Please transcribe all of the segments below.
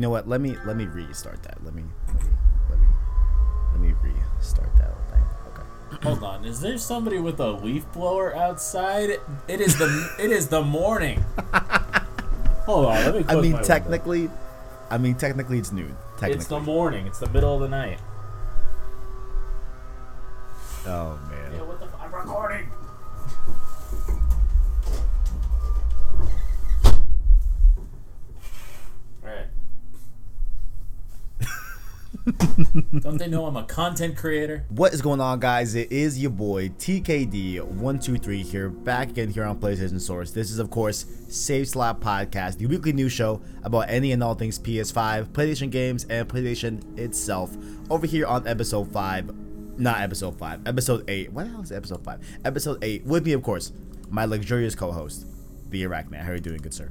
You know what? Let me let me restart that. Let me let me let me let me restart that whole thing. Okay. Hold on. Is there somebody with a leaf blower outside? It is the it is the morning. Hold on. Let me. I mean, my window. technically, I mean, technically, it's noon. Technically. it's the morning. It's the middle of the night. oh man. Yeah, what the? F- I'm recording. Alright. Don't they know I'm a content creator? What is going on, guys? It is your boy TKD123 here, back again here on PlayStation Source. This is, of course, Save Slot Podcast, the weekly news show about any and all things PS5, PlayStation games, and PlayStation itself. Over here on episode 5, not episode 5, episode 8. What the hell is episode 5? Episode 8, with me, of course, my luxurious co host, the Iraq Man. How are you doing, good sir?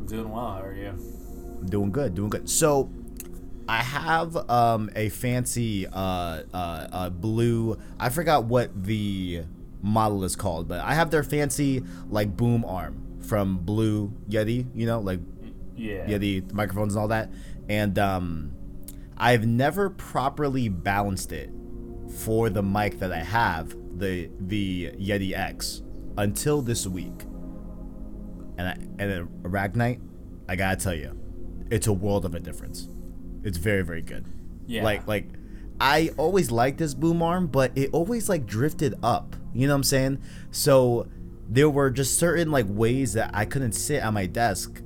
I'm doing well. How are you? I'm doing good doing good so i have um a fancy uh uh, uh blue i forgot what the model is called but i have their fancy like boom arm from blue yeti you know like Yeah. yeti microphones and all that and um i've never properly balanced it for the mic that i have the the yeti x until this week and I, and then Arachnite, I gotta tell you, it's a world of a difference. It's very very good. Yeah. Like like, I always liked this boom arm, but it always like drifted up. You know what I'm saying? So there were just certain like ways that I couldn't sit at my desk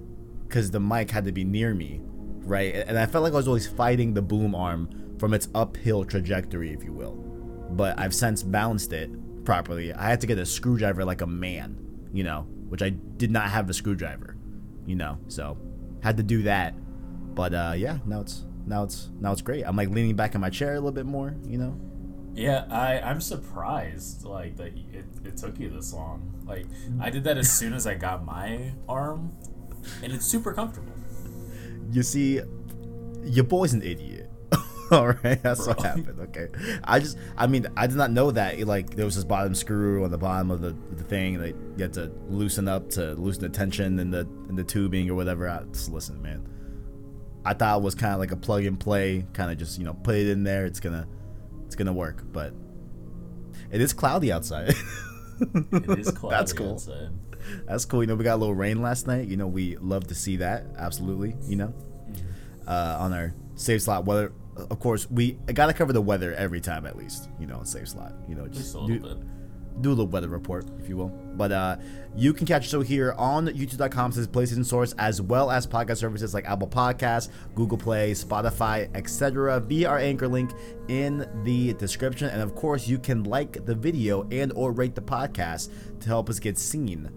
because the mic had to be near me, right? And I felt like I was always fighting the boom arm from its uphill trajectory, if you will. But I've since balanced it properly. I had to get a screwdriver like a man, you know, which I did not have a screwdriver, you know, so had to do that. But uh, yeah, now it's now it's now it's great. I'm like leaning back in my chair a little bit more, you know. Yeah, I I'm surprised like that it, it took you this long. Like I did that as soon as I got my arm, and it's super comfortable. You see, your boy's an idiot. All right, that's what happened. Okay, I just, I mean, I did not know that. Like, there was this bottom screw on the bottom of the, the thing that you had to loosen up to loosen the tension in the in the tubing or whatever. I, just listen, man. I thought it was kind of like a plug and play, kind of just you know put it in there. It's gonna, it's gonna work. But it is cloudy outside. It is cloudy That's cool. outside. That's cool. You know, we got a little rain last night. You know, we love to see that. Absolutely. You know, uh, on our Save Slot weather. Of course, we gotta cover the weather every time at least. You know, Save Slot. You know, Just just a little do, bit. Do a little weather report, if you will. But uh, you can catch show here on youtube.com says PlayStation Source, as well as podcast services like Apple Podcasts, Google Play, Spotify, etc. via our anchor link in the description. And of course, you can like the video and or rate the podcast to help us get seen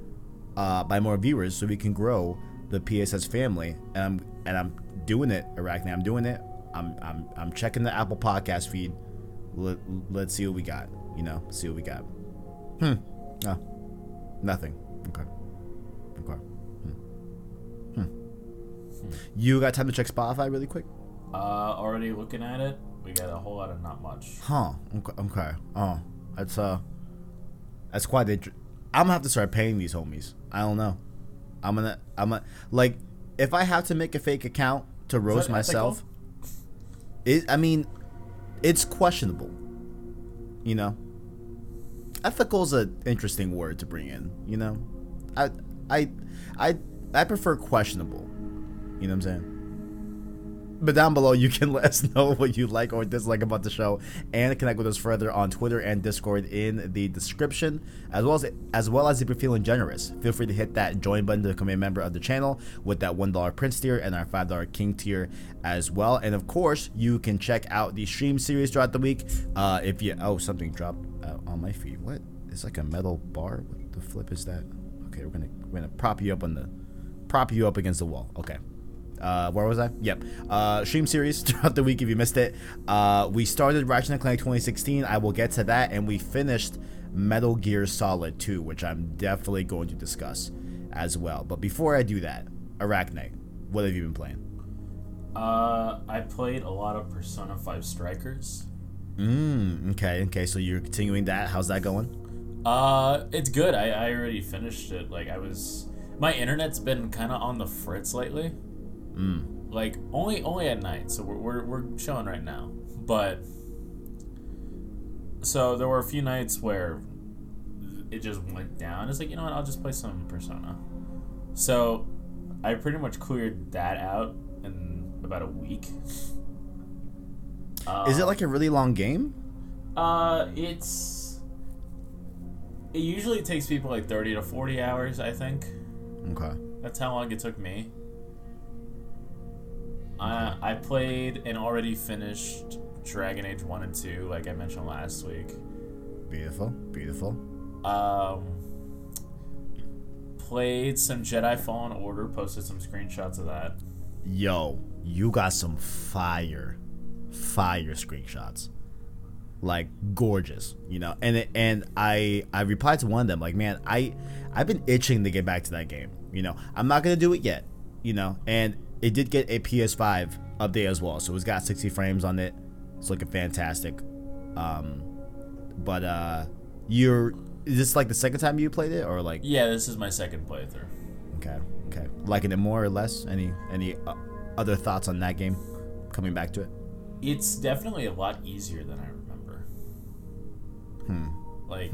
uh, by more viewers, so we can grow the PSS family. And I'm and I'm doing it, Arachne. I'm doing it. I'm I'm I'm checking the Apple Podcast feed. Let, let's see what we got. You know, see what we got. Hmm. No. nothing. Okay. Okay. Hmm. Hmm. You got time to check Spotify really quick? Uh, already looking at it. We got a whole lot of not much. Huh. Okay. okay. Oh, that's uh, that's quite. Int- I'm gonna have to start paying these homies. I don't know. I'm gonna. I'm gonna like if I have to make a fake account to roast myself. It. I mean, it's questionable. You know. Ethical is an interesting word to bring in. You know, I I I I prefer questionable. You know what I'm saying? But down below, you can let us know what you like or dislike about the show, and connect with us further on Twitter and Discord in the description, as well as as well as if you're feeling generous, feel free to hit that join button to become a member of the channel with that one dollar Prince tier and our five dollar King tier as well. And of course, you can check out the stream series throughout the week. Uh, if you oh something dropped uh, on my feed, what? It's like a metal bar. What the flip is that? Okay, we're gonna we're gonna prop you up on the prop you up against the wall. Okay uh, where was I? Yep. Uh, stream series throughout the week if you missed it. Uh, we started Ratchet and Clank 2016. I will get to that, and we finished Metal Gear Solid 2, which I'm definitely going to discuss as well. But before I do that, Arachne, what have you been playing? Uh, I played a lot of Persona 5 Strikers. Mm, okay, okay. So you're continuing that. How's that going? Uh, it's good. I, I already finished it. Like I was, my internet's been kind of on the fritz lately. Like only only at night. So we're we're, we're chilling right now, but so there were a few nights where it just went down. It's like you know what? I'll just play some Persona. So I pretty much cleared that out in about a week. Is it like a really long game? Uh, it's. It usually takes people like 30 to 40 hours, I think. Okay. That's how long it took me. I, I played and already finished Dragon Age 1 and 2, like I mentioned last week. Beautiful. Beautiful. Um, played some Jedi Fallen Order, posted some screenshots of that. Yo, you got some fire, fire screenshots. Like gorgeous, you know. And it, and I I replied to one of them like, man, I I've been itching to get back to that game. You know, I'm not gonna do it yet. You know, and it did get a PS5 update as well, so it's got 60 frames on it. It's looking fantastic. Um, but uh, you're is this like the second time you played it or like Yeah, this is my second playthrough. Okay, okay. Liking it more or less? Any any uh, other thoughts on that game? Coming back to it. It's definitely a lot easier than I remember. Hmm. Like,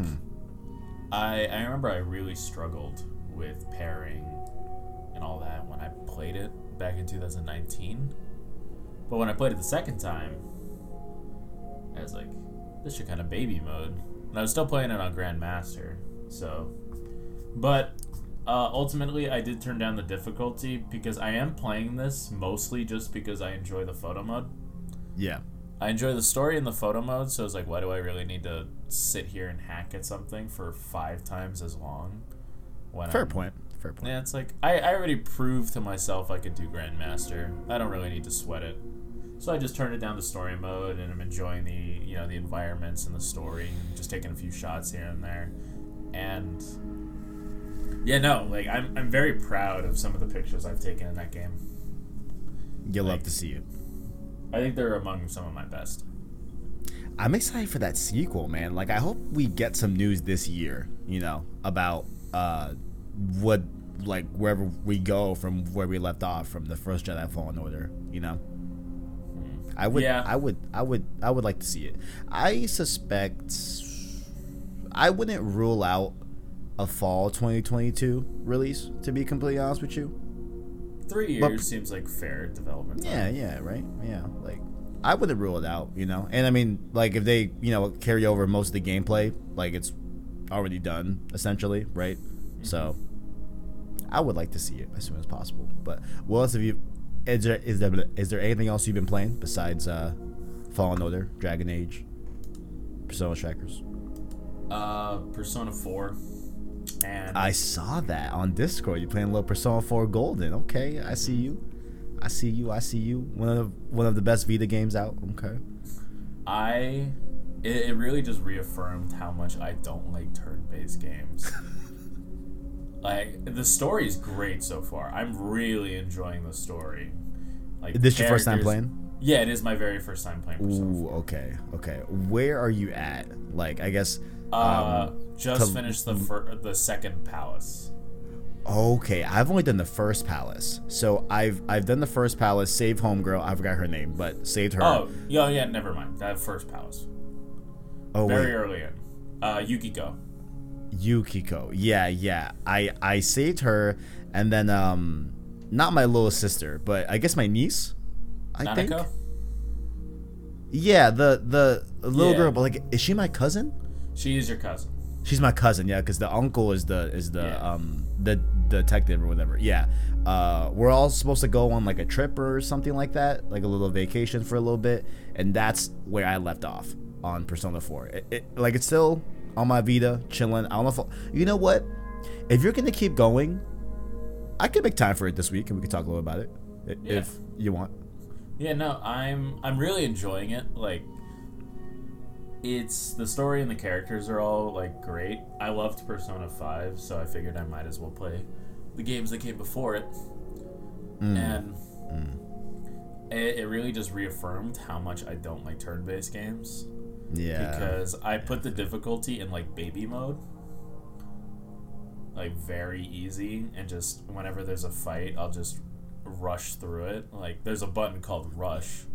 I I remember I really struggled with parrying and all that when I played it back in 2019. But when I played it the second time, I was like, this should kind of baby mode. And I was still playing it on Grandmaster, so. But uh, ultimately, I did turn down the difficulty because I am playing this mostly just because I enjoy the photo mode. Yeah. I enjoy the story in the photo mode, so it's like, why do I really need to sit here and hack at something for five times as long? When Fair I'm- point. Fair point. Yeah, it's like I, I already proved to myself I could do Grandmaster. I don't really need to sweat it. So I just turned it down to story mode, and I'm enjoying the you know the environments and the story, and just taking a few shots here and there, and yeah, no, like I'm I'm very proud of some of the pictures I've taken in that game. You'll love to see it. I think they're among some of my best. I'm excited for that sequel, man. Like I hope we get some news this year, you know, about uh what like wherever we go from where we left off from the first Jedi Fallen Order, you know. Hmm. I would Yeah. I would I would I would like to see it. I suspect I wouldn't rule out a fall 2022 release to be completely honest with you. Three But- years seems like fair development. time. Yeah, yeah, right. Yeah, like I wouldn't rule it out, you know. And I mean, like if they, you know, carry over most of the gameplay, like it's already done essentially, right? So mm-hmm. I would like to see it as soon as possible. But what else have you? Is there is there is there anything else you've been playing besides uh, Fallen Order, Dragon Age, Persona Strikers? Uh, Persona Four, and I saw that on Discord. You playing a little Persona 4 Golden. Okay, I see you. I see you. I see you. One of the, one of the best Vita games out. Okay. I it, it really just reaffirmed how much I don't like turn-based games. like the story is great so far. I'm really enjoying the story. Like Is this your first time playing? Yeah, it is my very first time playing Persona. Ooh, 4. okay, okay. Where are you at? Like, I guess. Uh, um, just to- finished the fir- the second palace. Okay, I've only done the first palace. So I've I've done the first palace. Saved homegirl. I forgot her name, but saved her. Oh, yeah, yeah. Never mind. That first palace, oh very wait, early in. Uh, Yukiko. Yukiko. Yeah, yeah. I I saved her, and then um, not my little sister, but I guess my niece. I think. Yeah, the the little Yeah. girl. But like, is she my cousin? She is your cousin. She's my cousin, yeah, because the uncle is the is the Yeah. um the detective or whatever. Yeah, uh, we're all supposed to go on like a trip or something like that, like a little vacation for a little bit, and that's where I left off on Persona Four. It, it, like it's still on my Vita, chilling. I don't know if I'll- you know what. If you're gonna keep going, I could make time for it this week, and we could talk a little about it i- Yeah. if you want. Yeah, no, I'm I'm really enjoying it. Like it's the story and the characters are all like great. I loved Persona 5, so I figured I might as well play the games that came before it. Mm. And it, it really just reaffirmed how much I don't like turn-based games Yeah. because I put the difficulty in like baby mode. Like very easy and just whenever there's a fight, I'll just rush through it. Like there's a button called rush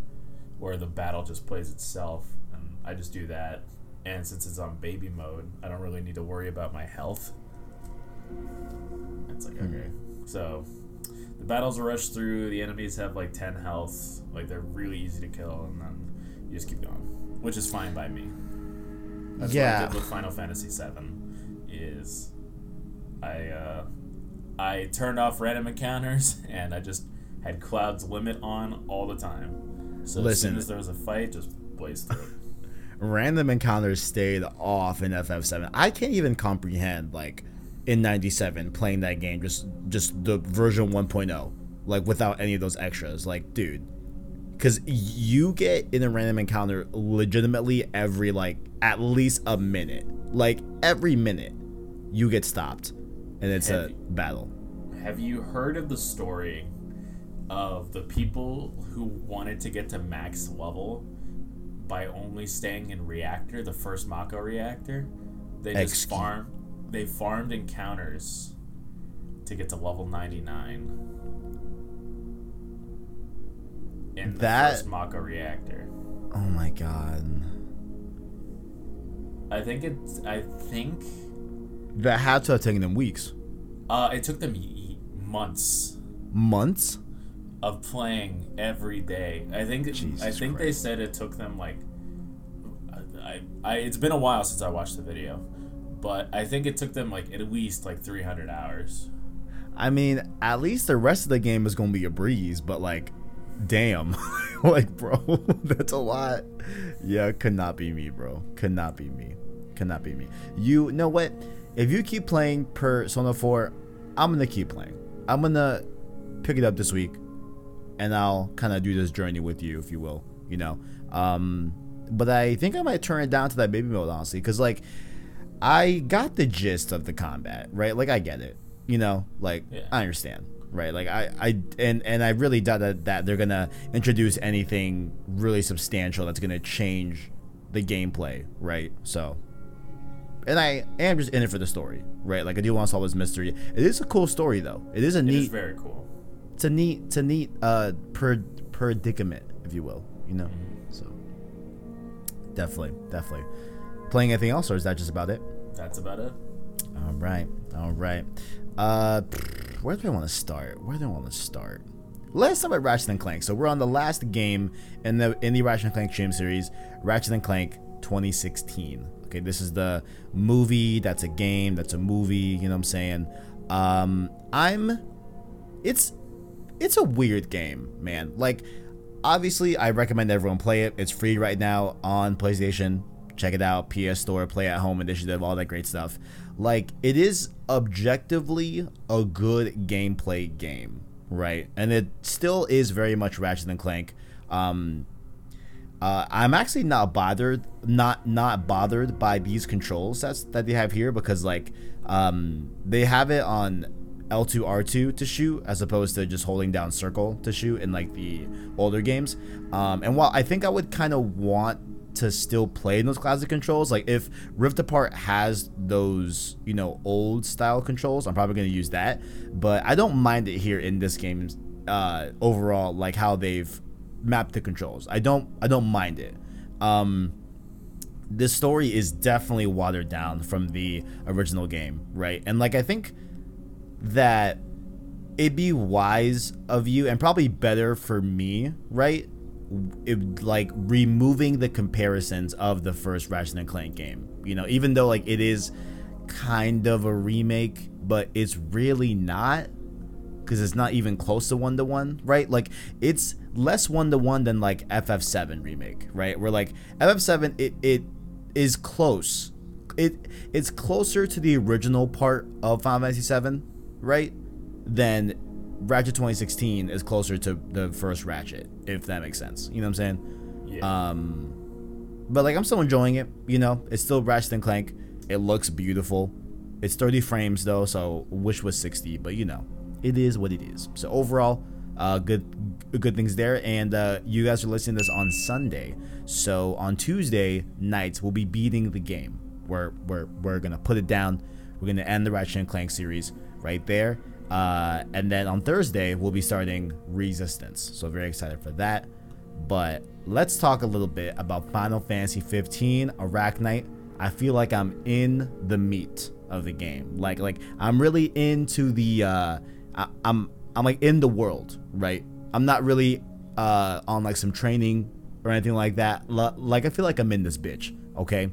where the battle just plays itself and I just do that. And since it's on baby mode, I don't really need to worry about my health. It's like okay. Hmm. So the battles are rushed through, the enemies have like 10 health, like they're really easy to kill and then you just keep going, which is fine by me. That's Yeah. what I did with Final Fantasy VII. Is I uh, I turned off random encounters and I just had Cloud's limit on all the time. So as soon as there was a fight, just blaze through it. random encounters stayed off in FF7. I can't even comprehend like in 97 playing that game just just the version 1.0 like without any of those extras like dude cuz you get in a random encounter legitimately every like at least a minute like every minute you get stopped and it's a Heavy. battle Have you heard of the story of the people who wanted to get to max level by only staying in reactor, the first Mako reactor? They just Excuse- farm they farmed encounters to get to level 99. In the That- first Mako reactor. oh my god I think it's I think that had to have taken them weeks uh it took them months months of playing every day. I think I Jesus think they said it took them like I, I it's been a while since I watched the video, but I think it took them like at least like 300 hours. I mean, at least the rest of the game is gonna be a breeze, but like, damn, like, bro, that's a lot. Yeah, could not be me, bro. Could not be me. Could not be me. You know what? If you keep playing Persona 4, I'm gonna keep playing. I'm gonna pick it up this week, and I'll kind of do this journey with you, if you will. You know, um, but I think I might turn it down to that baby mode, honestly, because like. I got the gist of the combat, right? Like I get it. You know, like Yeah. I understand, right? Like I, I and and I really doubt that, that they're gonna introduce anything really substantial that's gonna change the gameplay, right? So, and I am just in it for the story, right? Like I do want to solve this mystery. It is a cool story though. It is a It is neat, very cool. it's a neat, it's a neat uh per predicament, if you will. You know, so definitely, definitely. Playing anything else, or is that just about it? That's about it. All right, all right. Uh, where do I want to start? Where do I want to start? Let's start with Ratchet and Clank. So we're on the last game in the in the Ratchet and Clank stream series, Ratchet and Clank 2016. Okay, this is the movie. That's a game. That's a movie. You know what I'm saying? Um, I'm. It's it's a weird game, man. Like, obviously, I recommend everyone play it. It's free right now on PlayStation. Check it out. PS Store, Play at Home Initiative, all that great stuff. Like, it is objectively a good gameplay game, right? And it still is very much Ratchet and Clank. Um, uh, I'm actually not bothered, not not bothered by these controls that's that they have here because like um, they have it on L2 R2 to shoot as opposed to just holding down circle to shoot in like the older games. Um, and while I think I would kind of want to still play in those classic controls, like if Rift Apart has those you know old style controls, I'm probably gonna use that. But I don't mind it here in this game uh, overall, like how they've mapped the controls. I don't I don't mind it. Um, this story is definitely watered down from the original game, right? And like I think that it'd be wise of you and probably better for me, right? It, like removing the comparisons of the first Ratchet and Clank game. You know, even though like it is kind of a remake, but it's really not because it's not even close to one to one, right? Like it's less one to one than like FF7 remake, right? Where like FF7 it it is close. It it's closer to the original part of Final Fantasy 7, right? Than Ratchet 2016 is closer to the first Ratchet, if that makes sense. You know what I'm saying? Yeah. Um, but like I'm still enjoying it. You know, it's still Ratchet and Clank. It looks beautiful. It's 30 frames though, so wish was 60. But you know, it is what it is. So overall, uh, good good things there. And uh, you guys are listening to this on Sunday. So on Tuesday nights, we'll be beating the game. We're we're we're gonna put it down. We're gonna end the Ratchet and Clank series right there. Uh, and then on Thursday, we'll be starting Resistance. So very excited for that. But let's talk a little bit about Final Fantasy 15 Arachnite. I feel like I'm in the meat of the game. Like like I'm really into the uh I, I'm I'm like in the world, right? I'm not really uh on like some training or anything like that. L- like I feel like I'm in this bitch, okay?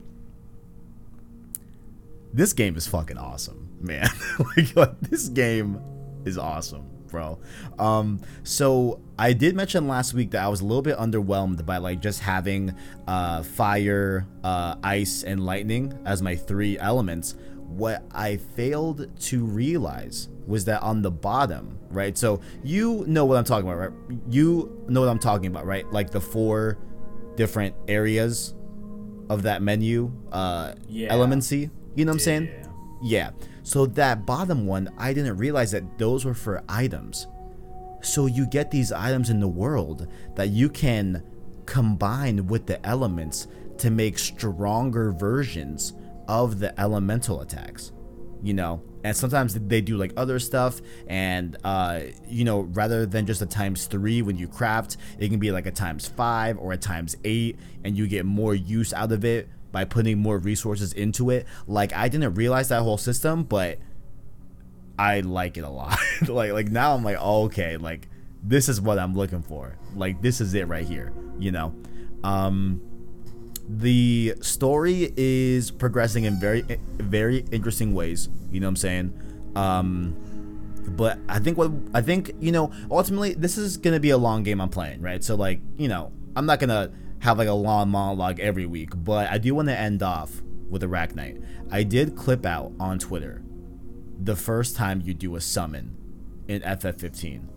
This game is fucking awesome, man. like, like this game is awesome bro. Um, so I did mention last week that I was a little bit underwhelmed by like just having uh, fire, uh, ice, and lightning as my three elements. What I failed to realize was that on the bottom, right? So you know what I'm talking about, right? You know what I'm talking about, right? Like the four different areas of that menu, uh, Yeah. elemancy. You know what I'm saying? Yeah. So that bottom one, I didn't realize that those were for items. So you get these items in the world that you can combine with the elements to make stronger versions of the elemental attacks. You know, and sometimes they do like other stuff, and uh, you know, rather than just a times three when you craft, it can be like a times five or a times eight, and you get more use out of it by putting more resources into it. Like I didn't realize that whole system, but I like it a lot. like like now I'm like, oh, okay, like this is what I'm looking for. Like this is it right here, you know. Um the story is progressing in very very interesting ways, you know what I'm saying? Um but I think what I think, you know, ultimately this is going to be a long game I'm playing, right? So like, you know, I'm not going to have like a long monologue every week, but I do want to end off with Arachnite. I did clip out on Twitter the first time you do a summon in FF15.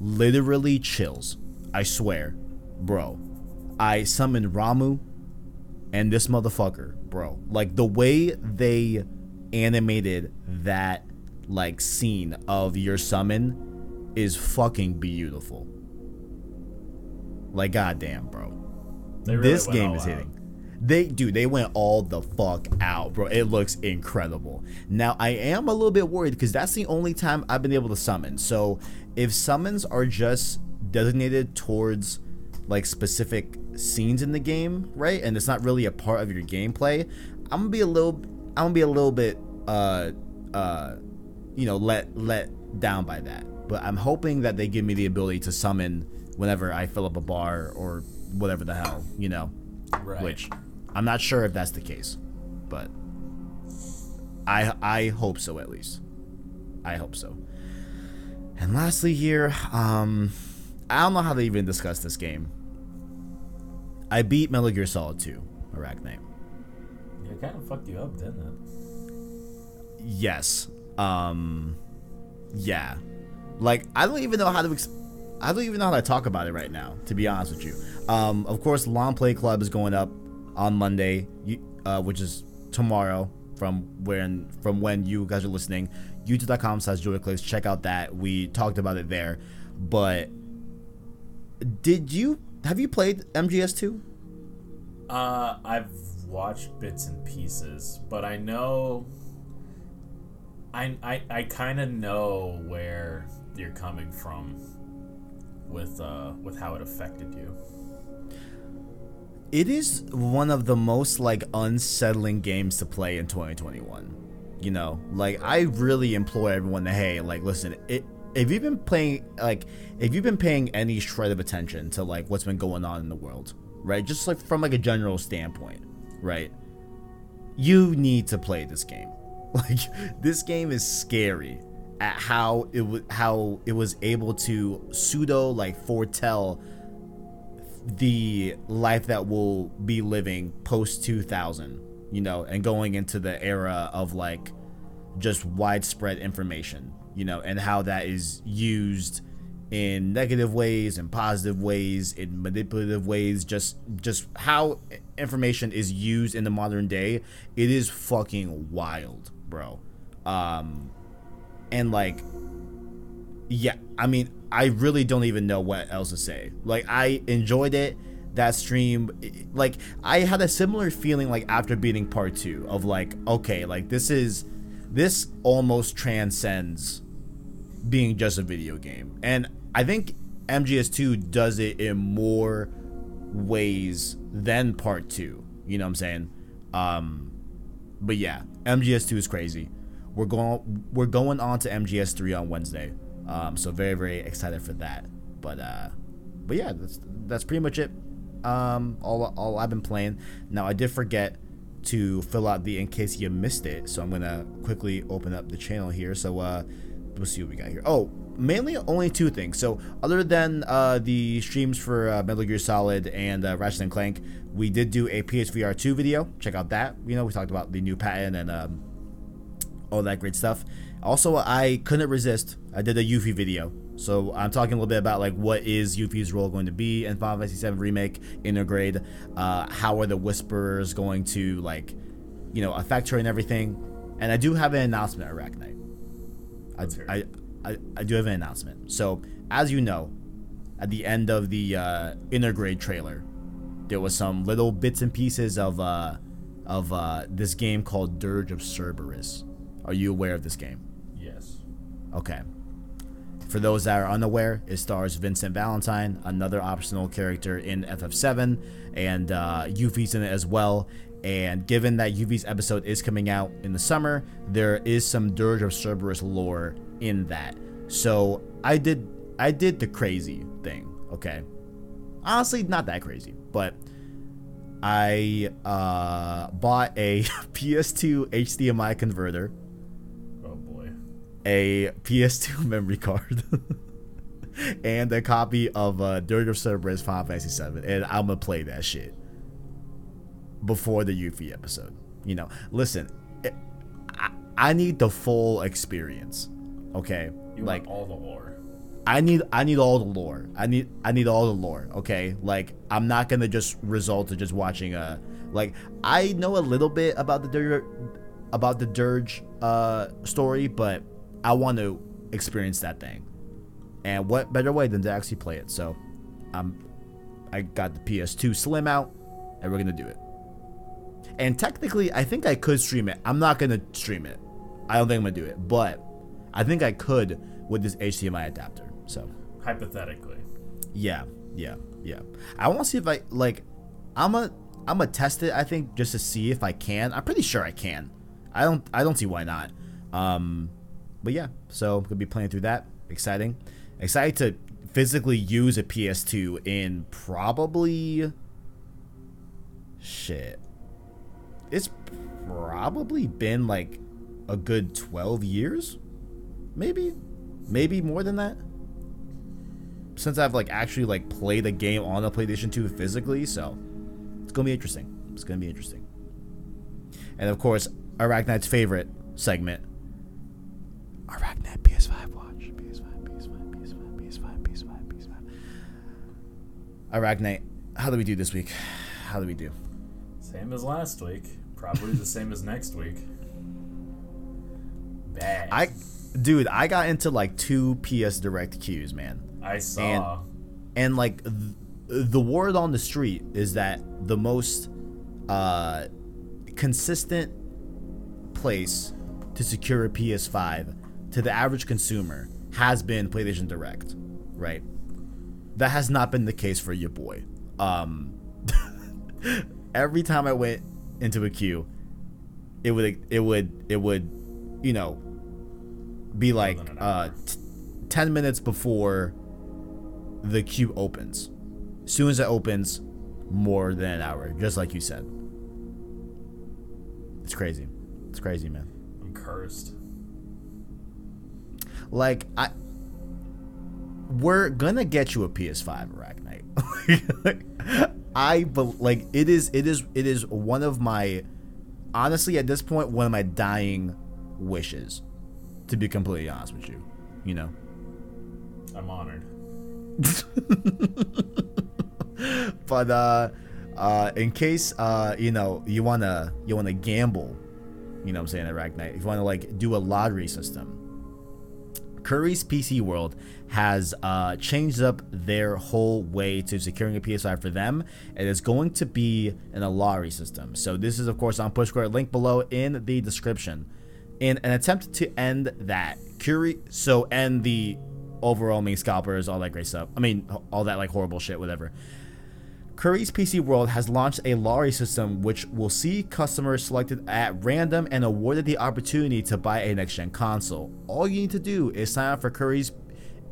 Literally chills. I swear. Bro. I summoned Ramuh and this motherfucker, bro. Like the way they animated that like scene of your summon is fucking beautiful. Like goddamn, bro. Really this game is out. hitting. They dude, they went all the fuck out, bro. It looks incredible. Now I am a little bit worried because that's the only time I've been able to summon. So if summons are just designated towards like specific scenes in the game, right? And it's not really a part of your gameplay, I'm gonna be a little I'm gonna be a little bit uh uh you know let let down by that. But I'm hoping that they give me the ability to summon whenever I fill up a bar or whatever the hell, you know Right. which I'm not sure if that's the case, but I I hope so at least. I hope so. And lastly here, um I don't know how to even discuss this game. I beat Metal Gear Solid 2, Arachnite. Yeah, it kind of fucked you up, didn't it? Yes. Um yeah. Like I don't even know how to ex- I don't even know how to talk about it right now, to be honest with you. Um of course Long Play Club is going up on Monday, uh, which is tomorrow from when from when you guys are listening. YouTube.com slash JoyClicks. Check out that. We talked about it there. But did you have you played MGS2? Uh, I've watched bits and pieces, but I know. I I, I kind of know where you're coming from with uh with how it affected you. it is one of the most like unsettling games to play in 2021 you know like i really implore everyone to hey like listen it if you've been playing like if you've been paying any shred of attention to like what's been going on in the world right just like from like a general standpoint right you need to play this game. Like this game is scary at how it was how it was able to pseudo like foretell the life that we'll be living post 2000 you know and going into the era of like just widespread information you know and how that is used in negative ways and positive ways in manipulative ways just just how information is used in the modern day. It is fucking wild bro. Um and like yeah i mean i really don't even know what else to say like i enjoyed it that stream like i had a similar feeling like after beating part two of like okay like this is this almost transcends being just a video game. And I think MGS2 does it in more ways than part 2. You know what I'm saying? Um but yeah, MGS2 is crazy. We're going we're going on to MGS3 on Wednesday. Um so very very excited for that. But uh but yeah, that's that's pretty much it. Um all all I've been playing. Now I did forget to fill out the in case you missed it. So I'm gonna quickly open up the channel here. So uh, we'll see what we got here. Oh, mainly only two things. So other than uh, the streams for uh, Metal Gear Solid and uh, Ratchet and Clank, we did do a PSVR 2 video. Check out that. You know, we talked about the new patent and um, all that great stuff. Also, I couldn't resist. I did a Yuffie video. So I'm talking a little bit about like what is Yuffie's role going to be in Final Fantasy VII Remake Intergrade. Uh, how are the Whisperers going to like, you know, affect her and everything? And I do have an announcement, Arachnite. I, I, I, I do have an announcement. So as you know, at the end of the uh, Intergrade trailer, there was some little bits and pieces of uh, of uh, this game called Dirge of Cerberus. Are you aware of this game? Yes. Okay. For those that are unaware, it stars Vincent Valentine, another optional character in FF7, and uh, Yuffie's in it as well. And given that Yuffie's episode is coming out in the summer, there is some Dirge of Cerberus lore in that. So I did I did the crazy thing. Okay, honestly, not that crazy, but I uh, bought a PS2 HDMI converter a PS2 memory card and a copy of uh, Dirge of Cerberus Final Fantasy VII, and I'm gonna play that shit before the Yuffie episode. You know, listen, it, I, I, need the full experience. Okay, you like all the lore. I need I need all the lore. I need I need all the lore. Okay, like I'm not gonna just result to just watching a like I know a little bit about the Dirge about the Dirge uh story, but I want to experience that thing. And what better way than to actually play it? So, I'm I got the PS2 Slim out, and we're gonna do it. And technically, I think I could stream it. I'm not gonna stream it. I don't think I'm gonna do it, but I think I could with this HDMI adapter. So hypothetically, yeah, yeah, yeah. I want to see if I like. I'm a I'm gonna test it. I think just to see if I can. I'm pretty sure I can. I don't I don't see why not. Um, but yeah, so gonna be playing through that. Exciting, excited to physically use a PS2 in probably shit. It's probably been like a good 12 years, maybe, maybe more than that. Since I've like actually like played a game on the PlayStation 2 physically, so it's gonna be interesting. It's gonna be interesting. And of course, Arachnite's favorite segment, Arachnite PS5 watch. PS5, PS5, PS5, PS5, PS5, PS5. Arachnite, how do we do this week? How do we do? Same as last week. Probably the same as next week. Bad. I, dude, I got into like two PS Direct queues, man. I saw. And, and like th- the word on the street is that the most uh, consistent place to secure a PS5 to the average consumer has been PlayStation Direct, right? That has not been the case for your boy. Um, every time I went into a queue, it would it would it would, you know, be like uh, t- ten minutes before the queue opens. As soon as it opens, more than an hour, just like you said. It's crazy. It's crazy, man. I'm cursed. Like I we're gonna get you a PS5 Arachnite. I but like it is it is it is one of my honestly at this point one of my dying wishes to be completely honest with you you know i'm honored but uh uh in case uh you know you want to you want to gamble you know what i'm saying arachnite if you want to like do a lottery system Currys PC World has uh, changed up their whole way to securing a PS5 for them. It is going to be an Alari system. So this is, of course, on Push Square. Link below in the description. In an attempt to end that, Curry, so end the overwhelming scalpers, all that great stuff. I mean, all that like horrible shit, whatever. Currys PC World has launched a lottery system which will see customers selected at random and awarded the opportunity to buy a next gen console. All you need to do is sign up for Currys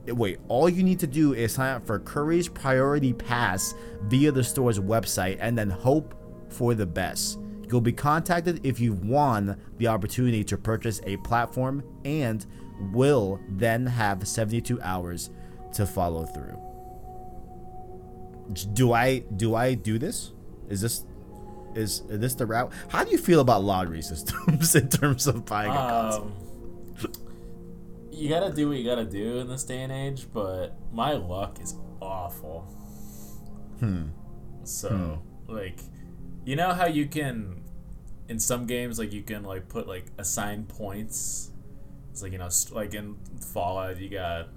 wait, all you need to do is sign up for Currys Priority Pass via the store's website and then hope for the best. You'll be contacted if you've won the opportunity to purchase a platform and will then have 72 hours to follow through. Do I do I do this? Is this is, is this the route? How do you feel about lottery systems in terms of buying a console? Um, you gotta do what you gotta do in this day and age, but my luck is awful. Hmm. So, like, you know how you can, in some games, like you can like put like assign points. It's like you know, st- like in Fallout, you got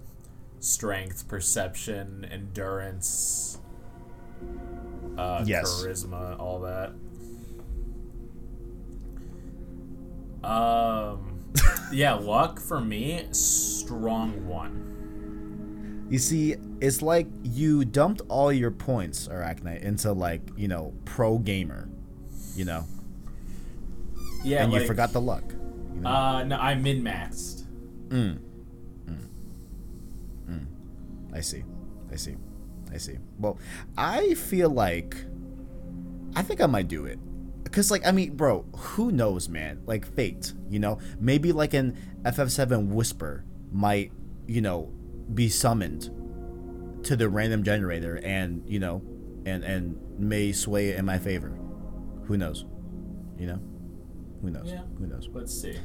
strength, perception, endurance, uh, Yes. charisma, all that. Um, yeah, luck for me, strong one. You see, it's like you dumped all your points, Arachne, into like, you know, pro gamer. You know? Yeah, and you forgot the luck. You know? Uh, no, I min maxed. Mm. Mm. Mm. I see. I see. I see. Well, I feel like I think I might do it. Cause like I mean, bro, who knows, man? Like fate, you know? Maybe like an FF7 whisper might, you know, be summoned to the random generator and, you know, and and may sway in my favor. Who knows? You know? Who knows? Yeah. Who knows? Let's see.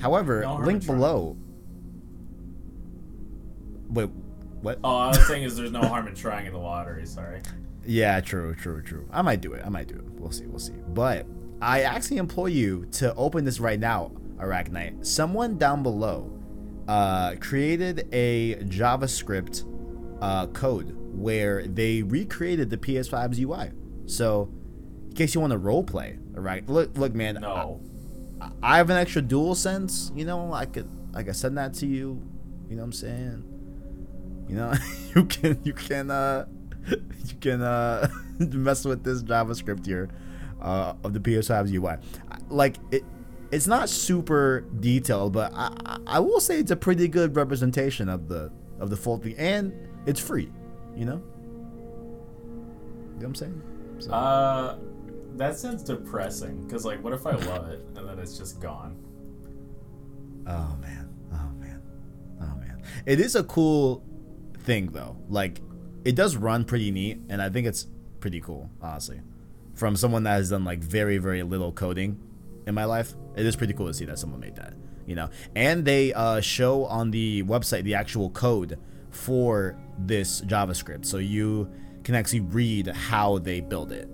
However, link below. Wait, what? Oh, I was saying is there's no harm in trying in the lottery. Sorry. Yeah, true, true, true. I might do it. I might do it. We'll see. We'll see. But I actually implore you to open this right now, Arachnite. Someone down below uh, created a JavaScript uh, code where they recreated the PS5's UI. So, in case you want to role play, alright. Look, look, man. No. I, I have an extra DualSense. You know, I could, I could send that to you. You know what I'm saying? You know, you can, you can, uh, you can uh, mess with this JavaScript here uh, of the PS5's UI. Like it, it's not super detailed, but I, I- will say it's a pretty good representation of the of the full thing, and it's free. You know, you know what I'm saying? So, Uh, that sounds depressing. Cause like, what if I love it and then it's just gone? Oh man. Oh man. Oh man. It is a cool thing though. Like it does run pretty neat and I think it's pretty cool, honestly. From someone that has done like very very little coding in my life, it is pretty cool to see that someone made that, you know. And they uh, show on the website the actual code for this JavaScript. So you can actually read how they build it.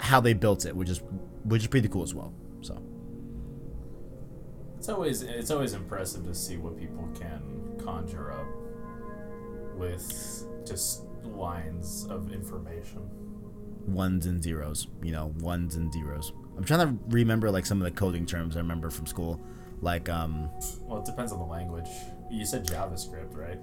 How they built it, which is which is pretty cool as well. So It's always it's always impressive to see what people can conjure up with just lines of information. ones and zeros, you know, ones and zeros. I'm trying to remember like some of the coding terms I remember from school. Like um Well, it depends on the language. You said JavaScript, right?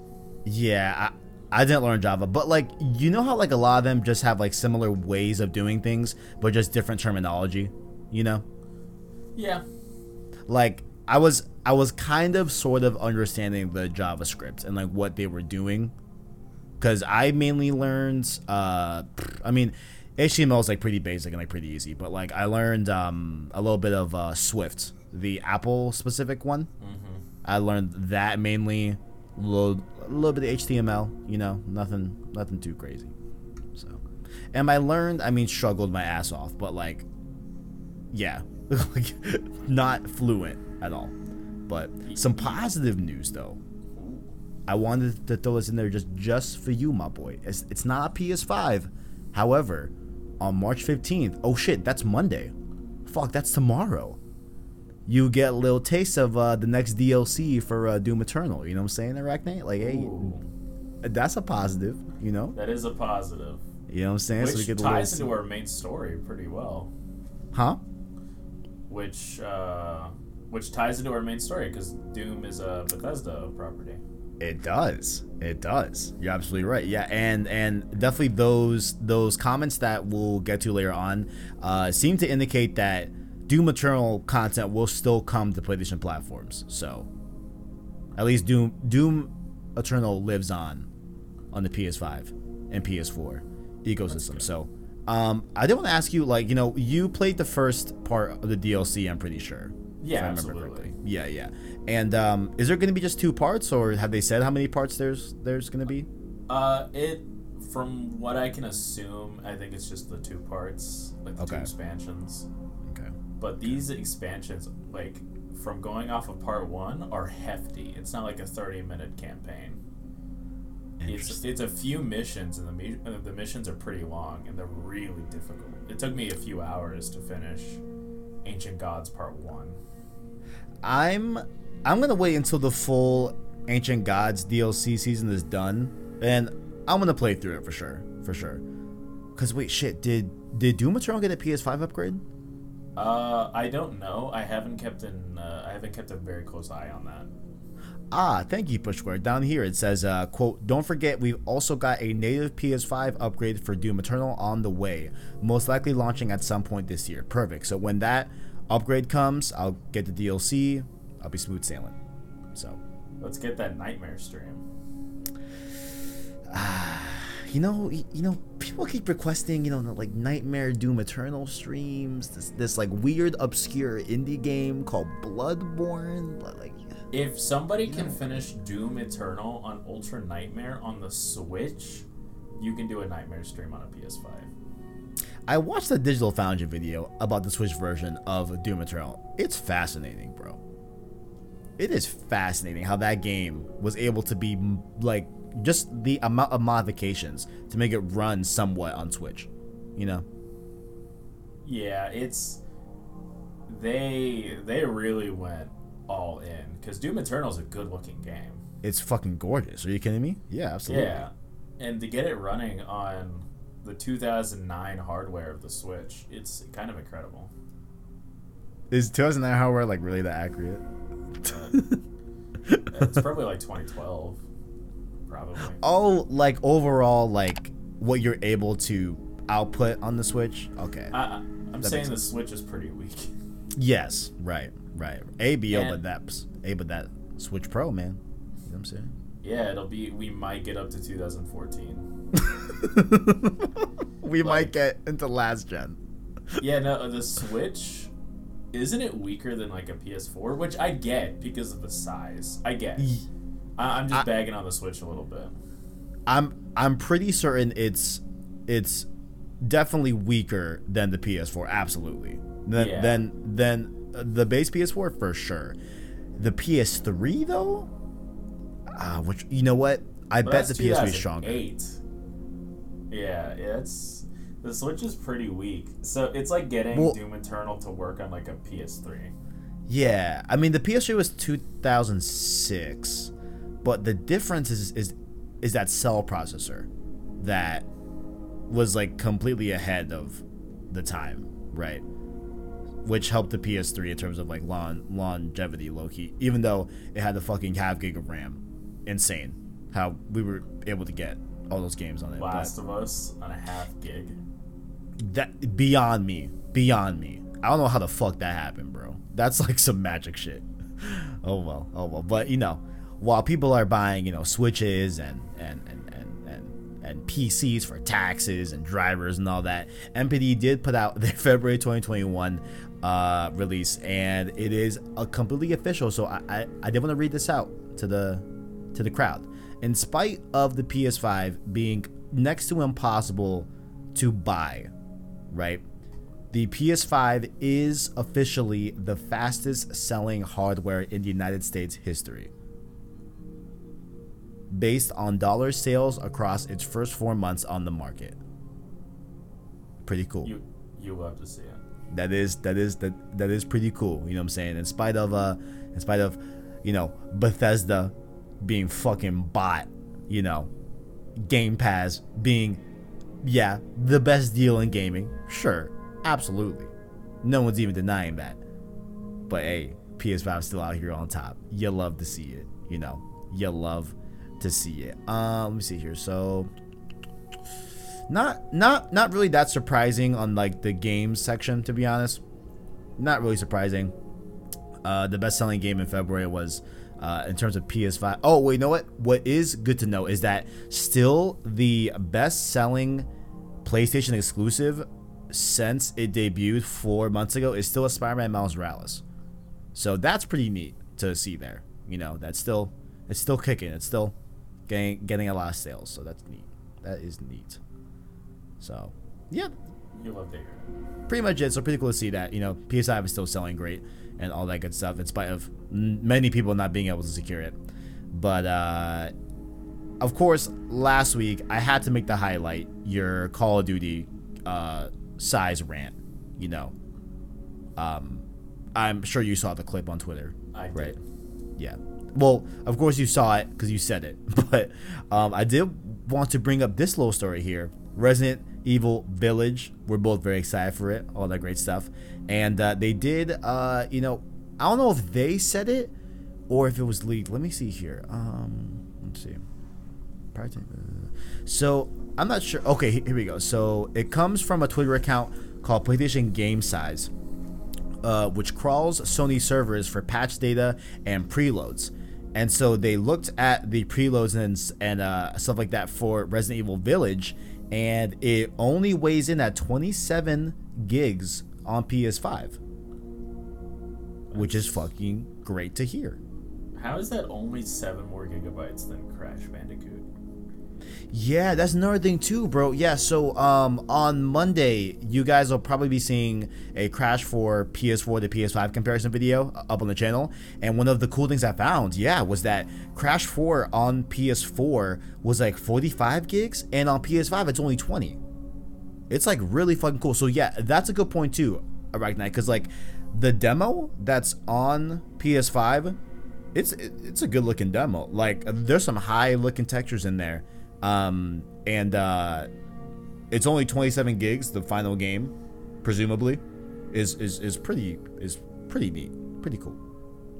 yeah, I, I didn't learn Java, but like you know how like a lot of them just have like similar ways of doing things, but just different terminology, you know? Yeah. Like I was I was kind of sort of understanding the JavaScript and like what they were doing because I mainly learned. Uh, I mean, HTML is like pretty basic and like pretty easy, but like I learned um, a little bit of uh, Swift, the Apple specific one. I learned that mainly. A little, a little bit of HTML, you know, nothing, nothing too crazy. So, and I learned. I mean, struggled my ass off, but like, yeah, like not fluent at all. But some positive news though. I wanted to throw this in there just just for you, my boy. It's it's not a PS5. However, on March 15th, oh shit, that's Monday. Fuck, that's tomorrow. You get a little taste of uh, the next DLC for uh, Doom Eternal. You know what I'm saying, Arachnite? Like, hey, Ooh, that's a positive. You know, that is a positive. you know what I'm saying? Which we get ties into our main story pretty well. huh? Which uh, which ties into our main story because Doom is a Bethesda property. It does. It does. You're absolutely right. Yeah, and and definitely those those comments that we'll get to later on uh, seem to indicate that Doom Eternal content will still come to PlayStation platforms. So at least Doom Doom Eternal lives on on the PS5 and PS4 ecosystem. So um, I did want to ask you, like, you know, you played the first part of the DLC. I'm pretty sure. Yeah, i remember absolutely. Yeah, yeah. And um, is there going to be just two parts, or have they said how many parts there's there's going to be? Uh, it from what I can assume, I think it's just the two parts, like the Okay. two expansions. Okay. But these expansions, like from going off of part one, are hefty. It's not like a thirty-minute campaign. It's it's a few missions, and the uh, the missions are pretty long, and they're really difficult. It took me a few hours to finish Ancient Gods Part One. I'm I'm gonna wait until the full Ancient Gods DLC season is done, and I'm gonna play through it for sure, for sure. Cause wait, shit, did did Doom Eternal get a PS5 upgrade? Uh, I don't know. I haven't kept in. Uh, I haven't kept a very close eye on that. Ah, thank you, Push Square. Down here it says, uh, quote, Don't forget we've also got a native PS5 upgrade for Doom Eternal on the way, most likely launching at some point this year. Perfect. So when that upgrade comes, I'll get the DLC. I'll be smooth sailing. So, Let's get that nightmare stream. you know, you know, people keep requesting, you know, like Nightmare Doom Eternal streams. This, this like weird, obscure indie game called Bloodborne. Like, If somebody can finish Doom Eternal on Ultra Nightmare on the Switch, you can do a Nightmare stream on a PS5. I watched a Digital Foundry video about the Switch version of Doom Eternal. It's fascinating, bro. It is fascinating how that game was able to be like just the amount of modifications to make it run somewhat on Switch. You know? Yeah, it's they they really went all in because Doom Eternal is a good looking game. It's fucking gorgeous. Are you kidding me? Yeah, absolutely. Yeah, and to get it running on the 2009 hardware of the Switch, it's kind of incredible. Is 2009 hardware like really that accurate? It's probably like 2012, probably. Oh, like overall, like what you're able to output on the Switch? Okay. I'm That saying the Switch is pretty weak. Yes, right, right. ABO, And- but that's A, but that Switch Pro, man. You know what I'm saying? Yeah, it'll be. We might get up to 2014. we Like- might get into last gen. yeah, no, uh, the Switch isn't it weaker than like a PS4, which I get because of the size. I get. I, I'm just I- bagging on the Switch a little bit. I'm I'm pretty certain it's it's definitely weaker than the PS4. Absolutely. Then Yeah. then then uh, the base PS4 for sure. The PS3 though, uh, which you know what? I But bet the PS3 is stronger. 2008. Yeah, it's the Switch is pretty weak. So it's like getting Well- Doom Eternal to work on like a PS3. Yeah, I mean the PS3 was 2006, but the difference is is is that cell processor that was like completely ahead of the time, right? Which helped the PS3 in terms of like lon- longevity, low key. Even though it had the fucking half gig of RAM, insane how we were able to get all those games on it. but- Last of Us on a half gig. That beyond me beyond me. I don't know how the fuck that happened bro. That's like some magic shit. Oh well oh well. But you know while people are buying you know switches and and and and and, and pcs for taxes and drivers and all that NPD did put out their february 2021 uh release and it is a completely official so i i, I did want to read this out to the to the crowd. In spite of the ps5 being next to impossible to buy right? The PS5 is officially the fastest selling hardware in the United States history. Based on dollar sales across its first four months on the market. Pretty cool. You you love to see it. That is that is that that is pretty cool. You know what I'm saying? In spite of uh in spite of, you know, Bethesda being fucking bought, you know, Game Pass being yeah, the best deal in gaming. Sure. Absolutely. No one's even denying that. But hey, PS5 still out here on top. You love to see it, you know. You love to see it. Um, let me see here. So, not not not really that surprising on like the games section, to be honest. Not really surprising. Uh, the best selling game in February was uh, in terms of PS5. Oh, wait, you know what? What is good to know is that still the best selling PlayStation exclusive since it debuted four months ago is still a Spider-Man Miles Morales. So that's pretty neat to see there. You know, that's still it's still kicking. It's still getting getting a lot of sales. So that's neat. That is neat. So yeah, You love to hear pretty much it. So pretty cool to see that. You know, PS5 is still selling great and all that good stuff, in spite of many people not being able to secure it. But uh, of course, last week I had to make the highlight your Call of Duty uh, size rant. You know, um, I'm sure you saw the clip on Twitter, I right? did. Yeah. Well, of course you saw it because you said it, but um, I did want to bring up this little story here. Resident Evil Village. We're both very excited for it. All that great stuff, and uh, they did. Uh, you know, I don't know if they said it or if it was leaked. Let me see here. Um, let's see. So I'm not sure. Okay, here we go. So it comes from a Twitter account called PlayStation Game Size uh, which crawls Sony servers for patch data and preloads. And so they looked at the preloads and and uh, stuff like that for Resident Evil Village, and it only weighs in at 27 gigs on PS5, which is fucking great to hear. How is that only seven more gigabytes than Crash Bandicoot? Yeah, that's another thing too, bro. Yeah, so um on Monday, you guys will probably be seeing a Crash 4 PS4 to PS5 comparison video up on the channel. And one of the cool things I found, yeah, was that Crash 4 on PS4 was like 45 gigs and on PS5 it's only 20. It's like really fucking cool. So yeah, that's a good point too, Arachnite, cuz like the demo that's on PS5, it's it's a good looking demo. Like there's some high looking textures in there um, and uh, it's only 27 gigs. The final game, presumably, is is is pretty is pretty neat, pretty cool.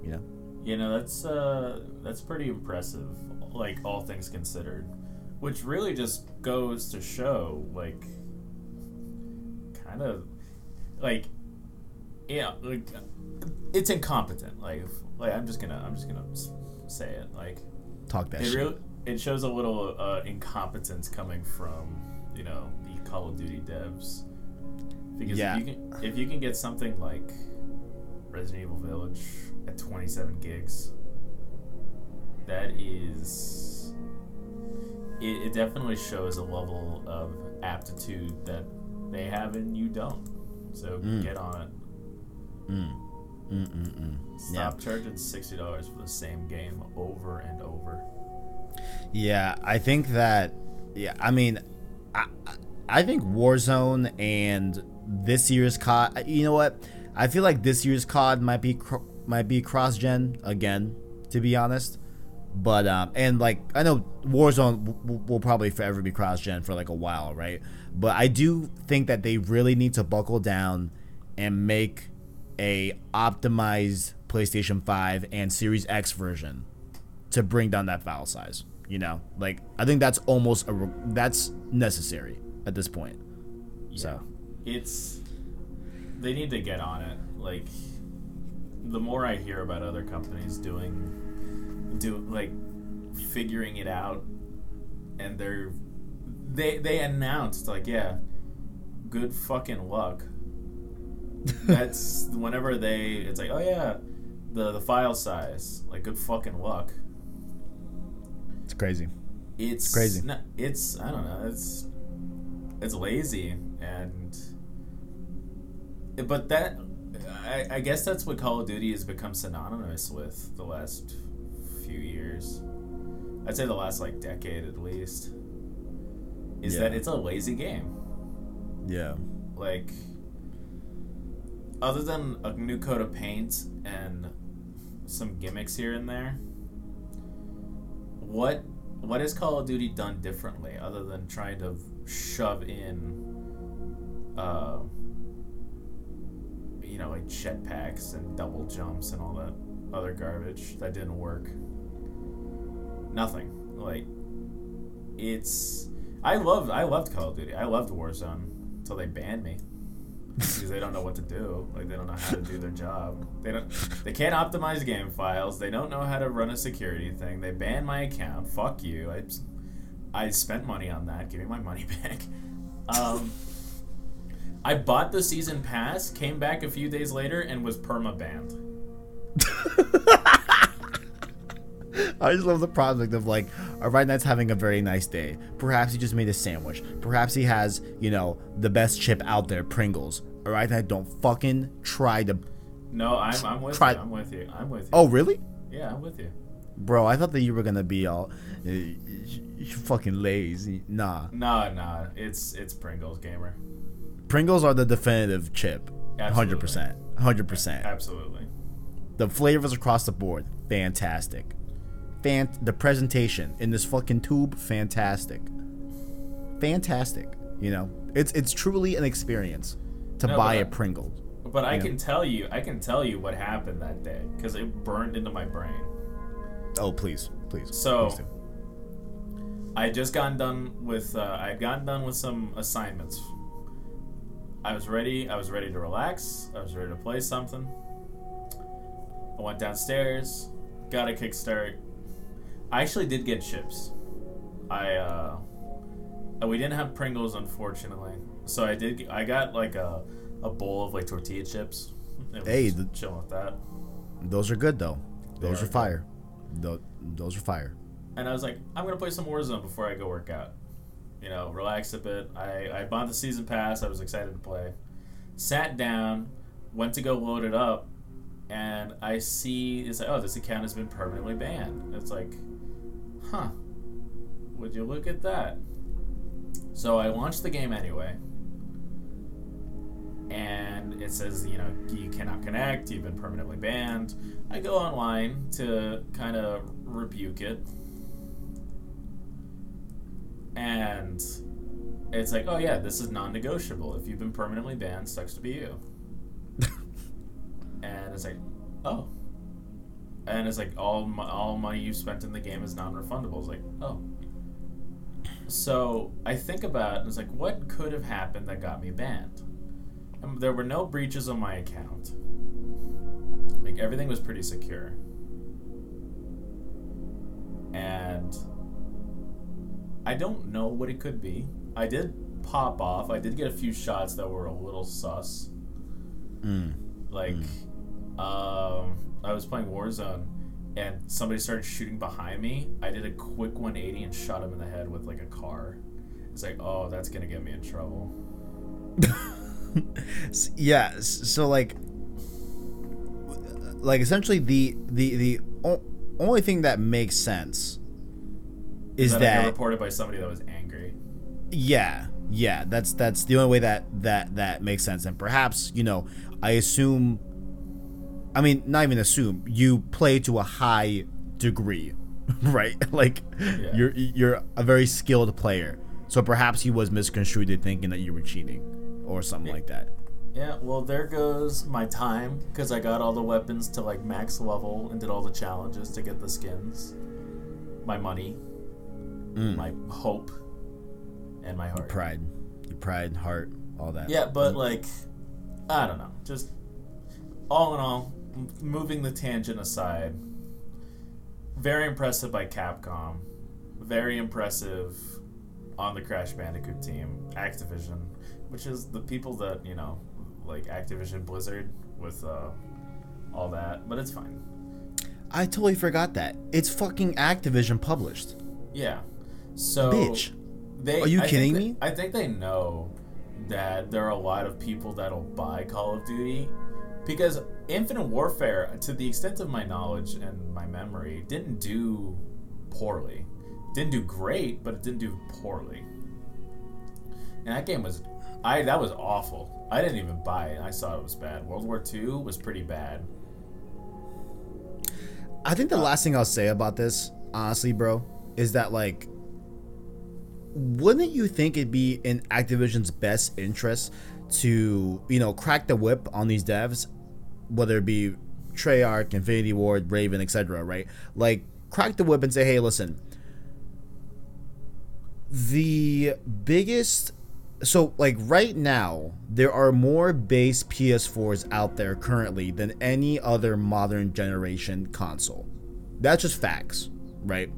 You know. You know, that's uh that's pretty impressive, like all things considered. Which really just goes to show like kind of like yeah, like it's incompetent. Like like I'm just gonna I'm just gonna say it. Like Talk that it shit. really it shows a little uh, incompetence coming from you know the Call of Duty devs because Yeah. if you can if you can get something like Resident Evil Village at 27 gigs, that is it, it definitely shows a level of aptitude that they have and you don't. So Mm. get on it. Mm. Mm mm mm. Yeah. Stop charging sixty dollars for the same game over and over. Yeah, I think that. Yeah, I mean, I I think Warzone and this year's COD. You know what? I feel like this year's COD might be might be cross gen again. To be honest, but um, and like I know Warzone w- will probably forever be cross gen for like a while, right? But I do think that they really need to buckle down and make a optimized PlayStation 5 and Series X version to bring down that file size. You know, like I think that's almost a that's necessary at this point. So. It's they need to get on it. Like the more i hear about other companies doing do like figuring it out and they're they they announced like yeah good fucking luck. That's whenever they it's like oh yeah the the file size like good fucking luck it's crazy. it's crazy. no- it's I don't know. It's it's lazy and but that I, I guess that's what Call of Duty has become synonymous with the last few years. I'd say the last like decade at least. Is that it's a lazy game. Yeah. Like other than a new coat of paint and some gimmicks here and there, what what has Call of Duty done differently other than trying to shove in uh, you know, like jetpacks and double jumps and all that other garbage that didn't work. Nothing. Like it's I loved I loved Call of Duty. I loved Warzone until they banned me. Because they don't know what to do. Like they don't know how to do their job. They don't they can't optimize game files. They don't know how to run a security thing. They banned my account. Fuck you. I I spent money on that. Give me my money back. Um I bought the season pass, came back a few days later, and was perma banned. I just love the prospect of like, all right, Knight's having a very nice day. Perhaps he just made a sandwich. Perhaps he has, you know, the best chip out there, Pringles. All right, Knight, don't fucking try to. No, I'm, I'm with try... you. I'm with you. I'm with you. Oh, really? Yeah, I'm with you. Bro, I thought that you were gonna be all, uh, you fucking lazy. Nah. Nah, nah. It's it's Pringles, gamer. Pringles are the definitive chip. Hundred percent. Hundred percent. Absolutely. The flavors across the board, fantastic fan the presentation in this fucking tube fantastic. Fantastic you know? It's it's truly an experience to no, buy a pringle but i know? can tell you i can tell you what happened that day because it burned into my brain. Oh please please so please i had just gotten done with uh, i had gotten done with some assignments. I was ready i was ready to relax i was ready to play something. I went downstairs got a kickstart I actually did get chips. I uh, we didn't have Pringles unfortunately, so I did. I got like a a bowl of like tortilla chips. Hey, the, chilling with that. Those are good though. Those are, are fire. Those, those are fire. And I was like, I'm gonna play some Warzone before I go work out. You know, relax a bit. I I bought the season pass. I was excited to play. Sat down, went to go load it up, and I see it's like, oh, this account has been permanently banned. It's like, huh, would you look at that? So I launched the game anyway. And it says, you know, you cannot connect, you've been permanently banned. I go online to kind of rebuke it. And it's like, oh yeah, this is non negotiable. If you've been permanently banned, sucks to be you. and it's like, oh, and it's like all all money you've spent in the game is non-refundable. It's like, oh. So I think about it, it's like, what could have happened that got me banned? And there were no breaches on my account. Like everything was pretty secure. And I don't know what it could be. I did pop off. I did get a few shots that were a little sus. Mm. Like, mm. um, I was playing Warzone and somebody started shooting behind me, I did a quick 180 and shot him in the head with like a car. It's like, oh, that's gonna get me in trouble. yeah. So like, like essentially the the the o- only thing that makes sense is that, that reported by somebody that was angry. Yeah, yeah. That's that's the only way that that that makes sense. And perhaps you know, I assume I mean, not even assume you play to a high degree, right? like yeah. you're you're a very skilled player, so perhaps he was misconstrued thinking that you were cheating or something yeah. like that. Yeah, well, there goes my time because I got all the weapons to like max level and did all the challenges to get the skins. My money, mm. my hope, and my heart. Your pride, your pride, heart, all that. Yeah, but mm. like, I don't know. Just all in all, moving the tangent aside, very impressive by Capcom. Very impressive on the Crash Bandicoot team. Activision, which is the people that, you know, like Activision Blizzard with uh, all that, but it's fine. I totally forgot that. It's fucking Activision published. Yeah. So Bitch. They, Are you I kidding me? I think they know that there are a lot of people that'll buy Call of Duty because Infinite Warfare, to the extent of my knowledge and my memory, didn't do poorly. Didn't do great, but it didn't do poorly. And that game was, I that was awful. I didn't even buy it. I saw it was bad. World War II was pretty bad. I think the uh, last thing I'll say about this, honestly, bro, is that like wouldn't you think it'd be in Activision's best interest to, you know, crack the whip on these devs, whether it be Treyarch, Infinity Ward, Raven, etc., right? Like, crack the whip and say, hey, listen, the biggest so like right now there are more base ps4s out there currently than any other modern generation console that's just facts right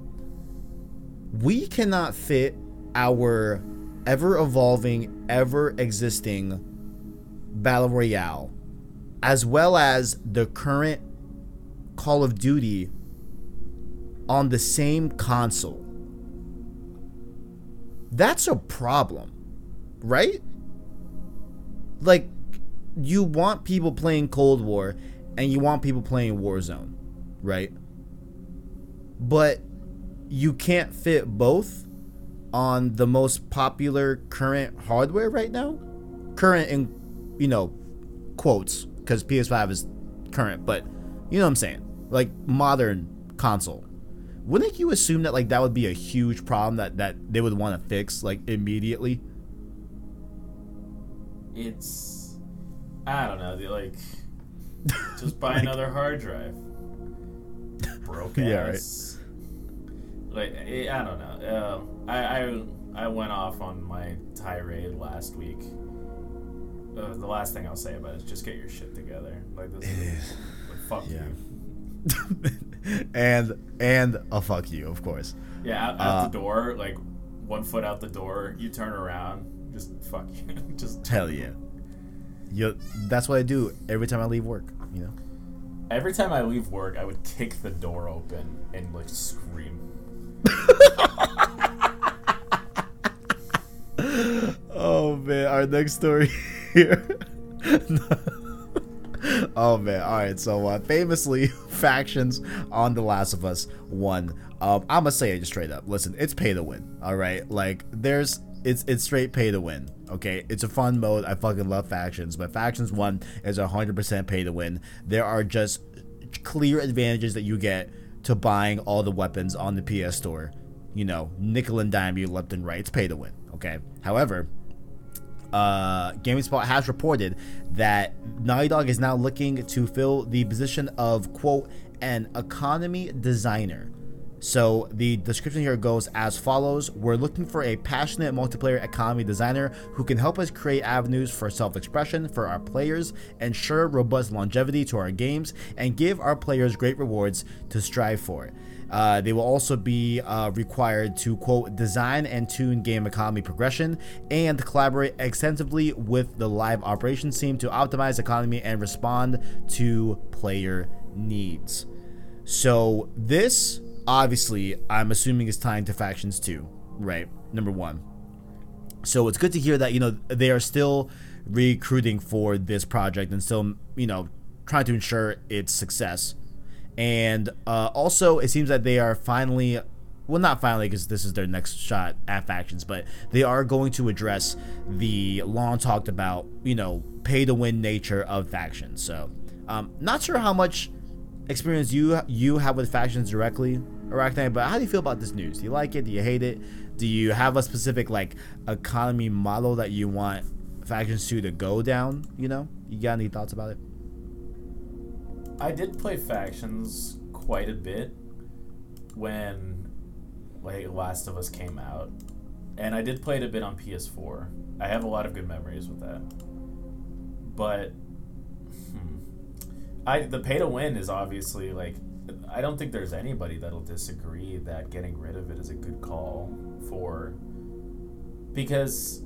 we cannot fit our ever evolving ever existing battle royale as well as the current call of duty on the same console that's a problem right? Like, you want people playing Cold War and you want people playing Warzone, right? But you can't fit both on the most popular current hardware right now. Current in, you know, quotes, because PS5 is current, but you know what I'm saying? Like, modern console. Wouldn't you assume that, like, that would be a huge problem that, that they would want to fix, like, immediately? it's I don't know, like just buy like, another hard drive. Broke yeah, ass. Right. Like eh, I don't know. Uh, I I I went off on my tirade last week. Uh, the last thing I'll say about it is just get your shit together. Like this is, is. Like, fuck yeah. you. and and a fuck you, of course. Yeah, out, out uh, the door, like one foot out the door, you turn around, just fuck you. just hell yeah. You, that's what I do every time I leave work. You know. Every time I leave work, I would kick the door open and like scream. oh man, our next story here. oh man, all right. So uh, famously, factions on The Last of Us One. Um, I'm gonna say it straight up. Listen, it's pay to win. All right, like there's it's it's straight pay to win. Okay, it's a fun mode. I fucking love factions, but factions one is hundred percent pay to win. There are just clear advantages that you get to buying all the weapons on the PS Store. You know, nickel and dime you left and right. It's pay to win. Okay. However, uh, GameSpot has reported that Naughty Dog is now looking to fill the position of quote an economy designer so the description here goes as follows We're looking for a passionate multiplayer economy designer who can help us create avenues for self expression for our players, ensure robust longevity to our games, and give our players great rewards to strive for. Uh, they will also be uh, required to quote design and tune game economy progression and collaborate extensively with the live operations team to optimize economy and respond to player needs. So this obviously, I'm assuming it's tying to factions too, right? Number one. So it's good to hear that you know they are still recruiting for this project and still you know trying to ensure its success. And uh, also, it seems that they are finally, well, not finally, because this is their next shot at factions, but they are going to address the long talked about, you know, pay to win nature of factions. So, um, not sure how much experience you you have with factions directly, Arachnite, but how do you feel about this news? Do you like it? Do you hate it? Do you have a specific like economy model that you want factions two to go down? You know, you got any thoughts about it? I did play factions quite a bit when like Last of Us came out, and I did play it a bit on PS4. I have a lot of good memories with that, but hmm, I the pay to win is obviously like I don't think there's anybody that'll disagree that getting rid of it is a good call for because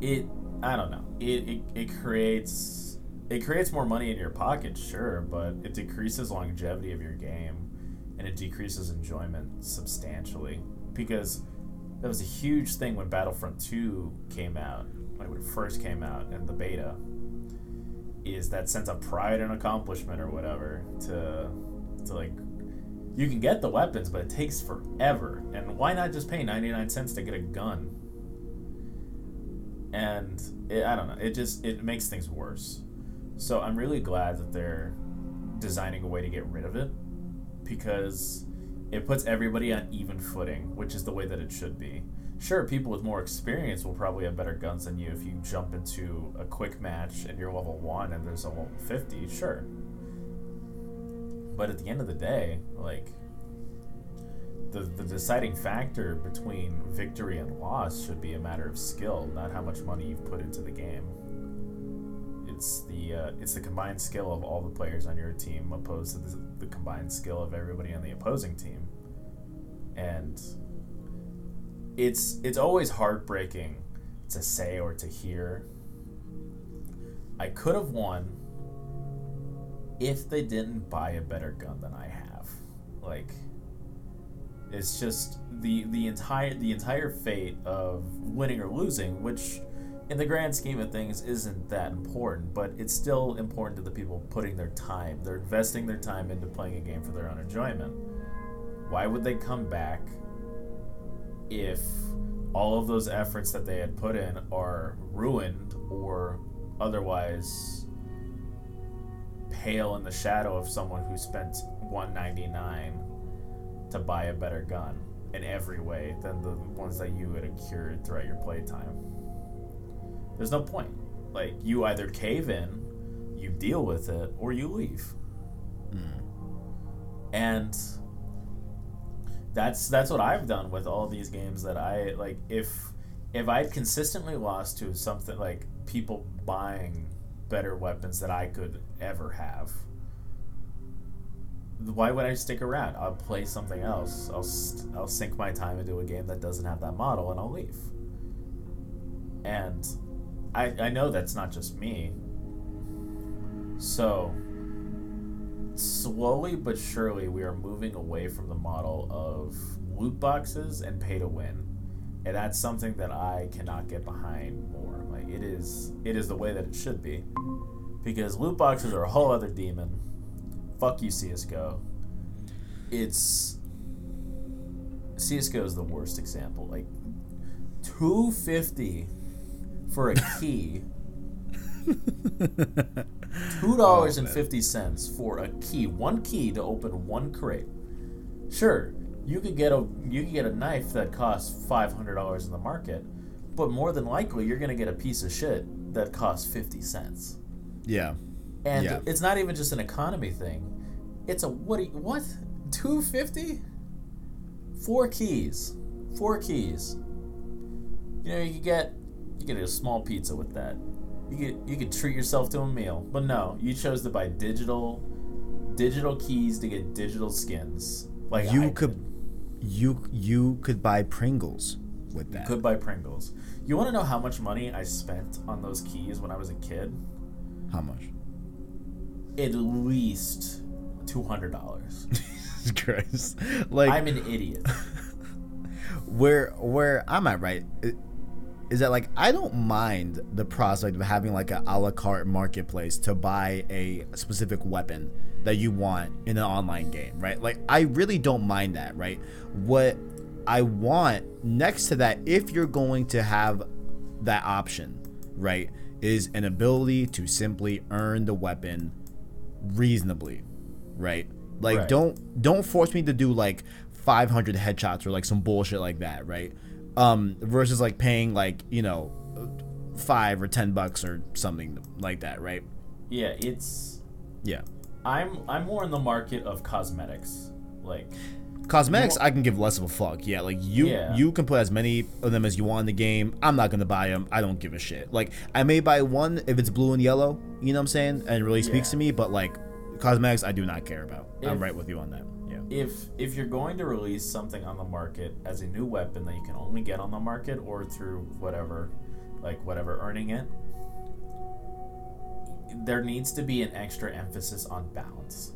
it I don't know it, it, it creates it creates more money in your pocket sure but it decreases longevity of your game and it decreases enjoyment substantially. Because that was a huge thing when Battlefront 2 came out when it first came out in the beta is that sense of pride and accomplishment or whatever to to like you can get the weapons but it takes forever. And why not just pay 99 cents to get a gun? And it, i don't know it just it makes things worse. So i'm really glad that they're designing a way to get rid of it because it puts everybody on even footing, which is the way that it should be. Sure, people with more experience will probably have better guns than you if you jump into a quick match and you're level 1 and there's a level 50, sure. But at the end of the day, like the, the deciding factor between victory and loss should be a matter of skill, not how much money you've put into the game. It's the uh, it's the combined skill of all the players on your team opposed to the, the combined skill of everybody on the opposing team, and it's it's always heartbreaking to say or to hear. I could have won if they didn't buy a better gun than I have. Like it's just the the entire the entire fate of winning or losing, which in the grand scheme of things isn't that important, but it's still important to the people putting their time. They're investing their time into playing a game for their own enjoyment. Why would they come back if all of those efforts that they had put in are ruined or otherwise pale in the shadow of someone who spent 199 to buy a better gun in every way than the ones that you had accrued throughout your playtime. There's no point. Like you either cave in, you deal with it, or you leave. Mm. And that's that's what I've done with all these games that I like if if I'd consistently lost to something like people buying better weapons that I could ever have why would I stick around? I'll play something else. I'll I'll sink my time into a game that doesn't have that model, and I'll leave. And I I know that's not just me. So slowly but surely, we are moving away from the model of loot boxes and pay to win, and that's something that I cannot get behind more. Like it is it is the way that it should be, because loot boxes are a whole other demon fuck you CS:GO. It's CS:GO is the worst example. Like two fifty for a key. Two dollars and fifty cents oh, for a key, one key to open one crate. Sure, you could get a you could get a knife that costs five hundred dollars in the market, but more than likely you're gonna get a piece of shit that costs fifty cents. Yeah. And yeah. it's not even just an economy thing. It's a what? You, what? Two fifty? Four keys. Four keys. You know you could get you get a small pizza with that. You could you could treat yourself to a meal, but no, you chose to buy digital digital keys to get digital skins. Like you I could, you you could buy Pringles with that. You could buy Pringles. You want to know how much money I spent on those keys when I was a kid? How much? At least two hundred dollars. Jesus Christ, like I'm an idiot. where where I'm at right is that like I don't mind the prospect of having like a a la carte marketplace to buy a specific weapon that you want in an online game, right? Like I really don't mind that, right? What I want next to that, if you're going to have that option, right, is an ability to simply earn the weapon reasonably, right? Like right. don't don't force me to do like 500 headshots or like some bullshit like that, right? Um versus like paying like, you know, 5 or 10 bucks or something like that, right? Yeah, it's yeah. I'm I'm more in the market of cosmetics. Like cosmetics I can give less of a fuck. Yeah, like you yeah. you can put as many of them as you want in the game. I'm not going to buy them. I don't give a shit. Like I may buy one if it's blue and yellow, you know what I'm saying? And it really speaks yeah. to me, but like cosmetics I do not care about. If, I'm right with you on that. If if you're going to release something on the market as a new weapon that you can only get on the market or through whatever like whatever earning it there needs to be an extra emphasis on balance.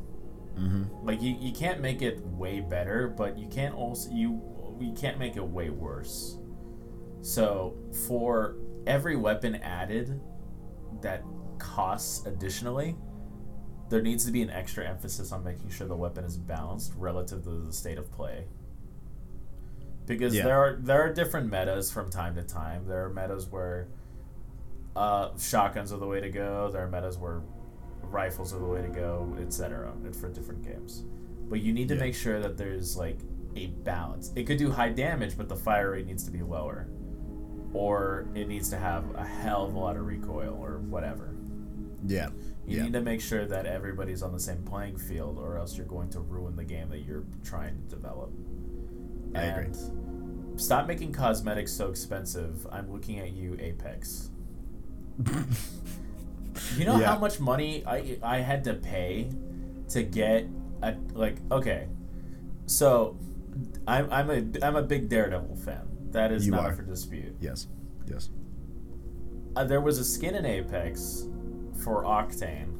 Mm-hmm. Like you, you can't make it way better, but you can't also you you can't make it way worse. So for every weapon added that costs additionally, there needs to be an extra emphasis on making sure the weapon is balanced relative to the state of play. Because yeah. there are there are different metas from time to time. There are metas where uh, shotguns are the way to go. There are metas where rifles are the way to go, etc. For different games. but you need to Yeah. make sure that there's like a balance. It could do high damage, but the fire rate needs to be lower, or it needs to have a hell of a lot of recoil or whatever. Yeah. You Yeah. need to make sure that everybody's on the same playing field, or else you're going to ruin the game that you're trying to develop. I agree. Stop making cosmetics so expensive. I'm looking at you, Apex. You know Yeah. how much money I I had to pay to get a like okay, so I'm I'm a I'm a big Daredevil fan. That is You not are. for dispute. Yes. Yes. Uh, there was a skin in Apex for Octane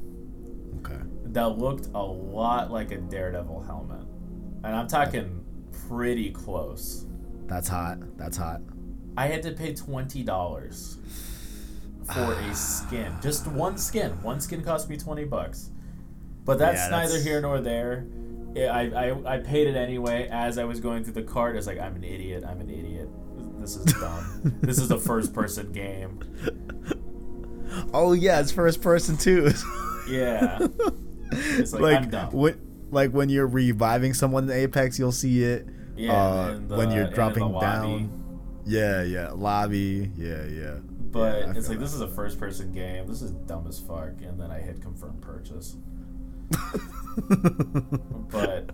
Okay. that looked a lot like a Daredevil helmet, and I'm talking pretty close. That's hot. That's hot. I had to pay twenty dollars for a skin, just one skin. One skin cost me twenty bucks, but that's, Yeah, neither here nor there. I, I I paid it anyway. As I was going through the cart, It's like, I'm an idiot. I'm an idiot. This is dumb. this is a first person game. Oh yeah, it's first person too. Yeah. It's like, like what? Like when you're reviving someone in Apex, you'll see it. Yeah, uh, the- when you're dropping down. Yeah, yeah, lobby. Yeah, yeah. But Yeah, it's like this is a first person game. This is dumb as fuck. And then I hit confirm purchase. But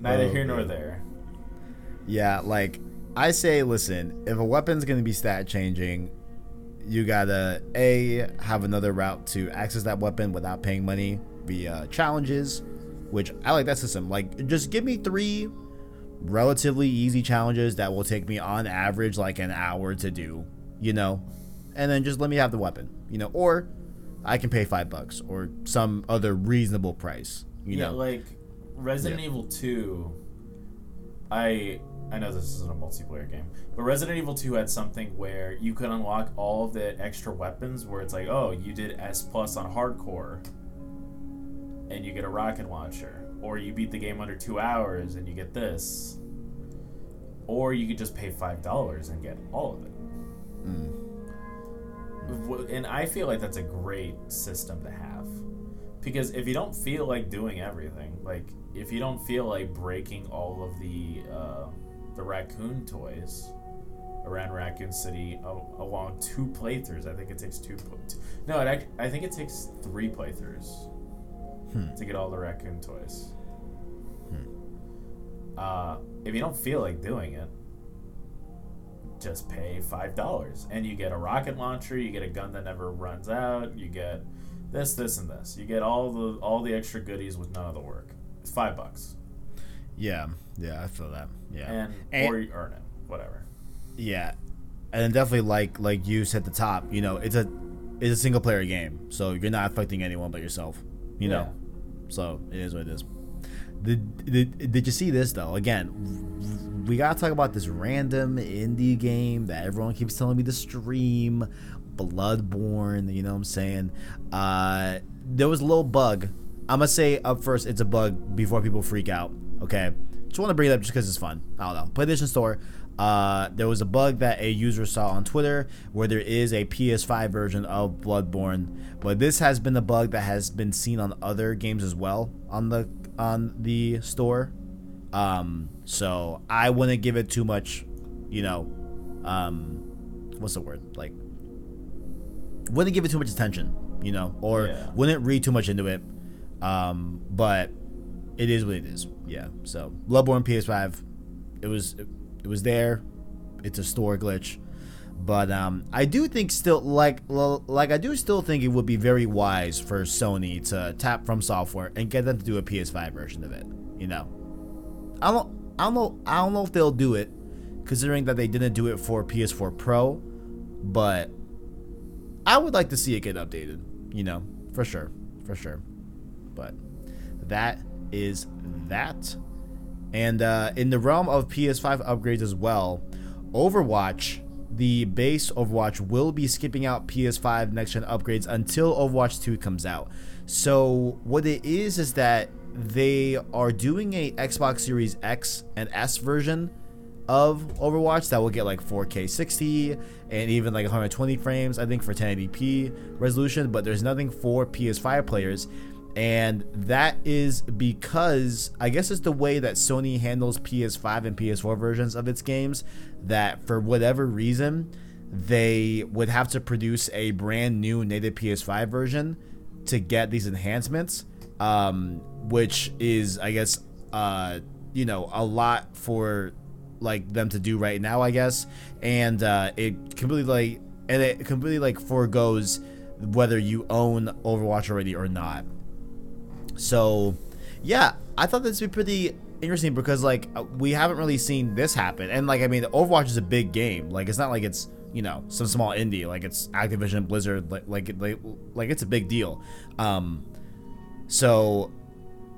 neither Oh, here nor there. Yeah, like I say, listen, if a weapon's gonna be stat changing, you gotta a have another route to access that weapon without paying money via challenges, which I like that system. Like, just give me three relatively easy challenges that will take me on average like an hour to do, you know, and then just let me have the weapon, you know, or I can pay five bucks or some other reasonable price, you know. yeah, know. like Resident Yeah. Evil 2 I I know this isn't a multiplayer game, but Resident Evil 2 had something where you could unlock all of the extra weapons where it's like, oh, you did S plus on hardcore and you get a rocket launcher. Or you beat the game under two hours and you get this. Or you could just pay five dollars and get all of it. Hmm. W- And I feel like that's a great system to have. Because if you don't feel like doing everything, like if you don't feel like breaking all of the uh, the raccoon toys around Raccoon City a- along two playthroughs, I think it takes two. pl- t- No, it I think it takes three playthroughs Hmm. to get all the raccoon toys. Uh, if you don't feel like doing it, just pay five dollars and you get a rocket launcher you get a gun that never runs out you get this this and this you get all the all the extra goodies with none of the work it's five bucks Yeah, yeah, I feel that. Yeah, and, And- or you earn it whatever yeah, and definitely like like you said at the top, you know, it's a it's a single player game, so you're not affecting anyone but yourself. You know, so it is what it is. Did, did, did you see this though? Again, we gotta talk about this random indie game that everyone keeps telling me to stream, Bloodborne. You know what I'm saying? Uh, there was a little bug. I'm gonna say up first, it's a bug before people freak out. Okay, just want to bring it up just because it's fun. I don't know. PlayStation Store. Uh, there was a bug that a user saw on Twitter where there is a PS5 version of Bloodborne, but this has been a bug that has been seen on other games as well on the on the store. Um, so I wouldn't give it too much, you know, um, what's the word? Like, wouldn't give it too much attention, you know, or Yeah. wouldn't read too much into it. Um, but it is what it is. Yeah. So Bloodborne PS5, it was it was there. It's a store glitch. But um, I do think still like like I do still think it would be very wise for Sony to tap FromSoftware and get them to do a PS5 version of it. You know, I don't I don't know I don't know if they'll do it, considering that they didn't do it for PS4 Pro, but I would like to see it get updated. You know, for sure, for sure. But that is that. And uh, in the realm of PS5 upgrades as well, Overwatch, the base Overwatch, will be skipping out PS5 next gen upgrades until Overwatch 2 comes out. So, what it is is that they are doing a Xbox Series X and S version of Overwatch that will get like 4K 60 and even like 120 frames, I think, for 1080p resolution, but there's nothing for PS5 players. and that is because I guess it's the way that Sony handles PS5 and PS4 versions of its games that for whatever reason they would have to produce a brand new native PS5 version to get these enhancements, um, which is I guess uh, you know a lot for like them to do right now, I guess, and uh, it completely like and it completely like foregoes whether you own Overwatch already or not. So, yeah, I thought this would be pretty interesting because like uh, we haven't really seen this happen, and like I mean, Overwatch is a big game. Like it's not like it's you know some small indie. Like it's Activision Blizzard. Like like like, like it's a big deal. Um, so,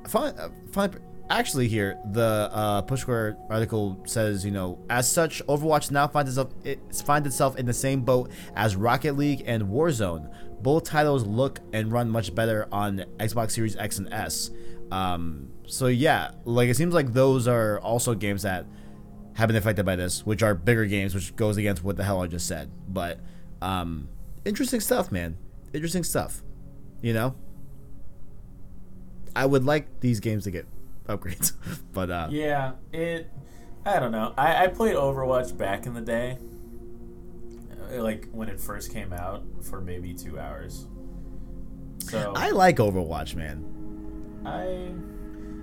fun, fun. Actually, here the uh, Push article says, you know, as such, Overwatch now finds itself it finds itself in the same boat as Rocket League and Warzone, both titles look and run much better on Xbox Series X and S. Um, so yeah, like it seems like those are also games that have been affected by this, which are bigger games, which goes against what the hell I just said. But um, interesting stuff, man. Interesting stuff. You know, I would like these games to get upgrades, but uh, yeah, it. I don't know. I, I played Overwatch back in the day, like when it first came out for maybe two hours. So I like Overwatch, man. I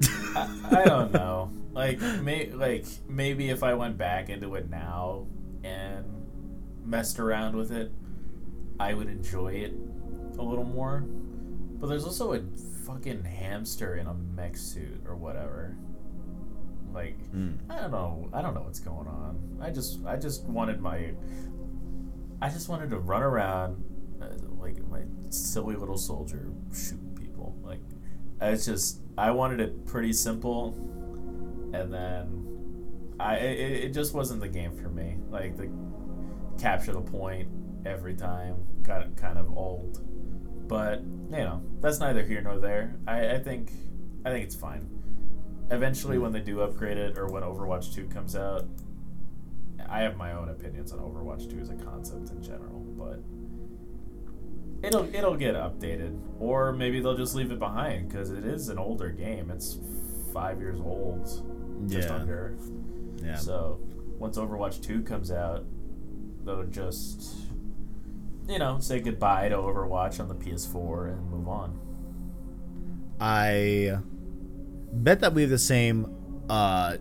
I, I don't know. Like may like maybe if I went back into it now and messed around with it, I would enjoy it a little more. But there's also a fucking hamster in a mech suit or whatever. Like mm. I don't know. I don't know what's going on. I just I just wanted my I just wanted to run around uh, like my silly little soldier shooting people. Like it's just I wanted it pretty simple, and then I it, it just wasn't the game for me. Like the capture the point every time got kind of old. But you know that's neither here nor there. I, I think I think it's fine. Eventually, when they do upgrade it, or when Overwatch Two comes out, I have my own opinions on Overwatch 2 as a concept in general, but it'll it'll get updated, or maybe they'll just leave it behind because it is an older game. It's five years old, just yeah. under. Yeah. So once Overwatch 2 comes out, they'll just you know say goodbye to Overwatch on the PS4 and move on. I bet that we have the same uh,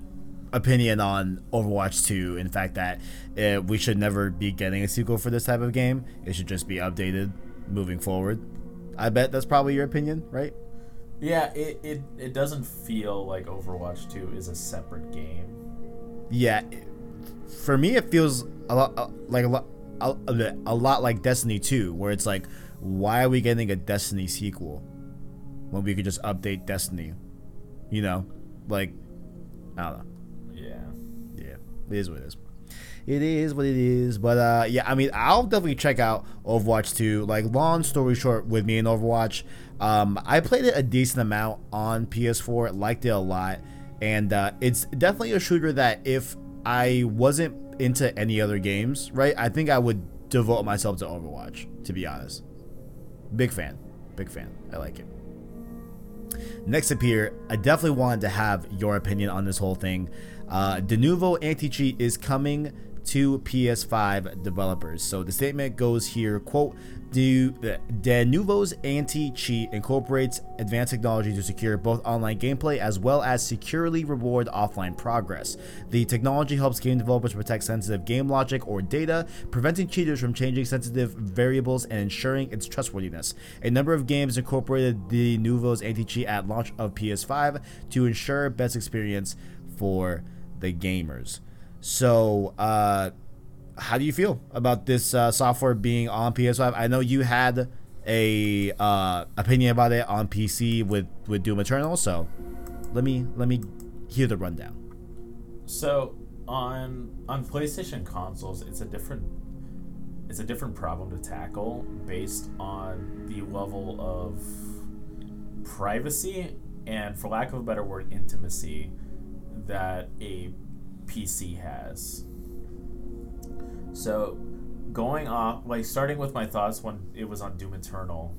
opinion on Overwatch 2. In fact, that uh, we should never be getting a sequel for this type of game. It should just be updated moving forward. I bet that's probably your opinion, right? Yeah, it, it, it doesn't feel like Overwatch 2 is a separate game. Yeah, for me, it feels a lot uh, like a lot a, a lot like Destiny 2, where it's like, why are we getting a Destiny sequel when we could just update Destiny? You know, like I don't know. Yeah. Yeah. It is what it is. It is what it is. But uh, yeah, I mean, I'll definitely check out Overwatch 2. Like, long story short, with me in Overwatch, um, I played it a decent amount on PS4. Liked it a lot, and uh, it's definitely a shooter that if I wasn't into any other games, right, I think I would devote myself to Overwatch. To be honest, big fan, big fan. I like it. Next up here, I definitely wanted to have your opinion on this whole thing. Uh, Denuvo anti-cheat is coming to PS5 developers. So the statement goes here, quote, the Denuvo's anti-cheat incorporates advanced technology to secure both online gameplay as well as securely reward offline progress. The technology helps game developers protect sensitive game logic or data, preventing cheaters from changing sensitive variables and ensuring its trustworthiness. A number of games incorporated the Denuvo's anti-cheat at launch of PS5 to ensure best experience for the gamers. So, uh, how do you feel about this uh, software being on PS5? I know you had a uh, opinion about it on PC with with Doom Eternal, so let me let me hear the rundown. So on on PlayStation consoles, it's a different it's a different problem to tackle based on the level of privacy and, for lack of a better word, intimacy that a PC has. So, going off, like starting with my thoughts when it was on Doom Eternal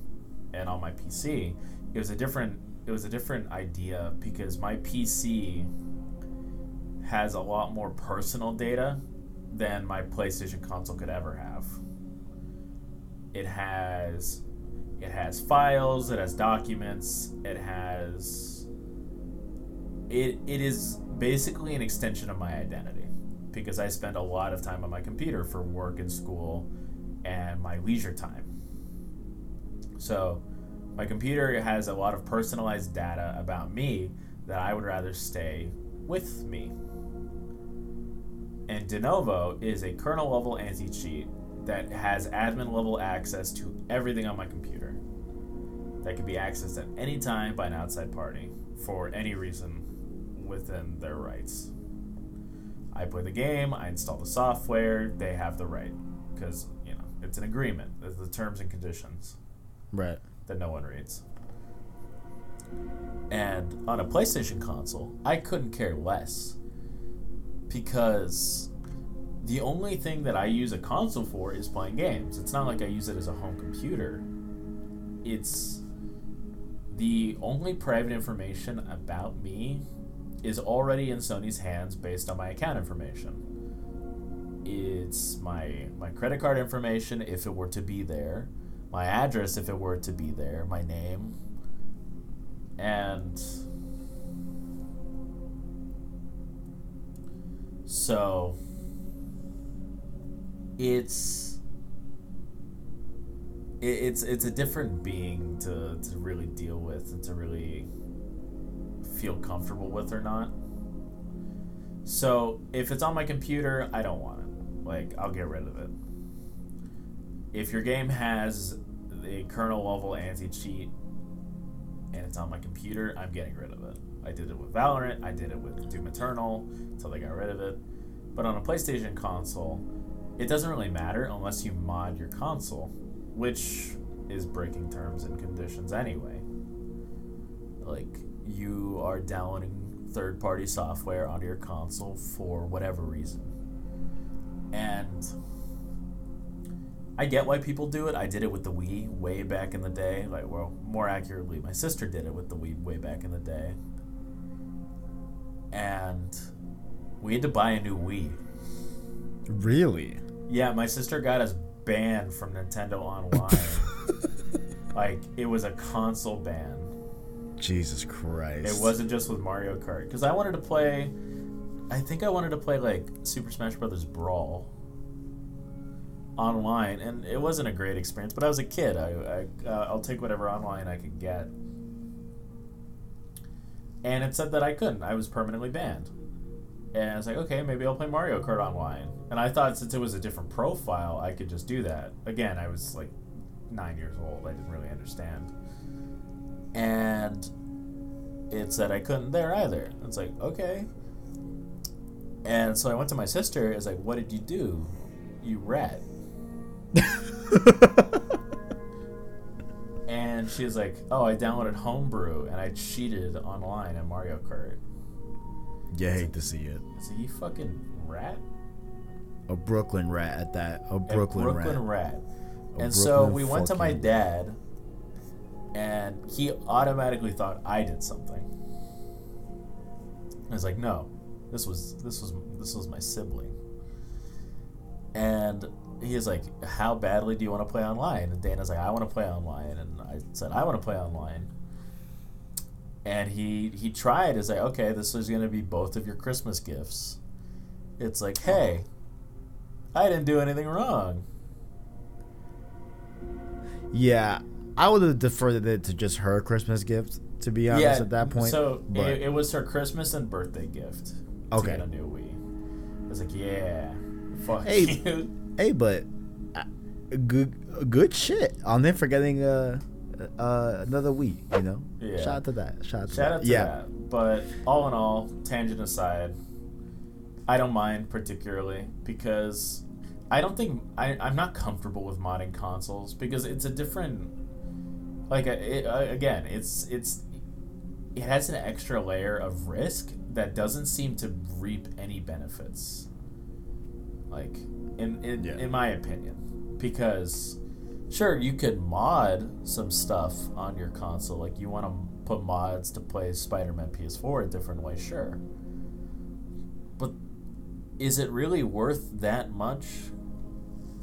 and on my PC, it was a different it was a different idea because my PC has a lot more personal data than my PlayStation console could ever have. It has it has files, it has documents, it has it it is basically an extension of my identity because I spend a lot of time on my computer for work and school and my leisure time. So, my computer has a lot of personalized data about me that I would rather stay with me. And Denuvo is a kernel level anti cheat that has admin level access to everything on my computer that can be accessed at any time by an outside party for any reason within their rights. I play the game, I install the software, they have the right because, you know, it's an agreement. It's the terms and conditions Right. that no one reads. And on a PlayStation console, I couldn't care less because the only thing that I use a console for is playing games. It's not like I use it as a home computer. It's the only private information about me is already in Sony's hands based on my account information. It's my my credit card information if it were to be there, my address if it were to be there, my name, and so it's it's it's a different being to to really deal with and to really feel comfortable with or not. So if it's on my computer, I don't want it. Like I'll get rid of it. If your game has a kernel level anti cheat and it's on my computer, I'm getting rid of it. I did it with Valorant, I did it with Doom Eternal until they got rid of it. But on a PlayStation console, it doesn't really matter unless you mod your console, which is breaking terms and conditions anyway. Like, you are downloading third party software onto your console for whatever reason. And I get why people do it. I did it with the Wii way back in the day. Like, well, more accurately, my sister did it with the Wii way back in the day. And we had to buy a new Wii. Really? Yeah, my sister got us banned from Nintendo Online. like, it was a console ban. Jesus Christ. It wasn't just with Mario Kart. Because I wanted to play. I think I wanted to play, like, Super Smash Brothers Brawl online, and it wasn't a great experience, but I was a kid. I, I, uh, I'll take whatever online I could get. And it said that I couldn't. I was permanently banned. And I was like, okay, maybe I'll play Mario Kart online. And I thought since it was a different profile, I could just do that. Again, I was like nine years old. I didn't really understand. And it said I couldn't there either. It's like, okay. And so I went to my sister. It's like, what did you do? You rat. and she was like, oh, I downloaded Homebrew and I cheated online in Mario Kart. You hate to see it. So you fucking rat? A Brooklyn rat at that. A A Brooklyn, Brooklyn rat. rat. A and so we went to my dad, and he automatically thought I did something. I was like, no, this was this was this was my sibling. And he was like, how badly do you want to play online? And Dana's like, I want to play online, and I said, I want to play online. And he he tried. Is like, okay, this is gonna be both of your Christmas gifts. It's like, hey, I didn't do anything wrong. Yeah, I would have deferred it to just her Christmas gift. To be honest, at that point. So it, it was her Christmas and birthday gift. To Okay. get a new Wii. I was like, yeah, fuck Hey, you. hey, but uh, good, good shit on them for getting uh, uh, another Wii. You know, Yeah. shout out to that. Shout out to Shout that. out to yeah. that. But all in all, tangent aside, I don't mind particularly because I don't think I, I'm not comfortable with modding consoles because it's a different. Like uh, it, uh, again, it's it's it has an extra layer of risk that doesn't seem to reap any benefits. Like in in, Yeah. in my opinion, because Sure, you could mod some stuff on your console. Like you want to put mods to play Spider-Man PS4 a different way, sure. But is it really worth that much?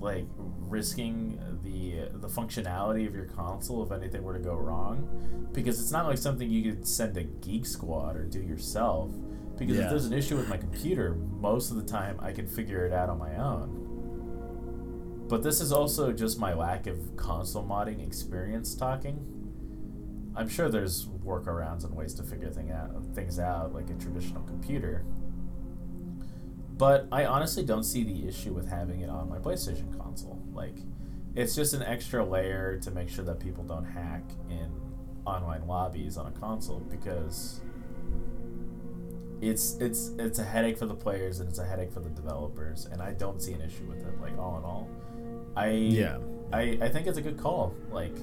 Like risking the the functionality of your console if anything were to go wrong? Because it's not like something you could send a Geek Squad or do yourself. Because Yeah. if there's an issue with my computer, most of the time I can figure it out on my own. But this is also just my lack of console modding experience talking. I'm sure there's workarounds and ways to figure thing out, things out like a traditional computer. But I honestly don't see the issue with having it on my PlayStation console. Like, it's just an extra layer to make sure that people don't hack in online lobbies on a console because it's it's it's a headache for the players and it's a headache for the developers and I don't see an issue with it like all in all. I Yeah. I, I think it's a good call. Like,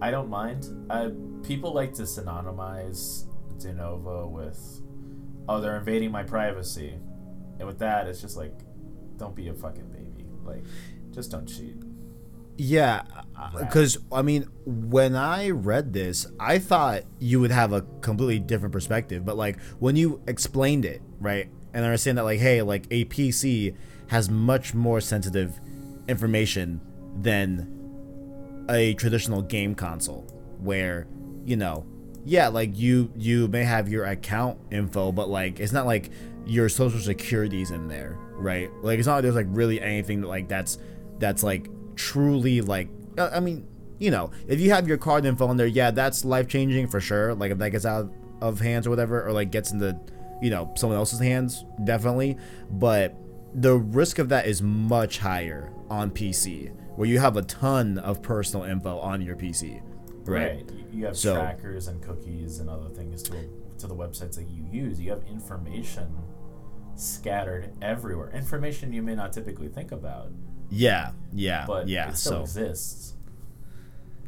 I don't mind. Uh, people like to synonymize Denuvo with, oh, they're invading my privacy, and with that, it's just like, don't be a fucking baby. Like, just don't cheat. Yeah, because I mean, when I read this, I thought you would have a completely different perspective. But like when you explained it, right, and I was saying that like, hey, like a PC has much more sensitive information than a traditional game console, where you know, yeah, like you you may have your account info, but like it's not like your social security's in there, right? Like it's not like there's like really anything that like that's that's like truly like uh, I mean, you know, if you have your card info in there, yeah, that's life changing for sure. Like if that gets out of hands or whatever, or like gets into, you know, someone else's hands, definitely. But the risk of that is much higher on PC, where you have a ton of personal info on your PC, right? You- You have So- trackers and cookies and other things to to the websites that you use. You have information scattered everywhere. Information you may not typically think about, Yeah, yeah, but yeah. it still So exists.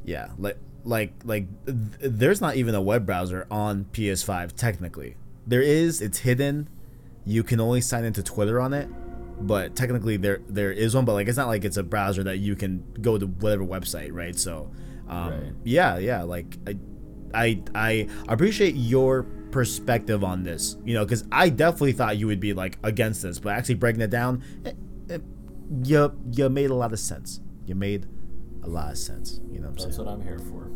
yeah, like like like th- there's not even a web browser on PS5 technically. There is, it's hidden. You can only sign into Twitter on it, but technically there there is one. But like it's not like it's a browser that you can go to whatever website, right? So, um, Right. yeah, yeah. Like I, I I appreciate your perspective on this. You know, because I definitely thought you would be like against this, but actually breaking it down, it, you you made a lot of sense. You made a lot of sense. You know what I'm saying? That's what I'm here for.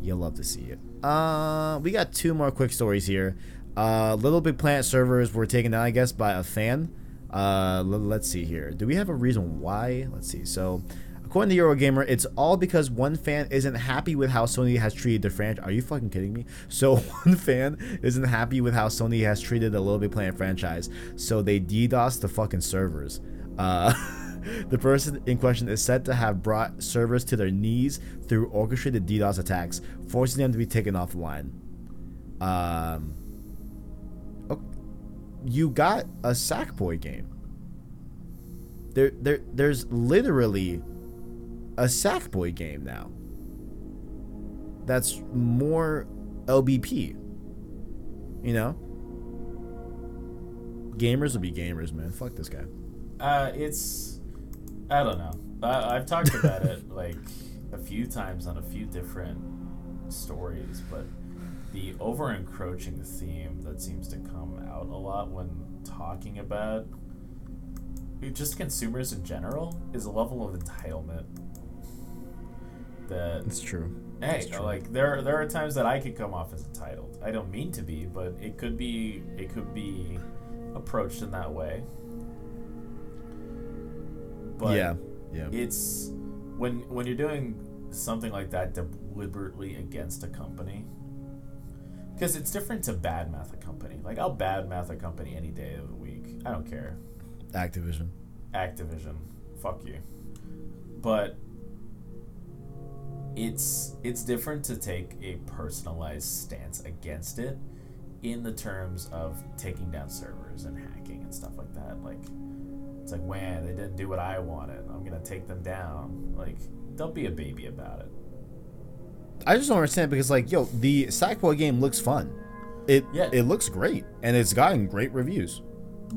You'll love to see it. Uh, we got two more quick stories here. Uh, Little Big Planet servers were taken down, I guess, by a fan. Uh, l- let's see here. Do we have a reason why? Let's see. So, according to Eurogamer, it's all because one fan isn't happy with how Sony has treated the franchise. Are you fucking kidding me? So, one fan isn't happy with how Sony has treated the Little Big Planet franchise, so they DDoS the fucking servers. Uh, the person in question is said to have brought servers to their knees through orchestrated DDoS attacks, forcing them to be taken offline. Um, you got a Sackboy game. There, there, there's literally a Sackboy game now. That's more LBP. You know, gamers will be gamers, man. Fuck this guy. Uh, it's I don't know. I, I've talked about it like a few times on a few different stories, but the over encroaching theme that seems to come out a lot when talking about just consumers in general is a level of entitlement that It's true. Hey, That's true. like there there are times that I could come off as entitled. I don't mean to be, but it could be it could be approached in that way. But yeah, yeah. it's when when you're doing something like that deliberately against a company because it's different to bad mouth a company. Like I'll bad mouth a company any day of the week. I don't care. Activision. Activision, fuck you. But it's it's different to take a personalized stance against it in the terms of taking down servers and hacking and stuff like that. Like it's like, man, they didn't do what I wanted. I'm gonna take them down. Like, don't be a baby about it. I just don't understand because like, yo, the Sackboy game looks fun. It Yeah. it looks great and it's gotten great reviews.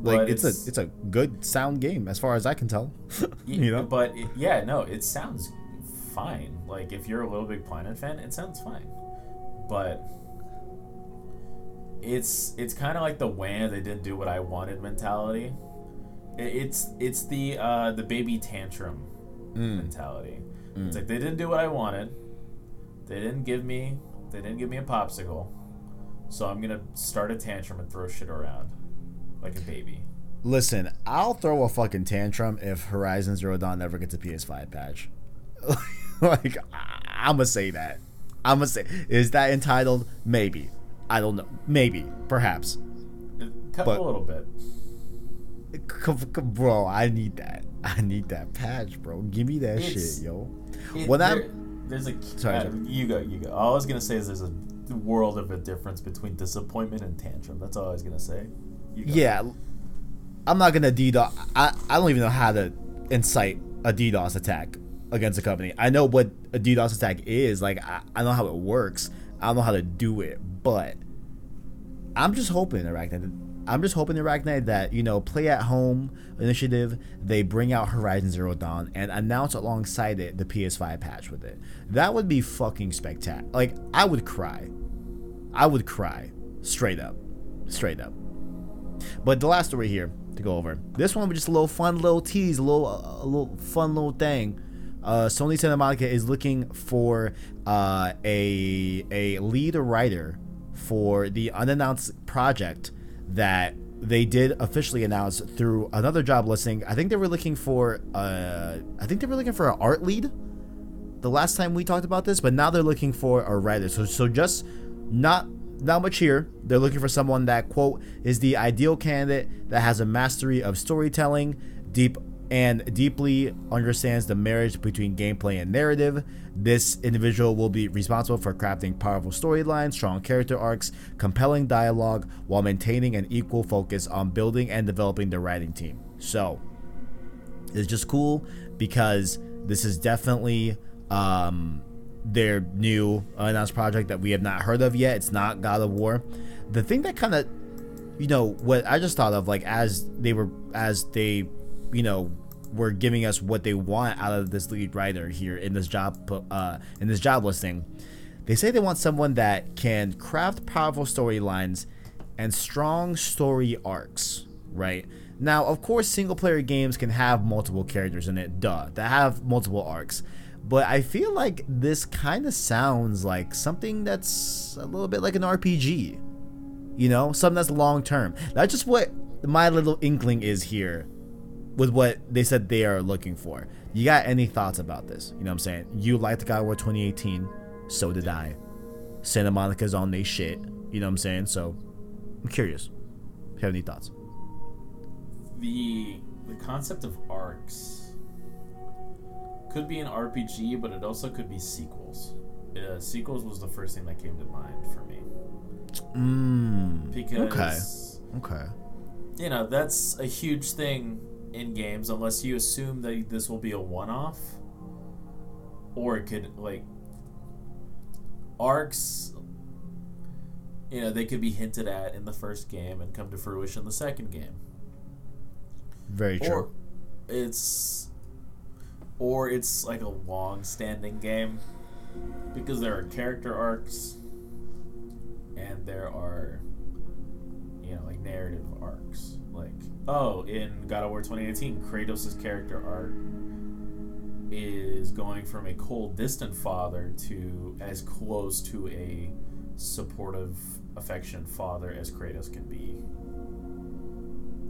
Like But it's, it's- a it's a good sound game as far as I can tell. You know? But it, yeah, no, it sounds fine. Like if you're a Little Big Planet fan, it sounds fine. But it's it's kind of like the when they didn't do what I wanted mentality. It, it's it's the uh, the baby tantrum Mm. mentality. It's like they didn't do what I wanted. They didn't give me they didn't give me a popsicle. So I'm gonna start a tantrum and throw shit around like a baby. Listen, I'll throw a fucking tantrum if Horizon Zero Dawn never gets a PS5 patch. like, I'm gonna say that. I'm gonna say, is that entitled? Maybe. I don't know. Maybe. Perhaps. It, cut But- a little bit. Bro, I need that. I need that patch, bro. Give me that It's- shit, yo. It- When there- I'm- there's a Sorry, uh, you go you go. All I was gonna say is there's a world of a difference between disappointment and tantrum. That's all I was gonna say. You go. Yeah. I'm not gonna DDoS. I, I don't even know how to incite a DDoS attack against a company. I know what a DDoS attack is. Like, I, I know how it works. I don't know how to do it. But I'm just hoping, Arachnite. I'm just hoping, Arachnite, that, you know, Play at Home initiative, they bring out Horizon Zero Dawn and announce alongside it the PS5 patch with it. That would be fucking spectacular. Like, I would cry. I would cry. Straight up. Straight up. But the last story here to go over. This one was just a little fun little tease, a little a little fun little thing. Uh, Sony Santa Monica is looking for uh, a a lead writer for the unannounced project that they did officially announce through another job listing. I think they were looking for uh, I think they were looking for an art lead the last time we talked about this, but now they're looking for a writer. So so just not not much here. They're looking for someone that quote is the ideal candidate that has a mastery of storytelling, deep and deeply understands the marriage between gameplay and narrative. This individual will be responsible for crafting powerful storylines, strong character arcs, compelling dialogue, while maintaining an equal focus on building and developing the writing team. So, it's just cool because this is definitely um, their new announced project that we have not heard of yet. It's not God of War. The thing that kind of, you know, what I just thought of, like as they were, as they, you know, were giving us what they want out of this lead writer here in this job, uh, in this job listing. They say they want someone that can craft powerful storylines and strong story arcs, right? Now, of course, single player games can have multiple characters in it, duh, that have multiple arcs. But I feel like this kind of sounds like something that's a little bit like an RPG. You know, something that's long term. That's just what my little inkling is here with what they said they are looking for. You got any thoughts about this? You know what I'm saying? You liked God of War 2018, so did I. Santa Monica's on they shit. You know what I'm saying? So I'm curious. If you have any thoughts? the the concept of arcs could be an RPG, but it also could be sequels. Uh, sequels was the first thing that came to mind for me Mmm. because Okay. you know that's a huge thing in games unless you assume that this will be a one-off or it could like arcs you know they could be hinted at in the first game and come to fruition in the second game Very true. or it's or it's like a long-standing game because there are character arcs and there are you know like narrative arcs oh in god of war 2018 kratos' character arc is going from a cold distant father to as close to a supportive affectionate father as kratos can be.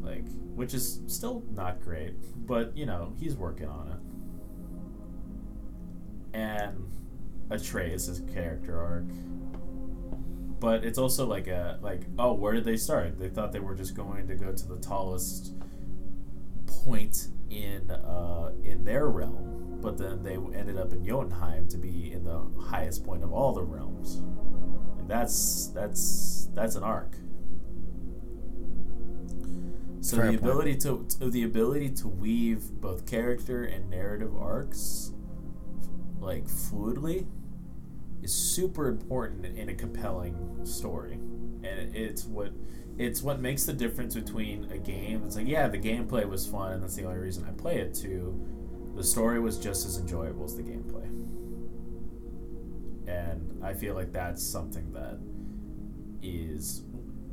Like which is still not great but you know he's working on it. And Atreus' character arc but it's also like a like oh where did they start? They thought they were just going to go to the tallest point in uh in their realm but then they ended up in Jotunheim to be in the highest point of all the realms. Like that's that's that's an arc. So Fair the point. ability to, to the ability to weave both character and narrative arcs like fluidly is super important in a compelling story and it's what it's what makes the difference between a game that's like yeah the gameplay was fun and that's the only reason i play it to the story was just as enjoyable as the gameplay. And I feel like that's something that is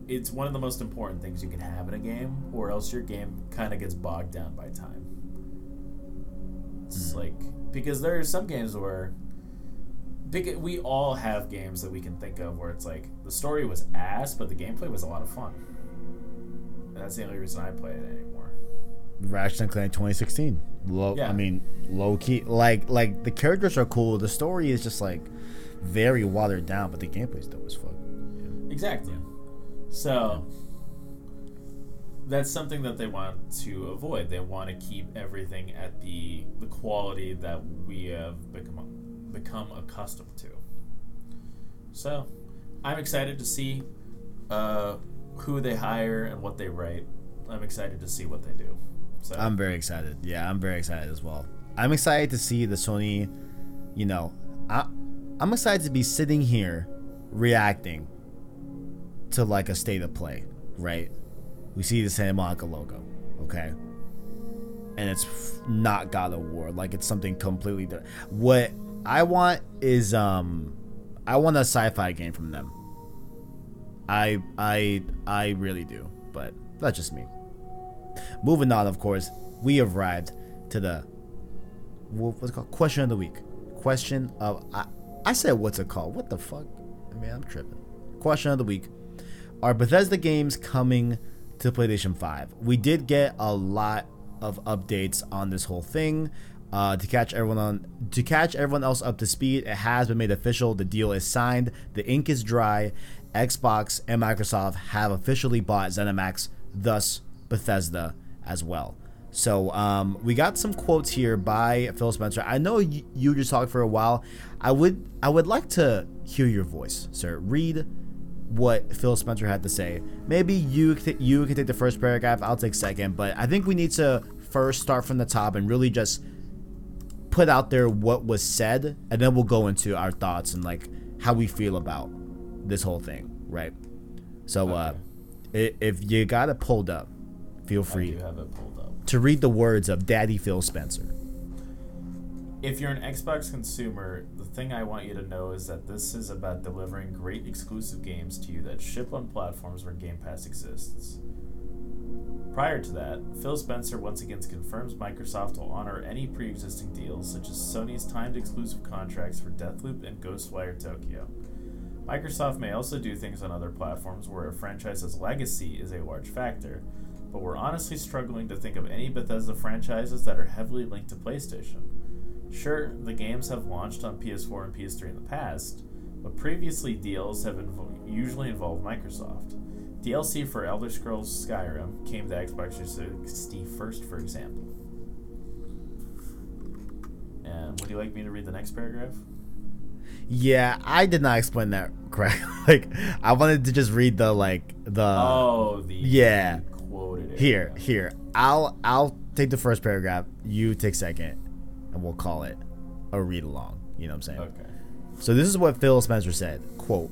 it's one of the most important things you can have in a game, or else your game kind of gets bogged down by time. It's mm. like because there are some games where we all have games that we can think of where it's like the story was ass, but the gameplay was a lot of fun. And that's the only reason I play it anymore. Ratchet and Clank 2016. Low, yeah. I mean, low key. Like, like the characters are cool. The story is just like very watered down, but the gameplay's dope as fuck. Exactly. So that's something that they want to avoid. They want to keep everything at the the quality that we have become become accustomed to. So, I'm excited to see uh, who they hire and what they write. I'm excited to see what they do. So I'm very excited. Yeah, I'm very excited as well. I'm excited to see the Sony. You know, I I'm excited to be sitting here reacting to like a state of play, right? We see the Santa Monica logo, okay? And it's not God of War, like it's something completely different. What I want is um I want a sci-fi game from them. I I I really do, but that's just me. Moving on, of course, we arrived to the what's called? Question of the week. Question of I I said what's it called? What the fuck? I mean, I'm tripping. Question of the week. Are Bethesda games coming to PlayStation 5? We did get a lot of updates on this whole thing. Uh, to catch everyone on to catch everyone else up to speed, it has been made official. The deal is signed. The ink is dry. Xbox and Microsoft have officially bought ZeniMax, thus Bethesda as well. So um, we got some quotes here by Phil Spencer. I know you, you just talked for a while. I would I would like to hear your voice, sir. Read what Phil Spencer had to say. Maybe you you can take the first paragraph. I'll take second. But I think we need to first start from the top and really just put out there what was said, and then we'll go into our thoughts and like how we feel about this whole thing, right? So, uh, okay. uh, if you got it pulled up, feel free pulled up. to read the words of Daddy Phil Spencer. If you're an Xbox consumer, the thing I want you to know is that this is about delivering great exclusive games to you that ship on platforms where Game Pass exists. Prior to that, Phil Spencer once again confirms Microsoft will honor any pre existing deals, such as Sony's timed exclusive contracts for Deathloop and Ghostwire Tokyo. Microsoft may also do things on other platforms where a franchise's legacy is a large factor, but we're honestly struggling to think of any Bethesda franchises that are heavily linked to PlayStation. Sure, the games have launched on PS4 and PS3 in the past, but previously deals have usually involved Microsoft. DLC for Elder Scrolls Skyrim came to Xbox 360 first, for example. And would you like me to read the next paragraph? Yeah, I did not explain that correct. like, I wanted to just read the like the. Oh, the yeah. Quoted here, here. I'll I'll take the first paragraph. You take second and we'll call it a read along. You know what I'm saying? Okay. So this is what Phil Spencer said. Quote,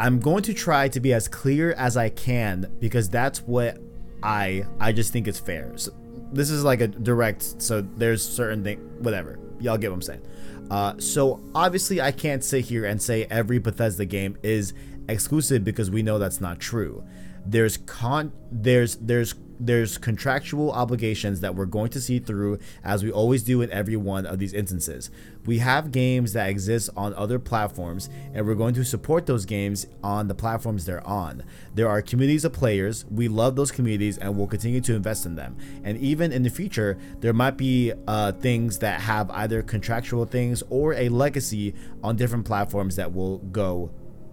I'm going to try to be as clear as I can because that's what I I just think is fair. So this is like a direct so there's certain thing whatever. Y'all get what I'm saying. Uh, so obviously I can't sit here and say every Bethesda game is exclusive because we know that's not true. There's con there's there's there's contractual obligations that we're going to see through as we always do in every one of these instances. We have games that exist on other platforms and we're going to support those games on the platforms they're on. There are communities of players. We love those communities and we'll continue to invest in them. And even in the future, there might be uh, things that have either contractual things or a legacy on different platforms that will go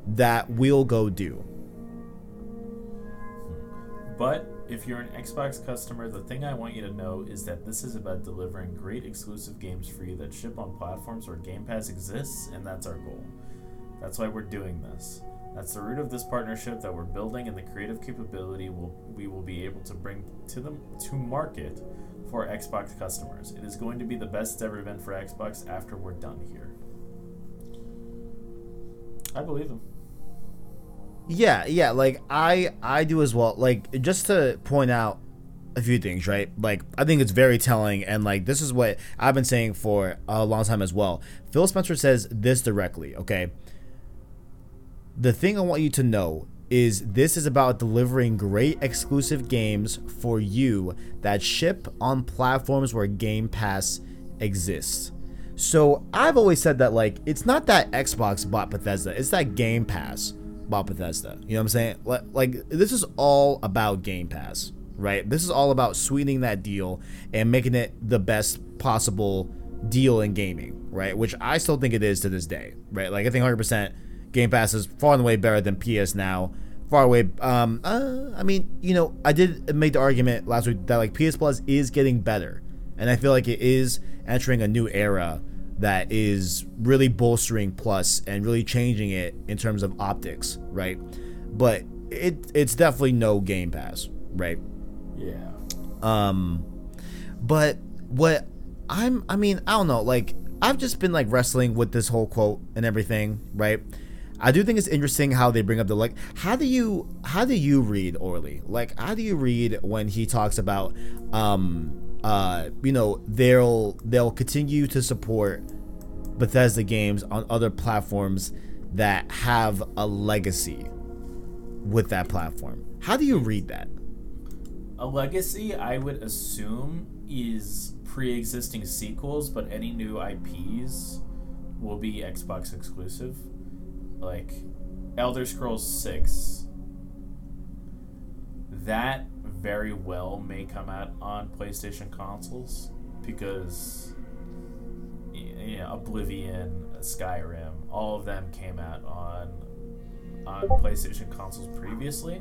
that we'll go do. But if you're an Xbox customer, the thing I want you to know is that this is about delivering great exclusive games for you that ship on platforms where Game Pass exists, and that's our goal. That's why we're doing this. That's the root of this partnership that we're building and the creative capability will we will be able to bring to them to market for Xbox customers. It is going to be the best ever event for Xbox after we're done here. I believe him. Yeah, yeah, like I I do as well. Like just to point out a few things, right? Like I think it's very telling, and like this is what I've been saying for a long time as well. Phil Spencer says this directly. Okay, the thing I want you to know is this is about delivering great exclusive games for you that ship on platforms where Game Pass exists. So I've always said that like it's not that Xbox bought Bethesda, it's that Game Pass bought Bethesda. You know what I'm saying? Like, like this is all about Game Pass, right? This is all about sweetening that deal and making it the best possible deal in gaming, right? Which I still think it is to this day, right? Like I think 100% Game Pass is far and away better than PS Now. Far away. Um, uh, I mean, you know, I did make the argument last week that like PS Plus is getting better, and I feel like it is entering a new era that is really bolstering Plus and really changing it in terms of optics, right? But it it's definitely no Game Pass, right? Yeah. Um, but what I'm, I mean, I don't know. Like I've just been like wrestling with this whole quote and everything, right? I do think it's interesting how they bring up the like. How do you how do you read Orly? Like, how do you read when he talks about, um, uh, you know, they'll they'll continue to support Bethesda games on other platforms that have a legacy with that platform. How do you read that? A legacy, I would assume, is pre-existing sequels, but any new IPs will be Xbox exclusive. Like Elder Scrolls 6 that very well may come out on PlayStation consoles because you know, Oblivion, Skyrim, all of them came out on on PlayStation consoles previously,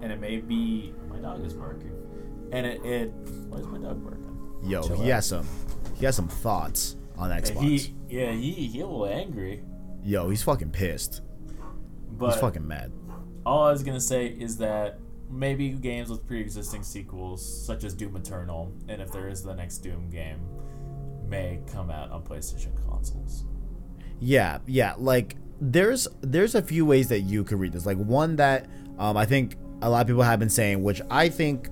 and it may be my dog is barking, and it, it why is my dog barking? Yo, Chill he out. has some he has some thoughts on Xbox. He yeah he he a little angry, Yo, he's fucking pissed. but he's fucking mad. all I was gonna say is that maybe games with pre-existing sequels, such as Doom Eternal, and if there is the next Doom game, may come out on PlayStation consoles. Yeah, yeah. Like there's there's a few ways that you could read this. Like one that um, I think a lot of people have been saying, which I think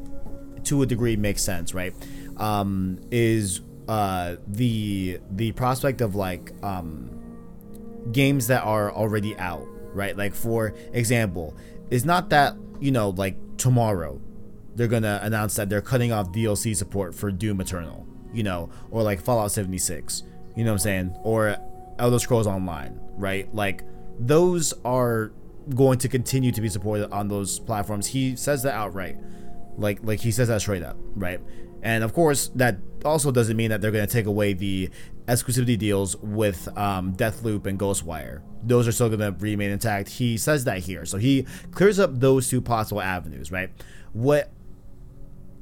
to a degree makes sense, right? Um, is uh, the the prospect of like um, games that are already out, right? Like for example, it's not that you know like tomorrow they're gonna announce that they're cutting off DLC support for Doom Eternal, you know, or like Fallout 76, you know what I'm saying, or Elder Scrolls Online, right? Like those are going to continue to be supported on those platforms. He says that outright, like like he says that straight up, right? And of course, that also doesn't mean that they're going to take away the exclusivity deals with um, Deathloop and Ghostwire. Those are still going to remain intact. He says that here, so he clears up those two possible avenues, right? What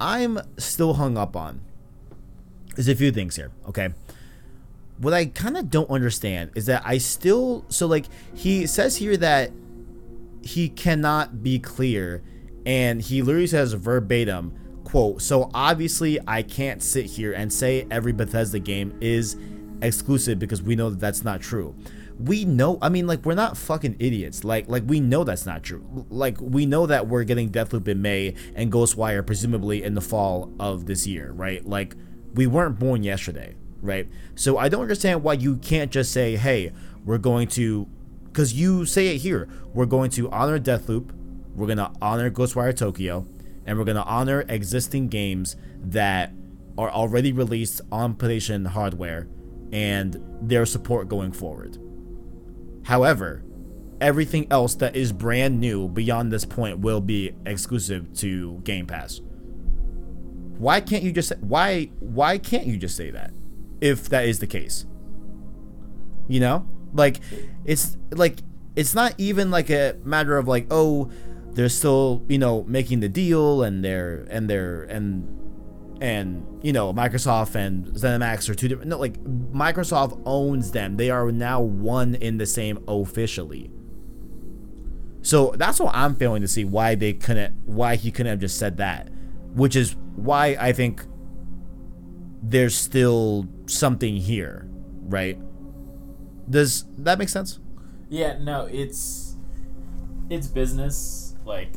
I'm still hung up on is a few things here, okay? What I kind of don't understand is that I still so like he says here that he cannot be clear and he literally says verbatim quote so obviously i can't sit here and say every bethesda game is exclusive because we know that that's not true. We know i mean like we're not fucking idiots. Like like we know that's not true. Like we know that we're getting deathloop in may and ghostwire presumably in the fall of this year right? Like we weren't born yesterday right? So i don't understand why you can't just say hey we're going to because you say it here. We're going to honor Deathloop, we're going to honor Ghostwire Tokyo, and we're going to honor existing games that are already released on PlayStation hardware and their support going forward. However, everything else that is brand new beyond this point will be exclusive to Game Pass. Why can't you just why why can't you just say that if that is the case? You know? Like it's like it's not even like a matter of like oh they're still you know making the deal and they're and they're and and you know Microsoft and ZeniMax are two different no like Microsoft owns them they are now one in the same officially so that's what I'm failing to see why they couldn't why he couldn't have just said that which is why I think there's still something here right does that make sense? Yeah, no, it's it's business. Like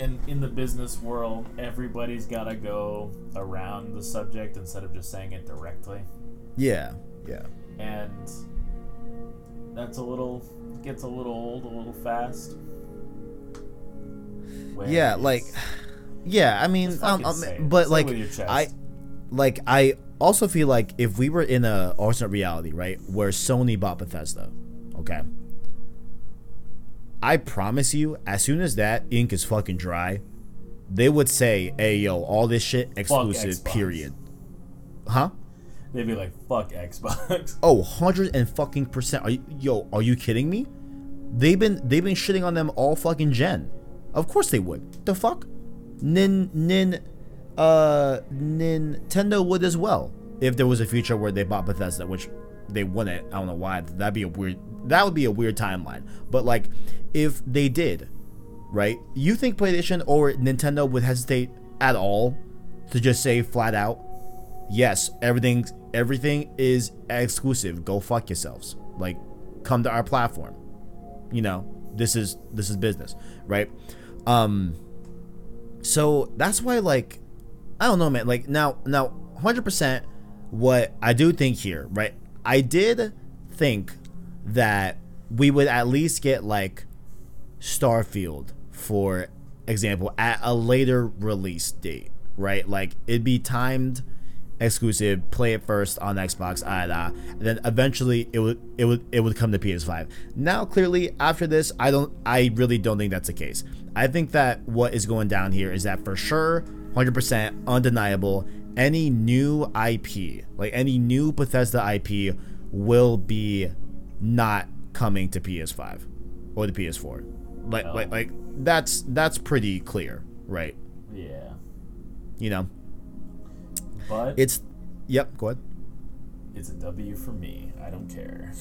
and in the business world, everybody's got to go around the subject instead of just saying it directly. Yeah, yeah. And that's a little gets a little old, a little fast. Yeah, like, yeah. I mean, um, um, but Say like, with your chest. I, like, I also feel like if we were in a alternate reality, right, where Sony bought Bethesda, okay. I promise you, as soon as that ink is fucking dry, they would say, "Hey, yo, all this shit exclusive." Period. Huh? they'd be like, "Fuck Xbox." Oh, hundred and fucking percent. Are you, yo, are you kidding me? They've been they've been shitting on them all fucking gen. Of course they would. The fuck? Nin nin uh Nintendo would as well. If there was a future where they bought Bethesda, which they wouldn't. I don't know why. That'd be a weird that would be a weird timeline. But like if they did, right? You think PlayStation or Nintendo would hesitate at all to just say flat out, yes, everything everything is exclusive. Go fuck yourselves. Like, come to our platform. You know, this is this is business, right? Um, so that's why, like, I don't know, man. Like now, now, hundred percent. What I do think here, right? I did think that we would at least get like Starfield, for example, at a later release date, right? Like it'd be timed exclusive, play it first on Xbox, ah, da, and then eventually it would it would it would come to PS5. Now, clearly, after this, I don't, I really don't think that's the case. I think that what is going down here is that for sure, hundred percent undeniable, any new IP, like any new Bethesda IP, will be not coming to PS5 or the PS4. Like, Oh. like, like that's that's pretty clear, right? yeah, You know, but it's, yep. Go ahead. it's a W for me. I don't care.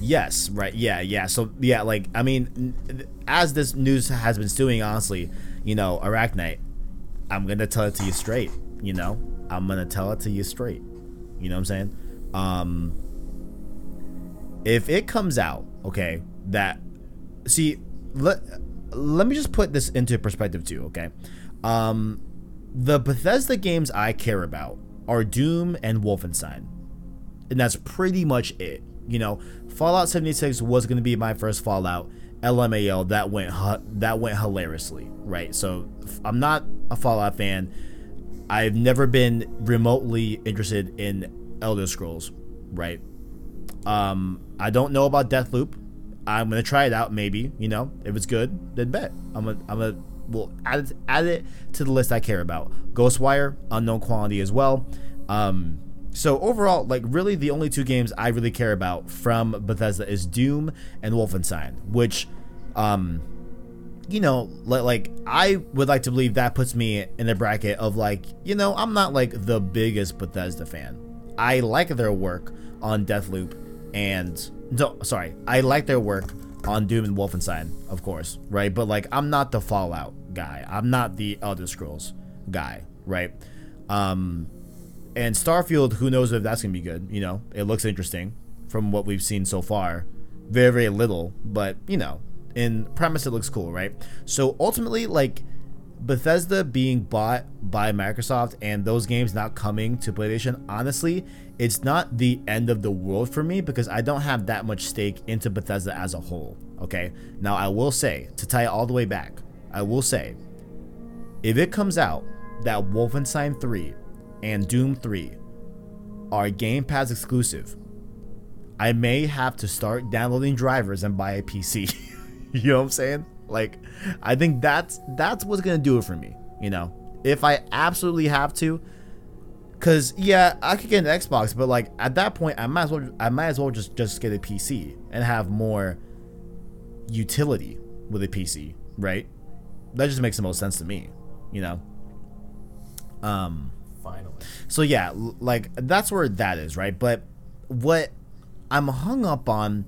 Yes, right. Yeah, yeah. So yeah, like I mean, as this news has been stewing, honestly, you know, Arachnite, I'm gonna tell it to you straight. You know, I'm gonna tell it to you straight. You know what I'm saying? Um, if it comes out, okay, that see, let let me just put this into perspective too. Okay, um, the Bethesda games I care about are Doom and Wolfenstein and that's pretty much it. You know, Fallout 76 was to be my first Fallout. LMAO that went that went hilariously, right? So I'm not a Fallout fan. I've never been remotely interested in Elder Scrolls, right? Um, I don't know about Deathloop. I'm gonna try it out, maybe. You know, if it's good, then bet. I'm gonna, I'm gonna, well, add it, add it to the list I care about. Ghostwire, unknown quality as well. Um, so overall, like really, the only two games I really care about from Bethesda is Doom and Wolfenstein, which, um, you know, like, I would like to believe that puts me in the bracket of like, you know, I'm not like the biggest Bethesda fan. I like their work on Deathloop and no, sorry, I like their work on Doom and Wolfenstein, of course, right? But like, I'm not the Fallout guy. I'm not the Elder Scrolls guy, right? Um, and Starfield, who knows if that's gonna be good? You know, it looks interesting from what we've seen so far. Very, very little, but you know, in premise, it looks cool, right? So ultimately, like Bethesda being bought by Microsoft and those games not coming to PlayStation, honestly, it's not the end of the world for me because I don't have that much stake into Bethesda as a whole. Okay, now I will say to tie it all the way back, I will say if it comes out that Wolfenstein 3 and Doom 3 are Game Pass exclusive, I may have to start downloading drivers and buy a PC. you know what I'm saying? Like, I think that's that's what's gonna do it for me. You know, if I absolutely have to, because yeah, I could get an Xbox, but like at that point, I might as well I might as well just just get a PC and have more utility with a PC, right? That just makes the most sense to me. You know. Um. Finally, So yeah, like that's where that is, right? But what I'm hung up on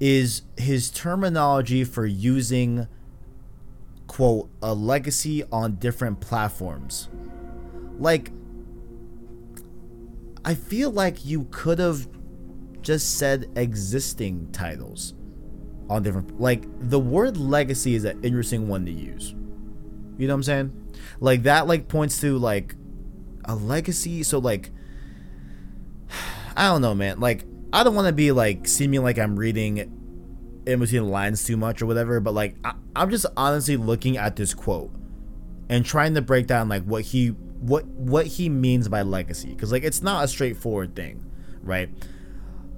is his terminology for using quote a legacy on different platforms. Like I feel like you could have just said existing titles on different like the word legacy is an interesting one to use. You know what I'm saying? Like that like points to like a legacy. So like I don't know, man. Like I don't want to be like seeming like I'm reading in between the lines too much or whatever, but like I, I'm just honestly looking at this quote and trying to break down like what he what what he means by legacy because like it's not a straightforward thing, right?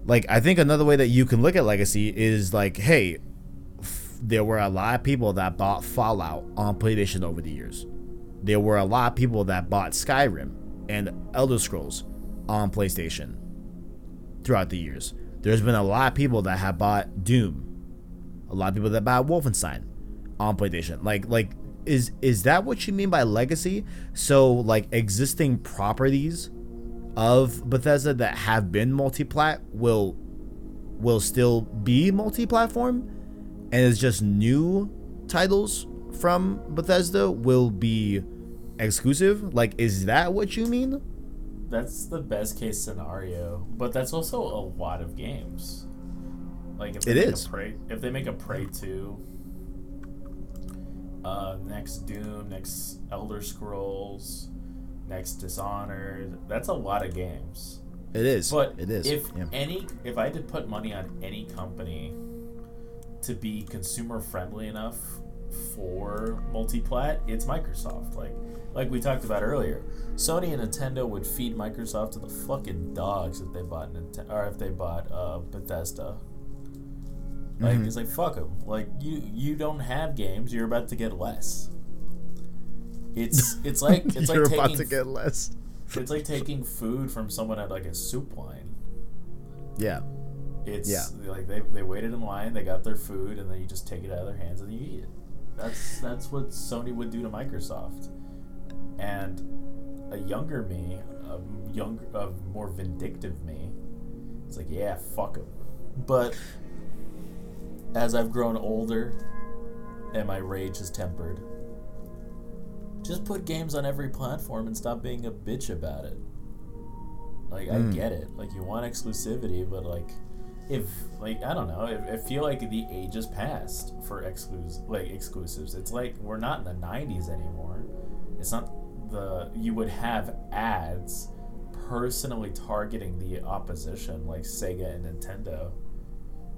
Like I think another way that you can look at legacy is like, hey, f- there were a lot of people that bought Fallout on PlayStation over the years. There were a lot of people that bought Skyrim and Elder Scrolls on PlayStation throughout the years. There's been a lot of people that have bought Doom, a lot of people that bought Wolfenstein on PlayStation. Like like is is that what you mean by legacy? So like existing properties of Bethesda that have been multi-plat will will still be multi-platform and it's just new titles from Bethesda will be exclusive? Like is that what you mean? That's the best case scenario, but that's also a lot of games. Like if they It make is. a Prey, if they make a Prey two, uh, next Doom, next Elder Scrolls, next Dishonored, that's a lot of games. It is. But it is. if yeah. any, if I had to put money on any company to be consumer friendly enough for multiplat, it's Microsoft. Like, like we talked about earlier, Sony and Nintendo would feed Microsoft to the fucking dogs if they bought Nintendo or if they bought uh, Bethesda. Like Mhm. it's like fuck them. Like you you don't have games. You're about to get less. It's it's like it's You're like about taking to get less. it's like taking food from someone at like a soup line. Yeah. It's Yeah. like they, they waited in line, they got their food, and then you just take it out of their hands and you eat it. That's that's what Sony would do to Microsoft. And a younger me, a younger, a more vindictive me, it's like yeah, fuck them. But as I've grown older, and my rage has tempered, just put games on every platform and stop being a bitch about it. Like I Mm. get it. Like you want exclusivity, but like if like I don't know, I, I feel like the age has passed for exclus like exclusives. It's like we're not in the '90s anymore. It's not the you would have ads personally targeting the opposition like Sega and Nintendo.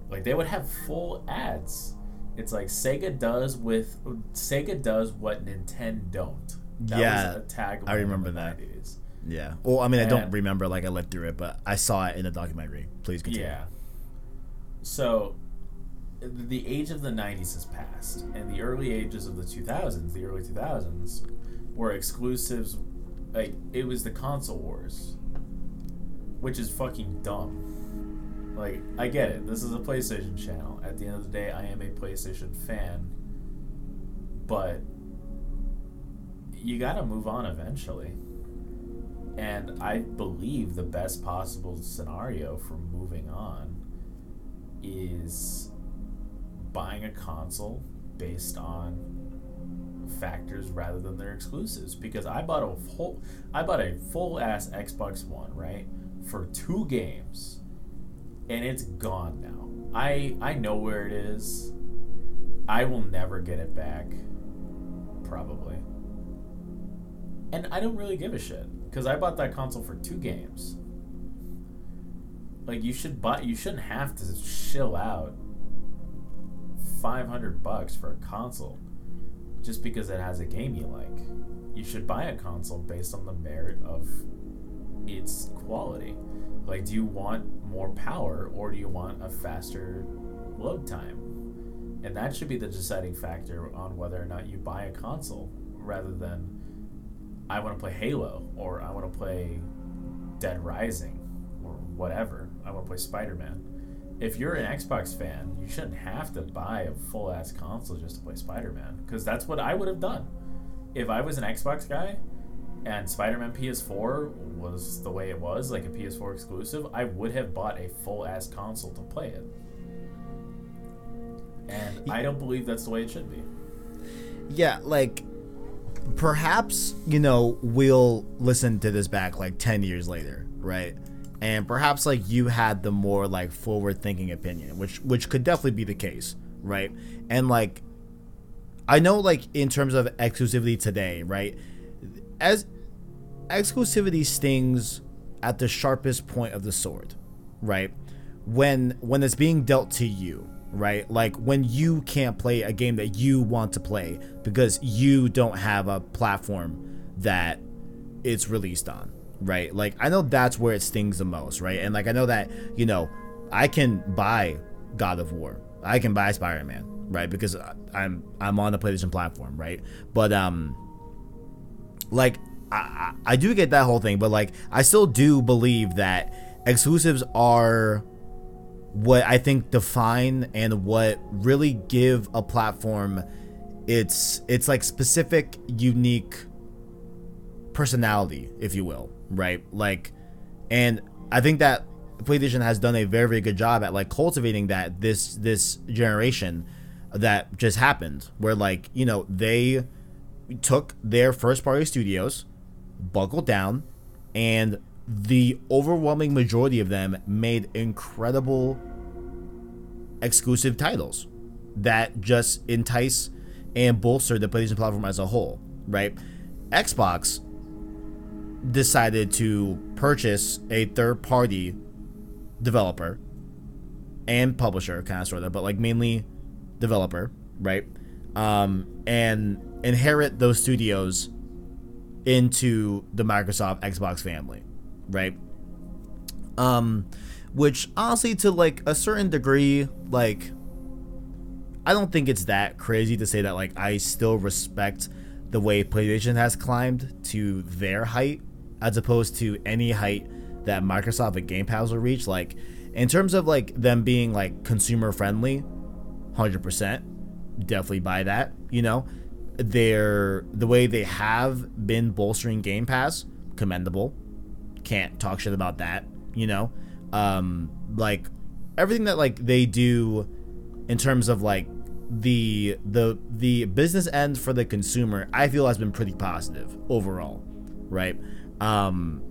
Like they would have full ads. It's like Sega does with Sega does what Nintendo don't. That Yeah, was a tagline I remember in the that. 90s. Yeah. Well, I mean, I don't remember like I lived through it, but I saw it in a documentary. Please continue. Yeah. So, the age of the 90s has passed, and the early ages of the 2000s, the early 2000s, were exclusives. Like, it was the console wars, which is fucking dumb. Like, I get it. This is a PlayStation channel. At the end of the day, I am a PlayStation fan, but you gotta move on eventually. And I believe the best possible scenario for moving on is buying a console based on factors rather than their exclusives. Because I bought a whole, I bought a full ass Xbox One, right, for two games, and it's gone now. I I know where it is. I will never get it back. Probably. And I don't really give a shit because I bought that console for two games. Like you should buy, you shouldn't have to shill out five hundred bucks for a console just because it has a game you like. You should buy a console based on the merit of its quality. Like, do you want more power or do you want a faster load time? And that should be the deciding factor on whether or not you buy a console rather than I want to play Halo or I want to play Dead Rising or whatever. I want to play Spider Man. If you're an Xbox fan, you shouldn't have to buy a full ass console just to play Spider Man because that's what I would have done. If I was an Xbox guy and Spider Man PS4 was the way it was, like a PS4 exclusive, I would have bought a full ass console to play it. And I don't believe that's the way it should be. Yeah, like perhaps, you know, we'll listen to this back like 10 years later, right? And perhaps like you had the more like forward thinking opinion, which which could definitely be the case, right? And like I know like in terms of exclusivity today, right? As exclusivity stings at the sharpest point of the sword, right? When when it's being dealt to you, right? Like when you can't play a game that you want to play because you don't have a platform that it's released on, right? Like I know that's where it stings the most, right? And like I know that, you know, I can buy God of War. I can buy Spider-Man, right? Because I'm I'm on the PlayStation platform, right? But um like I, I do get that whole thing, but like I still do believe that exclusives are what I think define and what really give a platform its it's like specific unique personality, if you will, right? Like and I think that PlayStation has done a very very good job at like cultivating that this this generation that just happened where like, you know, they took their first party studios, buckled down and the overwhelming majority of them made incredible exclusive titles that just entice and bolster the PlayStation platform as a whole, right? Xbox decided to purchase a third party developer and publisher, kind of sort of, but like mainly developer, right? Um, and inherit those studios into the Microsoft Xbox family, right? Um, which honestly, to like a certain degree, like I don't think it's that crazy to say that like I still respect the way PlayStation has climbed to their height as opposed to any height that Microsoft and Game Pass will reach. Like in terms of like them being like consumer friendly, hundred percent, definitely buy that. You know, they're the way they have been bolstering Game Pass, commendable. Can't talk shit about that. You know, um, like everything that like they do in terms of like the the the business end for the consumer i feel has been pretty positive overall right um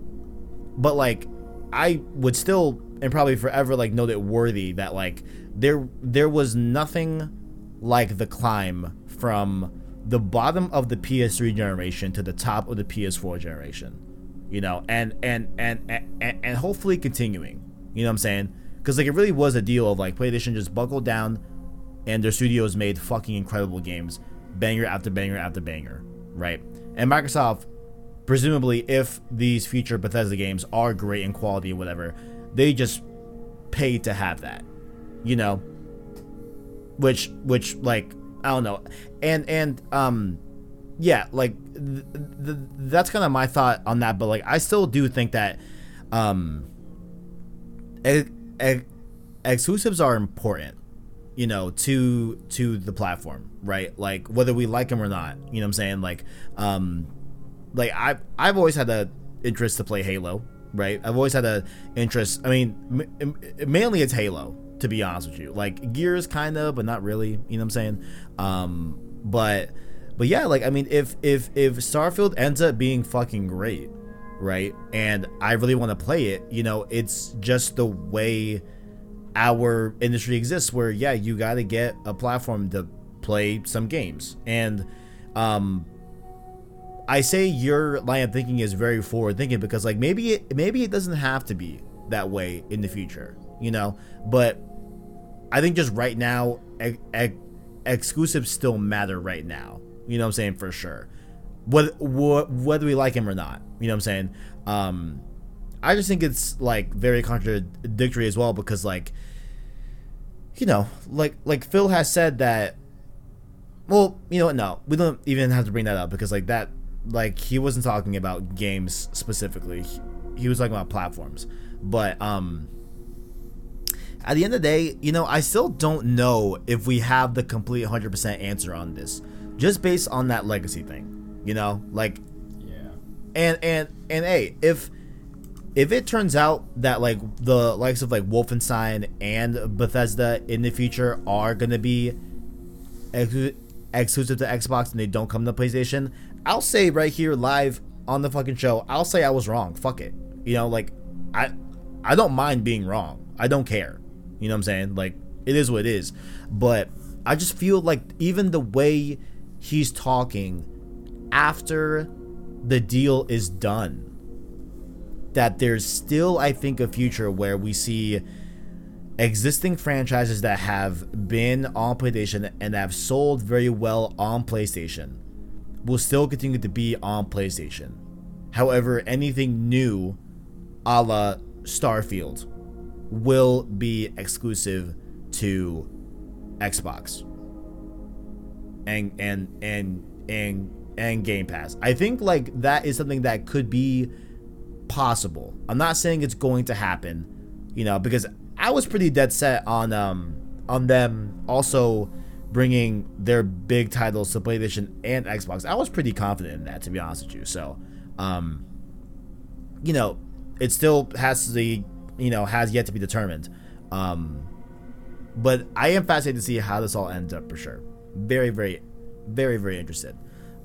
but like i would still and probably forever like note it worthy that like there there was nothing like the climb from the bottom of the ps3 generation to the top of the ps4 generation you know and and and and, and hopefully continuing you know what i'm saying because like it really was a deal of like playstation just buckled down and their studios made fucking incredible games, banger after banger after banger, right? And Microsoft, presumably, if these future Bethesda games are great in quality or whatever, they just pay to have that, you know. Which, which, like, I don't know, and and um, yeah, like th- th- that's kind of my thought on that. But like, I still do think that um, e- e- exclusives are important you know to to the platform right like whether we like them or not you know what i'm saying like um like i've i've always had a interest to play halo right? I've always had a interest i mean m- mainly it's halo to be honest with you. Like gears kind of but not really you know what i'm saying? Um but but yeah like i mean if if if starfield ends up being fucking great right and i really want to play it you know it's just the way our industry exists where yeah you got to get a platform to play some games. And um i say your line of thinking is very forward thinking because like maybe it maybe it doesn't have to be that way in the future you know? But i think just right now ex- ex- exclusives still matter right now. You know what i'm saying? For sure. Whether, whether we like him or not you know what i'm saying? Um I just think it's like very contradictory as well because like you know, like like Phil has said that well, you know what, no. We don't even have to bring that up because like that like he wasn't talking about games specifically. He, he was talking about platforms. But um at the end of the day, you know, I still don't know if we have the complete 100% answer on this just based on that legacy thing, you know? Like yeah. And and and hey, if if it turns out that like the likes of like Wolfenstein and Bethesda in the future are gonna be ex- exclusive to Xbox and they don't come to PlayStation, I'll say right here live on the fucking show, I'll say I was wrong. Fuck it. You know, like I I don't mind being wrong. I don't care. You know what I'm saying? Like it is what it is. But I just feel like even the way he's talking after the deal is done. That there's still, I think, a future where we see existing franchises that have been on PlayStation and have sold very well on PlayStation will still continue to be on PlayStation. However, anything new, a la Starfield, will be exclusive to Xbox and and and and and Game Pass. I think like that is something that could be possible. I'm not saying it's going to happen, you know, because I was pretty dead set on um on them also bringing their big titles to PlayStation and Xbox. I was pretty confident in that, to be honest with you. So, um, you know, it still has the you know has yet to be determined. Um, but I am fascinated to see how this all ends up for sure. Very, very, very, very interested.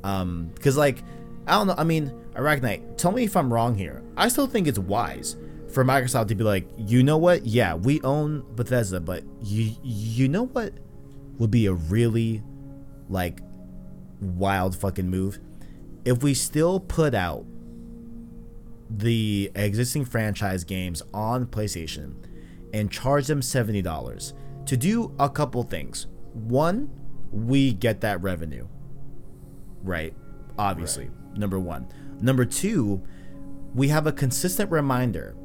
Um, because like I don't know. I mean, Arachnite, tell me if I'm wrong here. I still think it's wise for Microsoft to be like, you know what? Yeah, we own Bethesda, but you you know what would be a really like wild fucking move if we still put out the existing franchise games on PlayStation and charge them $70 to do a couple things. One, we get that revenue. Right? Obviously. Right. Number 1. Number 2, we have a consistent reminder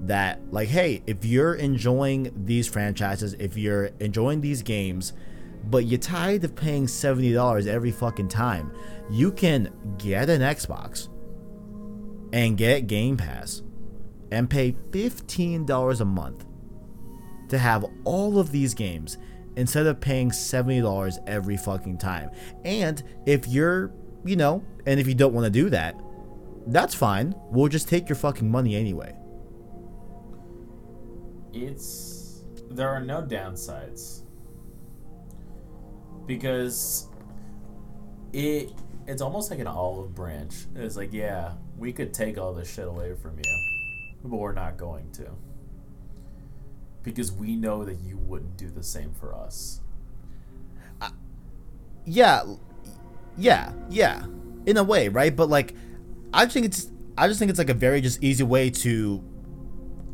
that like hey, if you're enjoying these franchises, if you're enjoying these games, but you're tired of paying $70 every fucking time, you can get an Xbox and get Game Pass and pay $15 a month to have all of these games instead of paying $70 every fucking time. And if you're, you know, and if you don't want to do that, that's fine. We'll just take your fucking money anyway. It's there are no downsides because it it's almost like an olive branch. It's like, yeah, we could take all this shit away from you, but we're not going to. Because we know that you wouldn't do the same for us. Uh, yeah, yeah, yeah, in a way, right? But like, I think it's, I just think it's like a very just easy way to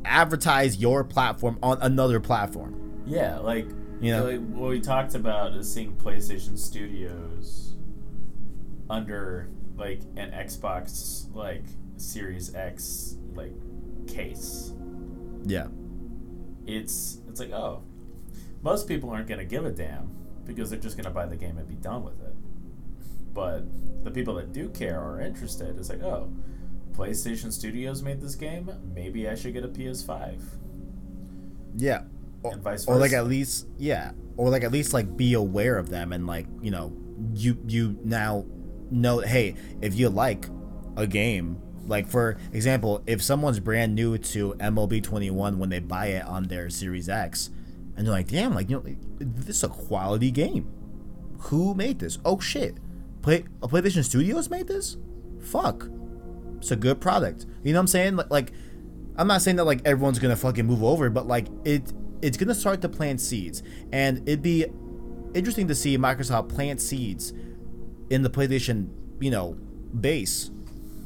advertise your platform on another platform. Yeah, like you know, what we talked about is seeing PlayStation Studios under like an Xbox like Series X like case. Yeah. It's it's like oh, most people aren't gonna give a damn because they're just gonna buy the game and be done with it. But the people that do care or are interested is like oh, PlayStation Studios made this game. Maybe I should get a PS5. Yeah, or, or like at least yeah, or like at least like be aware of them and like you know you you now know hey if you like a game like for example if someone's brand new to MLB 21 when they buy it on their Series X and they're like damn like you know this is a quality game. Who made this? Oh shit. Play a PlayStation Studios made this? Fuck. It's a good product. You know what I'm saying? Like, like I'm not saying that like everyone's gonna fucking move over, but like it it's gonna start to plant seeds, and it'd be interesting to see Microsoft plant seeds in the PlayStation, you know, base,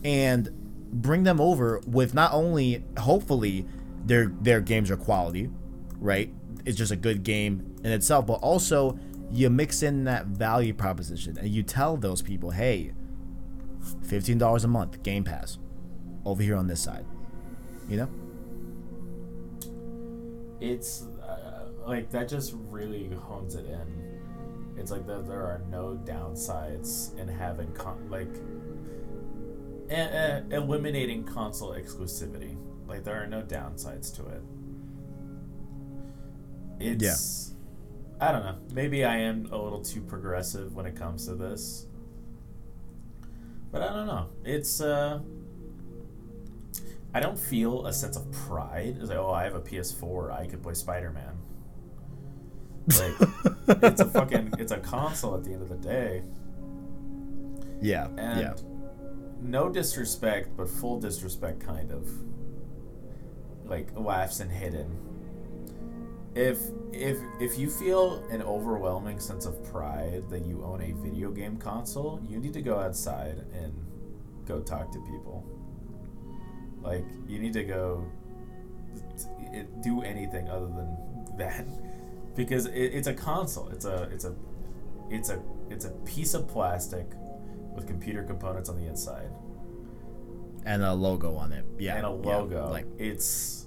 and bring them over with not only hopefully their their games are quality, right? It's just a good game in itself, but also you mix in that value proposition and you tell those people, hey, $15 a month, Game Pass, over here on this side. You know? It's like that just really hones it in. It's like that there are no downsides in having con- like eliminating console exclusivity. Like there are no downsides to it. It's yeah. I don't know. Maybe I am a little too progressive when it comes to this. But I don't know. It's uh I don't feel a sense of pride. It's like, oh, I have a PS4, I could play Spider Man. Like it's a fucking it's a console at the end of the day. Yeah. And yeah. no disrespect, but full disrespect kind of. Like laughs and hidden. if if if you feel an overwhelming sense of pride that you own a video game console, you need to go outside and go talk to people. Like you need to go do anything other than that because it, it's a console. It's a it's a it's a it's a piece of plastic with computer components on the inside and a logo on it. Yeah, and a yeah, logo. like it's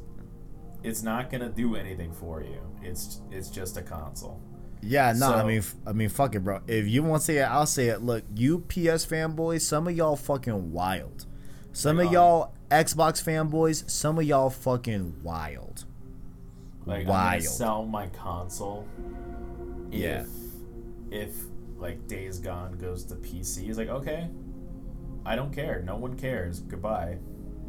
it's not gonna do anything for you. It's it's just a console. Yeah, no, I mean, f- I mean, fuck it, bro. If you want to say it, I'll say it. Look, you PS fanboys, some of y'all fucking wild. Some of y'all Xbox fanboys, some of y'all fucking wild. Like I'm gonna sell my console. If, Yeah. If like Days Gone goes to PC, it's like okay, I don't care. No one cares. Goodbye.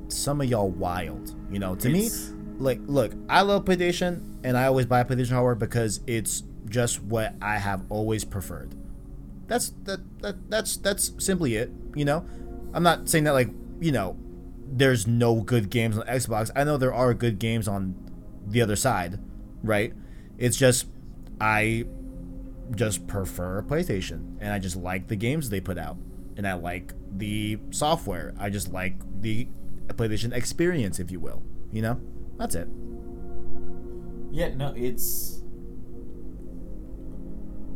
Some of y'all wild. You know, to It's- me, like, look, I love PlayStation, and I always buy PlayStation hardware because it's just what I have always preferred. That's that, that that's that's simply it. You know, I'm not saying that like you know, there's no good games on Xbox. I know there are good games on the other side, right? It's just I just prefer PlayStation, and I just like the games they put out, and I like the software. I just like the PlayStation experience, if you will. You know, that's it. Yeah, no, it's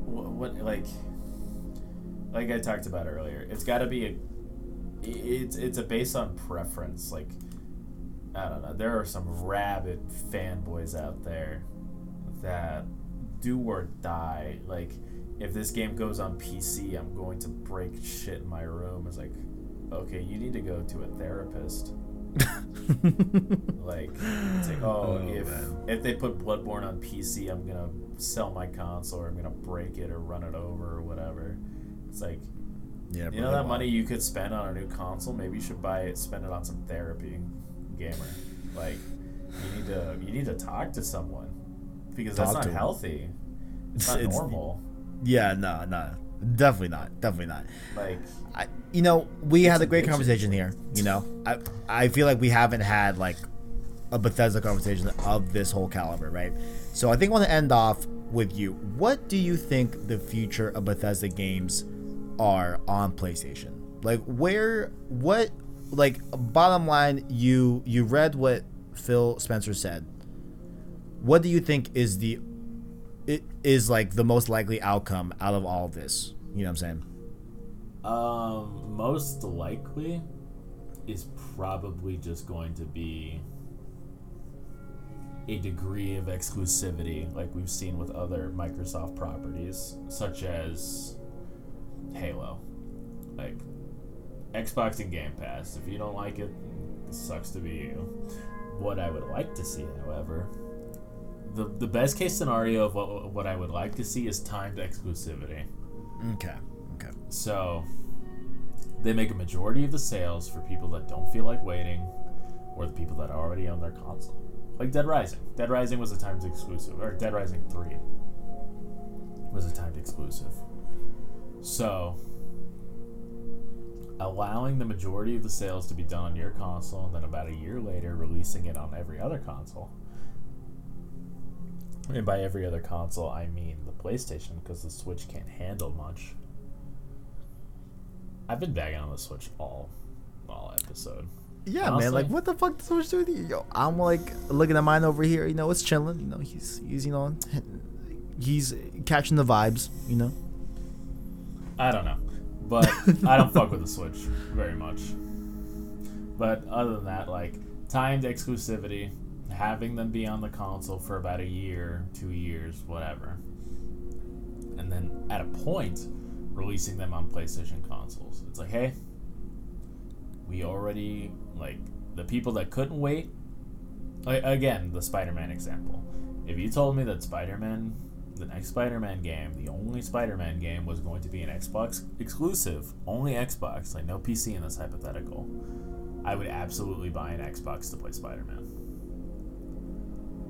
what, what like like I talked about earlier. It's got to be a it's it's a based on preference. Like I don't know, there are some rabid fanboys out there that do or die. Like if this game goes on PC, I'm going to break shit in my room. It's like, okay, you need to go to a therapist. Like, it's like, oh, Oh, if man. if they put Bloodborne on PC, I'm gonna sell my console, or I'm gonna break it, or run it over, or whatever. It's like, Yeah, you know that money you could spend on a new console, maybe you should buy it, spend it on some therapy, gamer. Like, you need to you need to talk to someone because that's not healthy. It's not It's- normal. Yeah, no, no, definitely not, definitely not. Like, I, you know, we had a great conversation here. You know, I I feel like we haven't had like a Bethesda conversation of this whole caliber, right? So I think I want to end off with you. What do you think the future of Bethesda games are on PlayStation? Like where what like bottom line you you read what Phil Spencer said. What do you think is the it is like the most likely outcome out of all of this? You know what I'm saying? um, most likely is probably just going to be a degree of exclusivity, like we've seen with other Microsoft properties, such as Halo. Like Xbox and Game Pass. If you don't like it, it sucks to be you. What I would like to see, however, the the best case scenario of what what I would like to see is timed exclusivity. Okay. Okay. So they make a majority of the sales for people that don't feel like waiting, or the people that are already own their console. Like Dead Rising. Dead Rising was a timed exclusive, or Dead Rising Three was a timed exclusive. So allowing the majority of the sales to be done on your console, and then about a year later releasing it on every other console. And by every other console, I mean the PlayStation, because the Switch can't handle much. I've been bagging on the Switch all all episode. Yeah, Honestly. man. Like, what the fuck does Switch do with you? Yo, I'm like looking at mine over here. You know, it's chilling. You know, he's he's you know, he's catching the vibes. You know. I don't know, but I don't fuck with the Switch very much. But other than that, like timed exclusivity, having them be on the console for about a year, two years, whatever, and then at a point releasing them on PlayStation consoles. It's like, hey, we already like the people that couldn't wait. Like, again, the Spider-Man example. If you told me that Spider-Man, the next Spider-Man game, the only Spider-Man game was going to be an Xbox exclusive, only Xbox, like no PC in this hypothetical, I would absolutely buy an Xbox to play Spider-Man.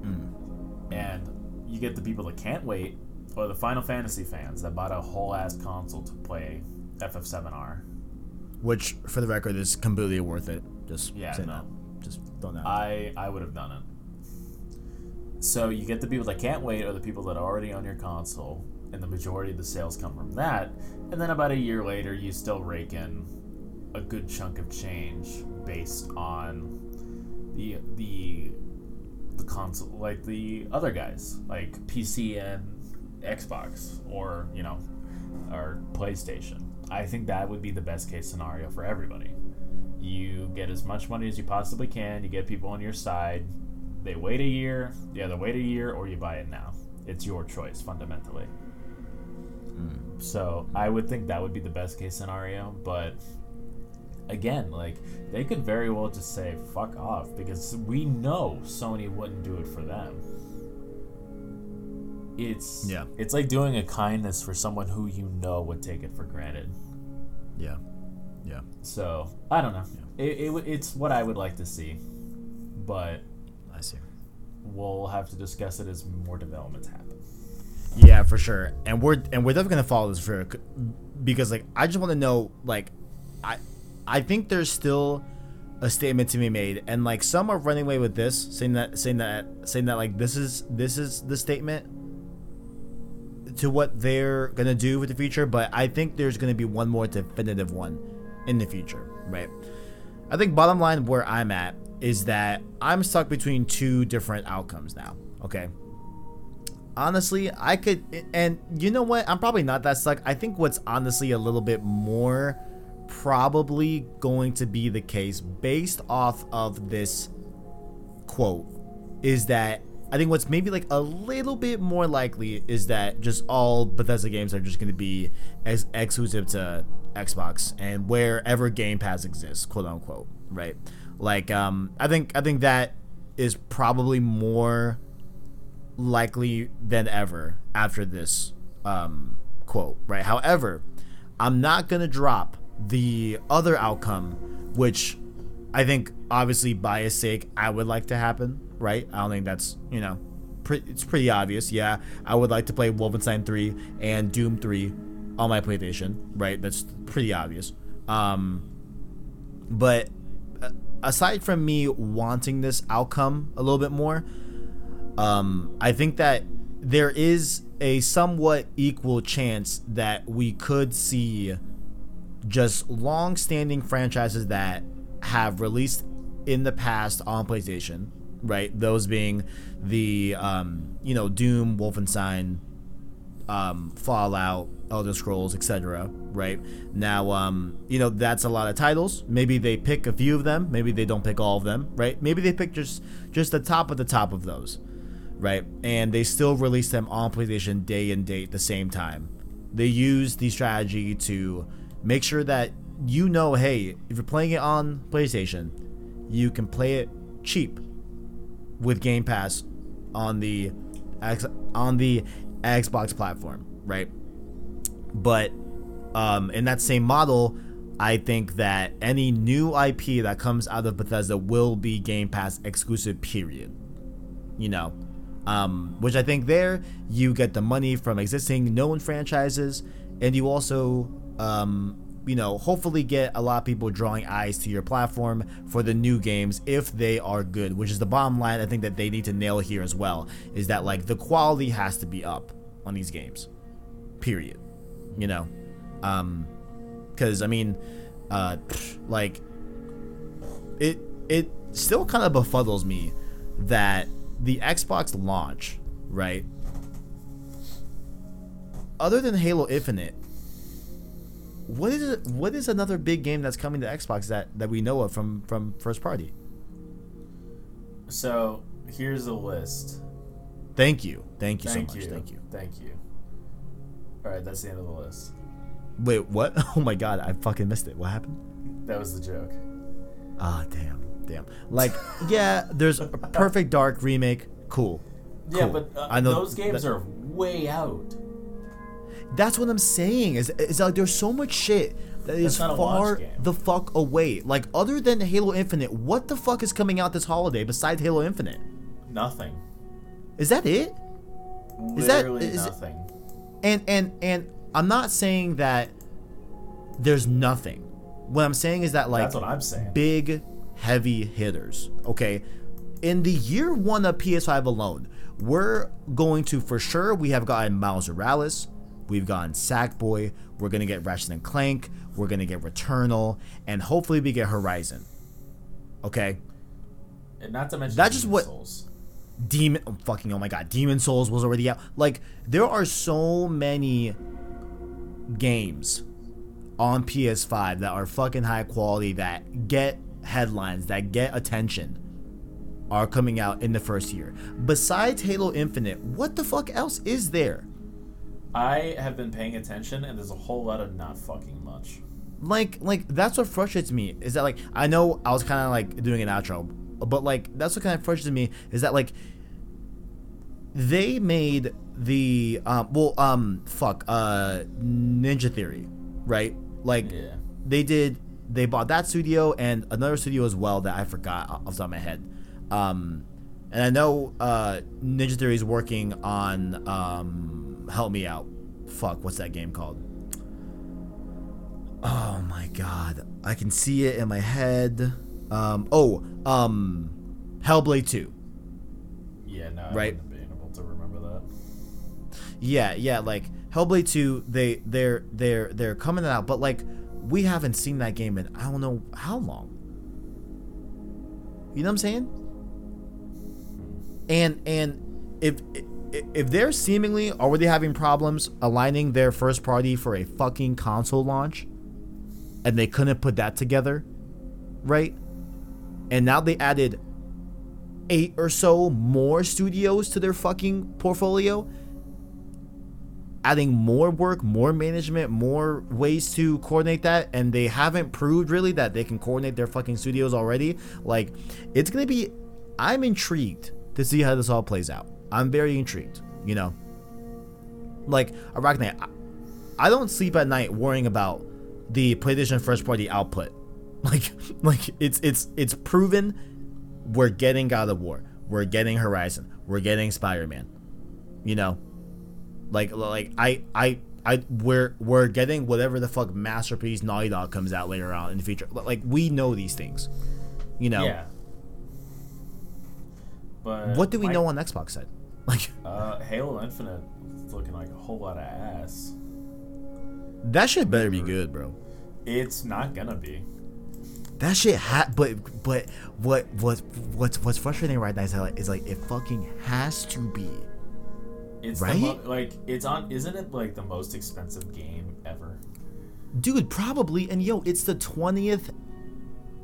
Hmm. And you get the people that can't wait, or the Final Fantasy fans that bought a whole ass console to play FF7R. Which, for the record, is completely worth it. Just Yeah, no. that. Just don't know. I I would have done it. So you get the people that can't wait, or the people that are already on your console, and the majority of the sales come from that. And then about a year later, you still rake in a good chunk of change based on the the the console, like the other guys, like PC and Xbox, or you know, or PlayStation. I think that would be the best case scenario for everybody. You get as much money as you possibly can. You get people on your side. They wait a year. You either wait a year or you buy it now. It's your choice fundamentally. Hmm. So I would think that would be the best case scenario, but again, like they could very well just say fuck off because we know Sony wouldn't do it for them. It's Yeah. it's like doing a kindness for someone who you know would take it for granted. Yeah. Yeah. So I don't know. It, it, it's what I would like to see, but. We'll have to discuss it as more developments happen. Yeah, for sure. And we're and we're definitely gonna follow this for because like I just want to know like I I think there's still a statement to be made and like some are running away with this saying that saying that saying that like this is this is the statement to what they're gonna do with the future but I think there's gonna be one more definitive one in the future right I think bottom line where I'm at is that I'm stuck between two different outcomes now okay? Honestly i could and you know what? I'm probably not that stuck. I think what's honestly a little bit more probably going to be the case based off of this quote is that i think what's maybe like a little bit more likely is that just all bethesda games are just going to be ex- exclusive to xbox and wherever game pass exists quote unquote right like um i think i think that is probably more likely than ever after this um, quote, right? However, I'm not to drop the other outcome, which I think, obviously, bias sake, I would like to happen, right? I don't think that's, you know, it's pretty obvious. Yeah, I would like to play Wolfenstein 3 and Doom 3 on my PlayStation, right? That's pretty obvious. Um, but aside from me wanting this outcome a little bit more, um, I think that there is a somewhat equal chance that we could see just long-standing franchises that have released in the past on PlayStation, right? Those being the um, you know Doom, Wolfenstein, um, Fallout, Elder Scrolls, etc. Right now, um, you know that's a lot of titles. Maybe they pick a few of them. Maybe they don't pick all of them. Right? Maybe they pick just just the top of the top of those. Right? And they still release them on PlayStation day and date the same time. They use the strategy to make sure that you know, hey, if you're playing it on PlayStation, you can play it cheap with Game Pass on the on the Xbox platform, right? But um, in that same model, I think that any new IP that comes out of Bethesda will be Game Pass exclusive. Period. You know, um, which I think there you get the money from existing known franchises, and you also, um, you know, hopefully get a lot of people drawing eyes to your platform for the new games if they are good. Which is the bottom line. I think that they need to nail here as well is that like the quality has to be up on these games. Period. You know, um, because I mean, uh, like it it still kind of befuddles me that the Xbox launch, right? Other than Halo Infinite, what is it, what is another big game that's coming to Xbox that that we know of from from first party? So here's a list. Thank you, thank you Thank so much, you. thank you. Thank you. All right, that's the end of the list. Wait, what? Oh my god, I fucking missed it. What happened? That was the joke. Ah, damn, damn. Like, yeah, there's a Perfect Dark remake. Cool. Yeah, Cool. but uh, I know those games that- are way out. That's what I'm saying. Is is like there's so much shit that is not far the fuck away. Like other than Halo Infinite, what the fuck is coming out this holiday besides Halo Infinite? Nothing. Is that it? Is that- Literally is it- nothing. And and and I'm not saying that there's nothing. What I'm saying is that like That's what I'm saying. big heavy hitters. Okay, in the year one of PS5 alone, we're going to for sure. We have gotten Miles Morales, we've gotten Sackboy. We're gonna get Ratchet and Clank. We're gonna get Returnal, and hopefully we get Horizon. Okay, And not to mention That's just what- Souls. Demon, oh, fucking oh my god, Demon Souls was already out. Like there are so many games on PS5 that are fucking high quality that get headlines, that get attention are coming out in the first year. Besides Halo Infinite, what the fuck else is there? I have been paying attention, and there's a whole lot of not fucking much. Like like that's what frustrates me is that like I know I was kind of like doing an outro, but like that's what kind of frustrates me is that like they made the um well um fuck uh Ninja Theory, right? Like Yeah. they did they bought that studio and another studio as well that I forgot off the top of my head. Um and I know uh Ninja Theory is working on um help me out. Fuck, what's that game called? Oh my god. I can see it in my head. Um oh, um Hellblade 2. Yeah, no, I Right. been able to remember that. Yeah, yeah, like Hellblade 2, they they're they're they're coming out, but like we haven't seen that game in I don't know how long. You know what I'm saying? And and if if they're seemingly already having problems aligning their first party for a fucking console launch and they couldn't put that together, right? And now they added eight or so more studios to their fucking portfolio adding more work, more management, more ways to coordinate that, and they haven't proved really that they can coordinate their fucking studios already. Like, it's gonna be. I'm intrigued to see how this all plays out. I'm very intrigued. You know, like Arachnite, I, I don't sleep at night worrying about the PlayStation first party output. Like, like it's it's it's proven. We're getting God of War. We're getting Horizon. We're getting Spider Man. You know, like like I I I we're we're getting whatever the fuck masterpiece Naughty Dog comes out later on in the future. Like we know these things, you know. Yeah. But What do we know on Xbox side? Like Uh, Halo Infinite is looking like a whole lot of ass. that shit better be good, bro. It's not gonna be. That shit ha but but what what what's what's frustrating right now is, that, like, is like it fucking has to be. It's Right? the mo- like it's on. Isn't it like the most expensive game ever? Dude, probably and yo, it's the 20th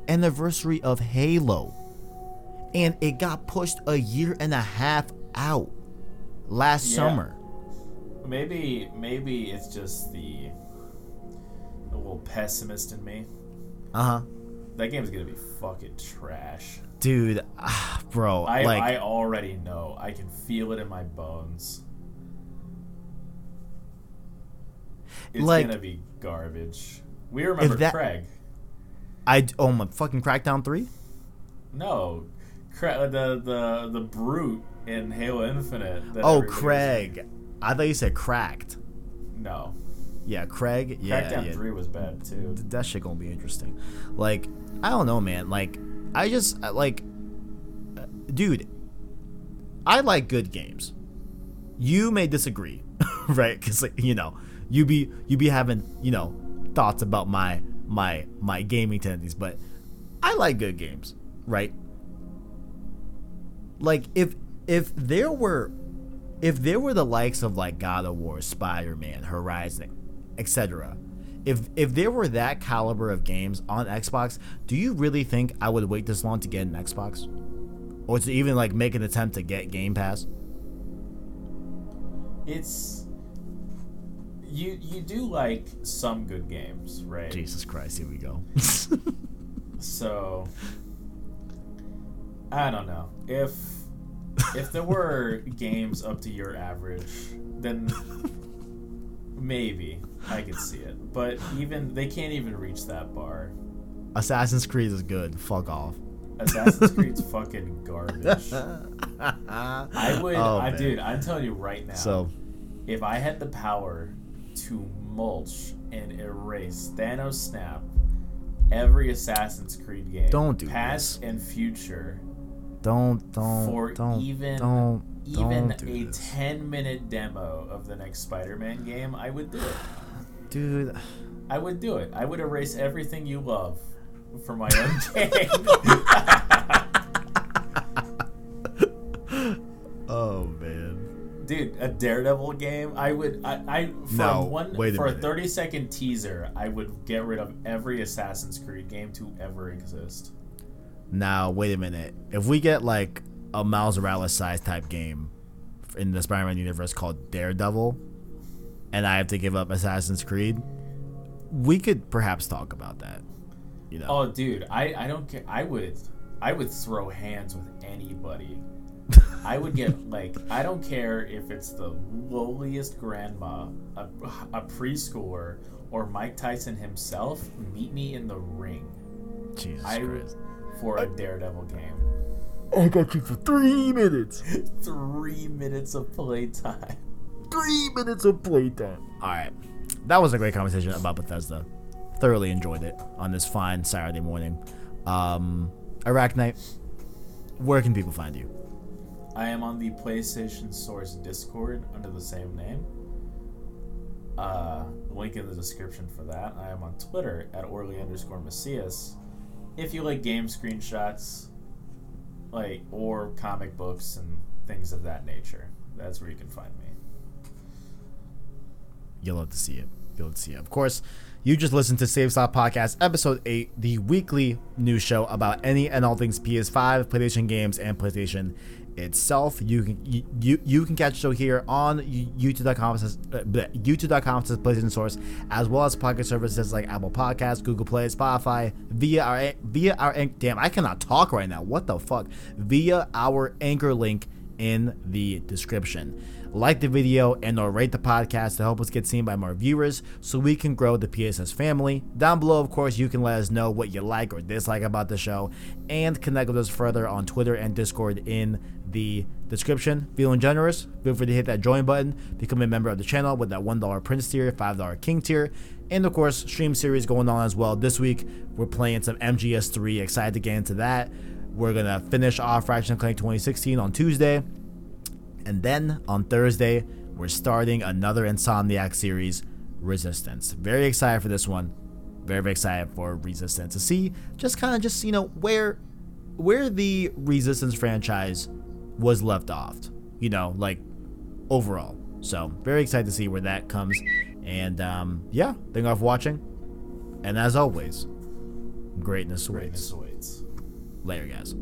anniversary of Halo. And it got pushed a year and a half out last Yeah. summer. Maybe maybe it's just the a little pessimist in me. Uh-huh. That game's gonna be fucking trash. Dude, ah, bro, I like I already know. I can feel it in my bones. It's Like- gonna be garbage. We remember that- Craig. I oh my fucking Crackdown 3? No, Cra- the the the brute in Halo Infinite. Oh, Craig. I thought you said cracked. No, Yeah, Craig. Yeah, Crackdown yeah. Three was bad too. that shit gonna be interesting. Like, I don't know, man. Like, I just like, uh, dude, I like good games. You may disagree, right? Because like, you know, you be you be having you know thoughts about my my my gaming tendencies, but I like good games, right? Like if if there were if there were the likes of like God of War, Spider Man, Horizon, etc. If if there were that caliber of games on Xbox, do you really think I would wait this long to get an Xbox? Or to even like make an attempt to get Game Pass? It's you you do like some good games, right? Jesus Christ, here we go. So I don't know if if there were games up to your average, then maybe I could see it. But even they can't even reach that bar. Assassin's Creed is good. Fuck off. Assassin's Creed's fucking garbage. I would, Oh, I dude, I'm telling you right now. So if I had the power to mulch and erase Thanos Snap every Assassin's Creed game, Don't do past this. and future, don't, don't, for don't, even don't, even don't a this. 10 minute demo of the next Spider-Man game, I would do it. dude. I would do it. I would erase everything you love for my own game. Oh man. Dude, a Daredevil game, I would I, I for No, one wait a for a 30 second teaser, I would get rid of every Assassin's Creed game to ever exist. Now wait a minute. If we get like a Miles Morales size type game in the Spider-Man universe called Daredevil, and I have to give up Assassin's Creed, we could perhaps talk about that. You know. Oh, dude, I, I don't care. I would I would throw hands with anybody. I would get like I don't care if it's the lowliest grandma, a, a preschooler, or Mike Tyson himself. Meet me in the ring Jesus I- Christ. for a Daredevil game. I got you for three minutes. Three minutes of playtime. Three minutes of playtime. All right, that was a great conversation about Bethesda. Thoroughly enjoyed it on this fine Saturday morning. Um, Arachnite, where can people find you? I am on the PlayStation Source Discord under the same name. Uh, link in the description for that. I am on Twitter at Orly underscore Macias. If you like game screenshots, like or comic books and things of that nature, that's where you can find me. You'll love to see it. You'll love to see it. Of course, you just listened to Save Slot Podcast, Episode 8, the weekly news show about any and all things PS5, PlayStation games, and PlayStation itself. You can you, you, can catch the show here on youtube.com says youtube.com says PlayStation Source, as well as podcast services like Apple Podcasts, Google Play, Spotify, via our via our damn I cannot talk right now. What the fuck? Via our anchor link in the description. Like the video and or rate the podcast to help us get seen by more viewers so we can grow the PSS family. Down below, of course, you can let us know what you like or dislike about the show and connect with us further on Twitter and Discord in the description. Feeling generous? Feel free to hit that join button, become a member of the channel with that $1 Prince tier, $5 King tier, and of course, stream series going on as well. This week, we're playing some MGS3. Excited to get into that. We're going to finish off Ratchet & Clank 2016 on Tuesday. And then on Thursday, we're starting another Insomniac series, Resistance. Very excited for this one. Very, very excited for Resistance to see just kind of just you know where where the Resistance franchise was left off. You know, like overall. So very excited to see where that comes. And um, yeah, thank you all for watching. And as always, greatness awaits. Greatness awaits. Later, guys.